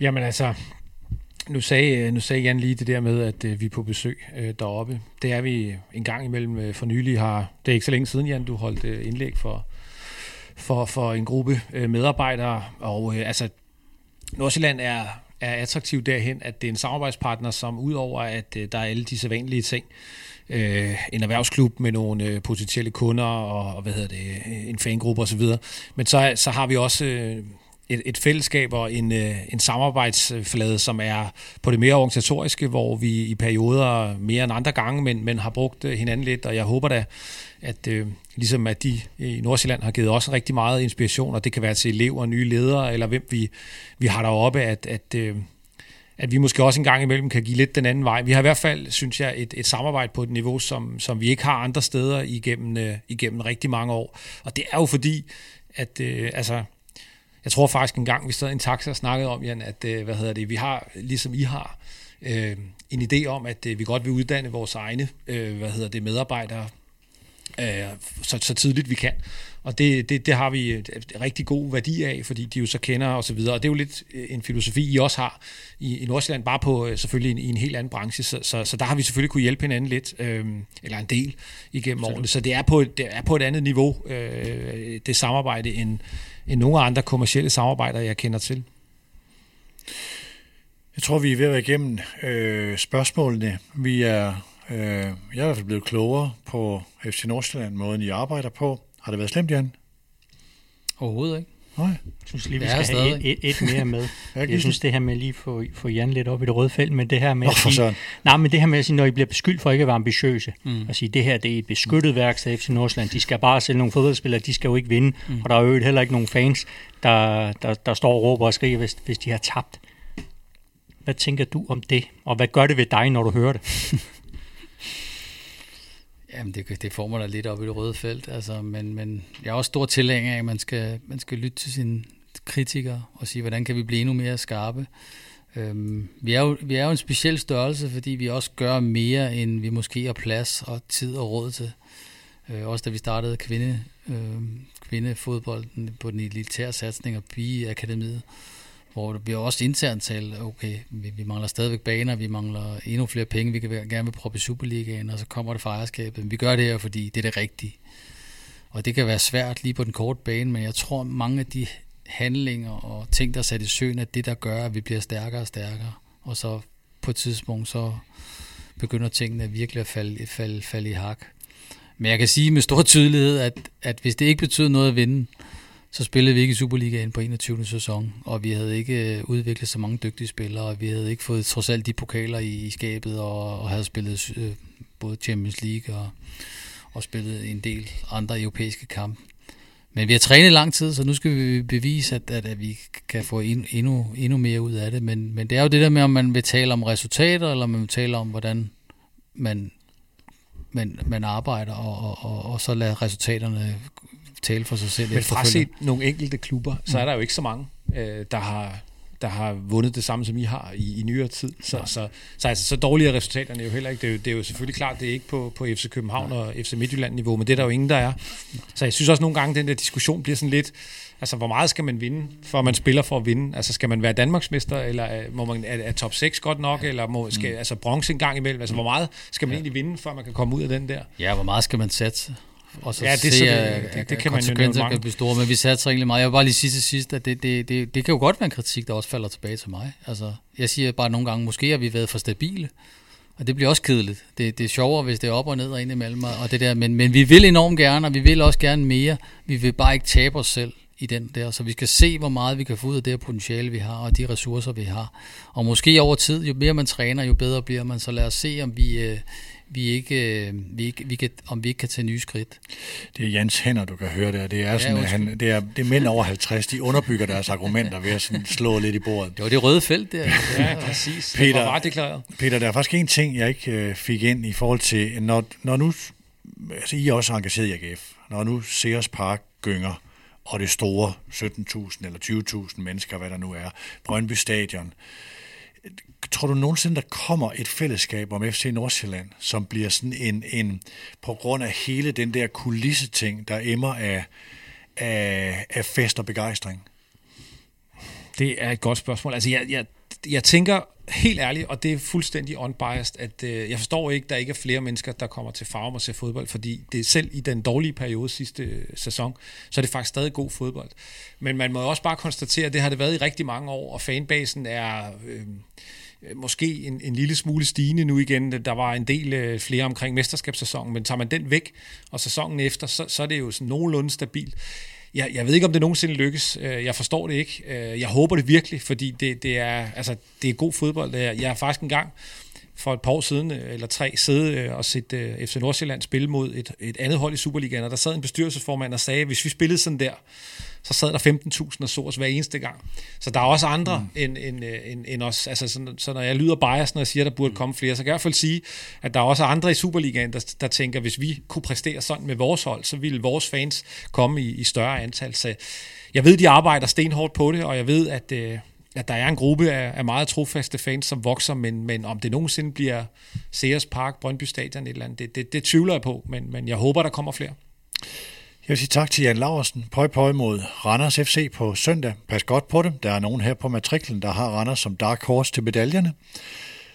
[SPEAKER 5] Jamen altså, nu sagde, nu sagde Jan lige det der med, at øh, vi er på besøg øh, deroppe. Det er vi en gang imellem øh, for nylig har. Det er ikke så længe siden, Jan, du holdt øh, indlæg for, for, for en gruppe øh, medarbejdere. Og øh, altså, Nordsjælland er, er attraktiv derhen, at det er en samarbejdspartner, som udover at øh, der er alle de sædvanlige ting, øh, en erhvervsklub med nogle øh, potentielle kunder og, og hvad hedder det, øh, en fangruppe osv., men så, så har vi også øh, et, et fællesskab og en, øh, en samarbejdsflade, som er på det mere organisatoriske, hvor vi i perioder mere end andre gange, men, men har brugt øh, hinanden lidt, og jeg håber da, at øh, ligesom at de øh, i Nordsjælland har givet også rigtig meget inspiration, og det kan være til elever, nye ledere, eller hvem vi, vi har deroppe, at, at, øh, at vi måske også en gang imellem kan give lidt den anden vej. Vi har i hvert fald, synes jeg, et, et samarbejde på et niveau, som, som vi ikke har andre steder igennem, øh, igennem rigtig mange år. Og det er jo fordi, at øh, altså, jeg tror faktisk en gang, vi stod i en taxa og snakkede om, Jan, at øh, hvad hedder det, vi har, ligesom I har, øh, en idé om, at øh, vi godt vil uddanne vores egne øh, hvad hedder det, medarbejdere øh, så, så tidligt vi kan. Og det, det, det har vi et, rigtig god værdi af, fordi de jo så kender og så videre. Og det er jo lidt øh, en filosofi, I også har i, i Nordsjælland, bare på øh, selvfølgelig en, i en helt anden branche. Så, så, så der har vi selvfølgelig kunne hjælpe hinanden lidt, øh, eller en del igennem årene. Så det er på, det er på et andet niveau, øh, det samarbejde, end, end nogle andre kommersielle samarbejder, jeg kender til.
[SPEAKER 2] Jeg tror, vi er ved at være igennem øh, spørgsmålene. Vi er Øh, jeg er i hvert fald blevet klogere på FC Nordsjælland, måden I arbejder på. Har det været slemt, Jan?
[SPEAKER 3] Overhovedet ikke.
[SPEAKER 2] Nej.
[SPEAKER 4] Jeg synes lige, vi skal have et, et, et mere med. jeg synes det her med lige få, få Jan lidt op i det røde felt, men det her med
[SPEAKER 2] at sige,
[SPEAKER 4] nej, men det her med at sige, når I bliver beskyldt for ikke at være ambitiøse, mm. at sige, det her det er et beskyttet værksted FC Nordsjælland, de skal bare sælge nogle fodboldspillere, de skal jo ikke vinde, mm. og der er jo heller ikke nogen fans, der, der, der står og råber og skriger, hvis, hvis de har tabt. Hvad tænker du om det, og hvad gør det ved dig, når du hører det?
[SPEAKER 3] Jamen, det, det får man da lidt op i det røde felt, altså, men, men jeg er også stor tilhænger af, at man skal, man skal lytte til sine kritikere og sige, hvordan kan vi blive endnu mere skarpe. Øhm, vi, er jo, vi er jo en speciel størrelse, fordi vi også gør mere, end vi måske har plads og tid og råd til. Øh, også da vi startede kvinde, øh, kvindefodbolden på den elitære satsning og akademiet, hvor vi også internt talt, okay, vi, vi mangler stadigvæk baner, vi mangler endnu flere penge, vi kan gerne vil proppe i Superligaen, og så kommer det fra ejerskabet. Vi gør det her, fordi det er det rigtige. Og det kan være svært lige på den korte bane, men jeg tror, mange af de handlinger og ting, der er sat i søen, er det, der gør, at vi bliver stærkere og stærkere. Og så på et tidspunkt, så begynder tingene virkelig at falde, falde, falde i hak. Men jeg kan sige med stor tydelighed, at, at hvis det ikke betyder noget at vinde, så spillede vi ikke i Superligaen på 21. sæson, og vi havde ikke øh, udviklet så mange dygtige spillere, og vi havde ikke fået trods alt de pokaler i, i skabet, og, og havde spillet øh, både Champions League og, og spillet en del andre europæiske kampe. Men vi har trænet lang tid, så nu skal vi bevise, at, at, at vi kan få endnu, endnu, endnu mere ud af det. Men, men det er jo det der med, om man vil tale om resultater, eller man vil tale om, hvordan man, man, man arbejder, og, og, og, og så lade resultaterne tale for sig selv.
[SPEAKER 5] Men fra set nogle enkelte klubber, så er der jo ikke så mange, øh, der har der har vundet det samme, som I har i, i nyere tid. Så, ja. så, så, altså, så dårlige er resultaterne jo heller ikke. Det er jo, det er jo selvfølgelig klart, det er ikke på, på FC København ja. og FC Midtjylland-niveau, men det er der jo ingen, der er. Så jeg synes også nogle gange, den der diskussion bliver sådan lidt, altså hvor meget skal man vinde, for man spiller for at vinde? Altså skal man være Danmarksmester, eller må man, er, er top 6 godt nok, ja. eller må, skal, mm. altså bronze en gang imellem? Altså hvor meget skal man ja. egentlig vinde, før man kan komme ud af den der?
[SPEAKER 3] Ja, hvor meget skal man sætte? Og så
[SPEAKER 5] ja, det,
[SPEAKER 3] se,
[SPEAKER 5] så det, det, det kan
[SPEAKER 3] man jo kan blive store, men vi satser rigtig meget. Jeg vil bare lige sige til sidst, at det, det, det, det kan jo godt være en kritik, der også falder tilbage til mig. Altså, jeg siger bare nogle gange, måske har vi været for stabile, og det bliver også kedeligt. Det, det er sjovere, hvis det er op og ned og ind imellem, og det der. Men, men vi vil enormt gerne, og vi vil også gerne mere. Vi vil bare ikke tabe os selv i den der. Så vi skal se, hvor meget vi kan få ud af det potentiale, vi har, og de ressourcer, vi har. Og måske over tid, jo mere man træner, jo bedre bliver man. Så lad os se, om vi, øh, vi ikke, øh, vi ikke vi kan, om vi ikke kan tage nye skridt.
[SPEAKER 2] Det er Jans hænder, du kan høre det. Det er, sådan, ja, han, det er, det er mænd over 50, de underbygger deres argumenter ved at sådan slå lidt i bordet.
[SPEAKER 3] Det var det røde felt der.
[SPEAKER 5] ja, præcis.
[SPEAKER 2] Peter,
[SPEAKER 5] det var deklareret.
[SPEAKER 2] Peter, der er faktisk en ting, jeg ikke øh, fik ind i forhold til, når, når nu, altså I er også engageret i AGF, når nu Sears Park gynger, og det store 17.000 eller 20.000 mennesker, hvad der nu er, Brøndby Stadion, tror du nogensinde, der kommer et fællesskab om FC Nordsjælland, som bliver sådan en, en på grund af hele den der kulisse-ting, der emmer af, af, af fest og begejstring?
[SPEAKER 5] Det er et godt spørgsmål. Altså, jeg, jeg, jeg tænker helt ærligt, og det er fuldstændig unbiased, at øh, jeg forstår ikke, at der ikke er flere mennesker, der kommer til farm og ser fodbold, fordi det er selv i den dårlige periode sidste øh, sæson, så er det faktisk stadig god fodbold. Men man må også bare konstatere, at det har det været i rigtig mange år, og fanbasen er... Øh, øh, måske en, en lille smule stigende nu igen. Der var en del øh, flere omkring mesterskabssæsonen, men tager man den væk, og sæsonen efter, så, så er det jo sådan nogenlunde stabilt jeg, jeg ved ikke, om det nogensinde lykkes. Øh, jeg forstår det ikke. Øh, jeg håber det virkelig, fordi det, det, er, altså, det er god fodbold. Jeg har faktisk engang for et par år siden, øh, eller tre, siddet og set FC Nordsjælland spille mod et, et andet hold i Superligaen, og der sad en bestyrelsesformand og sagde, hvis vi spillede sådan der, så sad der 15.000 og så os hver eneste gang. Så der er også andre mm. end, end, end, end os. Altså, så, så når jeg lyder bias, når jeg siger, at der burde komme flere, så kan jeg i hvert fald sige, at der er også andre i Superligaen, der, der tænker, at hvis vi kunne præstere sådan med vores hold, så ville vores fans komme i, i større antal. Så jeg ved, de arbejder stenhårdt på det, og jeg ved, at, øh, at der er en gruppe af, af meget trofaste fans, som vokser, men, men om det nogensinde bliver Sears Park, Brøndby Stadion et eller andet, det, det, det tvivler jeg på, men, men jeg håber, der kommer flere.
[SPEAKER 2] Jeg vil sige tak til Jan Laversen. Pøj pøj mod Randers FC på søndag. Pas godt på dem. Der er nogen her på matriklen, der har Randers som dark horse til medaljerne.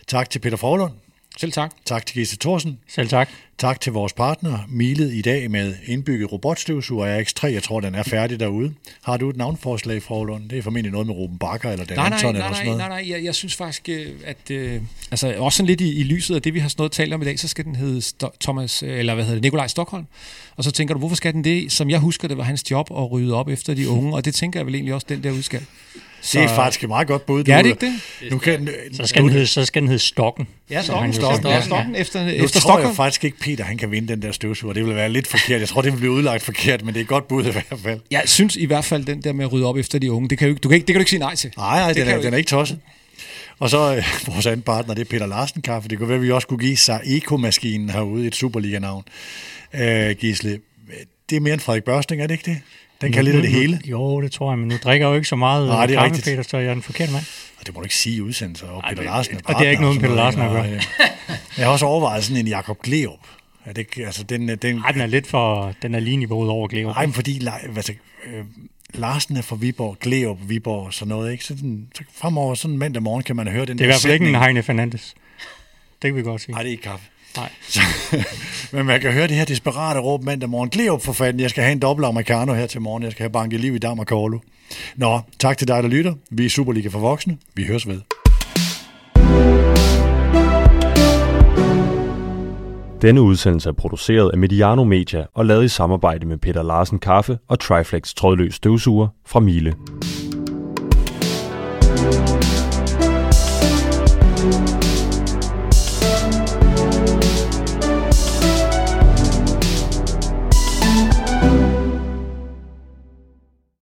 [SPEAKER 2] Tak til Peter Forlund.
[SPEAKER 5] Selv tak.
[SPEAKER 2] Tak til Gisse Thorsen.
[SPEAKER 4] Selv tak.
[SPEAKER 2] Tak til vores partner, Milet i dag med indbygget robotstøvsuger RX3. Jeg tror, den er færdig derude. Har du et navnforslag, Forlund? Det er formentlig noget med Ruben Bakker eller Dan
[SPEAKER 5] nej, nej,
[SPEAKER 2] Anton
[SPEAKER 5] nej,
[SPEAKER 2] eller sådan noget.
[SPEAKER 5] Nej, nej, nej. Jeg, jeg synes faktisk, øh, at øh, altså, også sådan lidt i, i lyset af det, vi har sådan noget talt om i dag, så skal den hedde Sto- Thomas, øh, eller hvad hedder det, Nikolaj Stockholm. Og så tænker du, hvorfor skal den det? Som jeg husker, det var hans job at rydde op efter de unge, og det tænker jeg vel egentlig også, den der udskal.
[SPEAKER 2] Så, det er faktisk et meget godt bud.
[SPEAKER 5] Ja, det ikke det?
[SPEAKER 2] Nu kan,
[SPEAKER 4] så, skal den hedde, så skal den hedde Stokken.
[SPEAKER 5] Ja, Stokken, stokken, ja, stokken efter,
[SPEAKER 2] nu
[SPEAKER 5] efter
[SPEAKER 2] tror jeg faktisk ikke, Peter han kan vinde den der støvsuger. Det vil være lidt forkert. Jeg tror, det vil blive udlagt forkert, men det er et godt bud i hvert fald.
[SPEAKER 5] Jeg synes i hvert fald, den der med at rydde op efter de unge, det kan du, du kan ikke, det kan du ikke sige nej til.
[SPEAKER 2] Nej, nej,
[SPEAKER 5] det
[SPEAKER 2] den, er, den er ikke tosset. Og så øh, vores anden partner, det er Peter Larsen Kaffe. Det kunne være, at vi også kunne give sig Eco-maskinen herude, et Superliga-navn. Øh, Gisle, det er mere end Frederik Børsting, er det ikke det? Den kan lidt af det hele.
[SPEAKER 4] Jo, det tror jeg, men nu drikker jeg jo ikke så meget
[SPEAKER 2] Nej, det er
[SPEAKER 4] kaffe,
[SPEAKER 2] rigtigt.
[SPEAKER 4] Peter, så jeg er den forkerte mand.
[SPEAKER 2] Og det må du ikke sige i udsendelser, og Peter Larsen er
[SPEAKER 4] Og det er ikke noget med Peter Larsen at gøre.
[SPEAKER 2] Jeg har også overvejet sådan en Jakob Gleup. Er det, altså, den, den,
[SPEAKER 4] Ej, den er lidt for, den er lige niveauet over Gleup.
[SPEAKER 2] Nej, men fordi altså, øh, Larsen er fra Viborg, Gleup, Viborg sådan noget. Ikke? Så, den, så fremover sådan mandag morgen kan man høre den
[SPEAKER 4] Det er i hvert fald ikke en Heine Fernandes. Det kan vi godt sige.
[SPEAKER 2] Nej, det er ikke kaffe.
[SPEAKER 4] Nej.
[SPEAKER 2] Så, men man kan høre det her desperate råb mandag morgen. Gleup for fanden, jeg skal have en dobbelt americano her til morgen. Jeg skal have banket liv i Dam og Korlo. Nå, tak til dig, der lytter. Vi er Superliga for voksne. Vi høres ved.
[SPEAKER 1] Denne udsendelse er produceret af Mediano Media og lavet i samarbejde med Peter Larsen Kaffe og Triflex trådløs støvsuger fra Miele.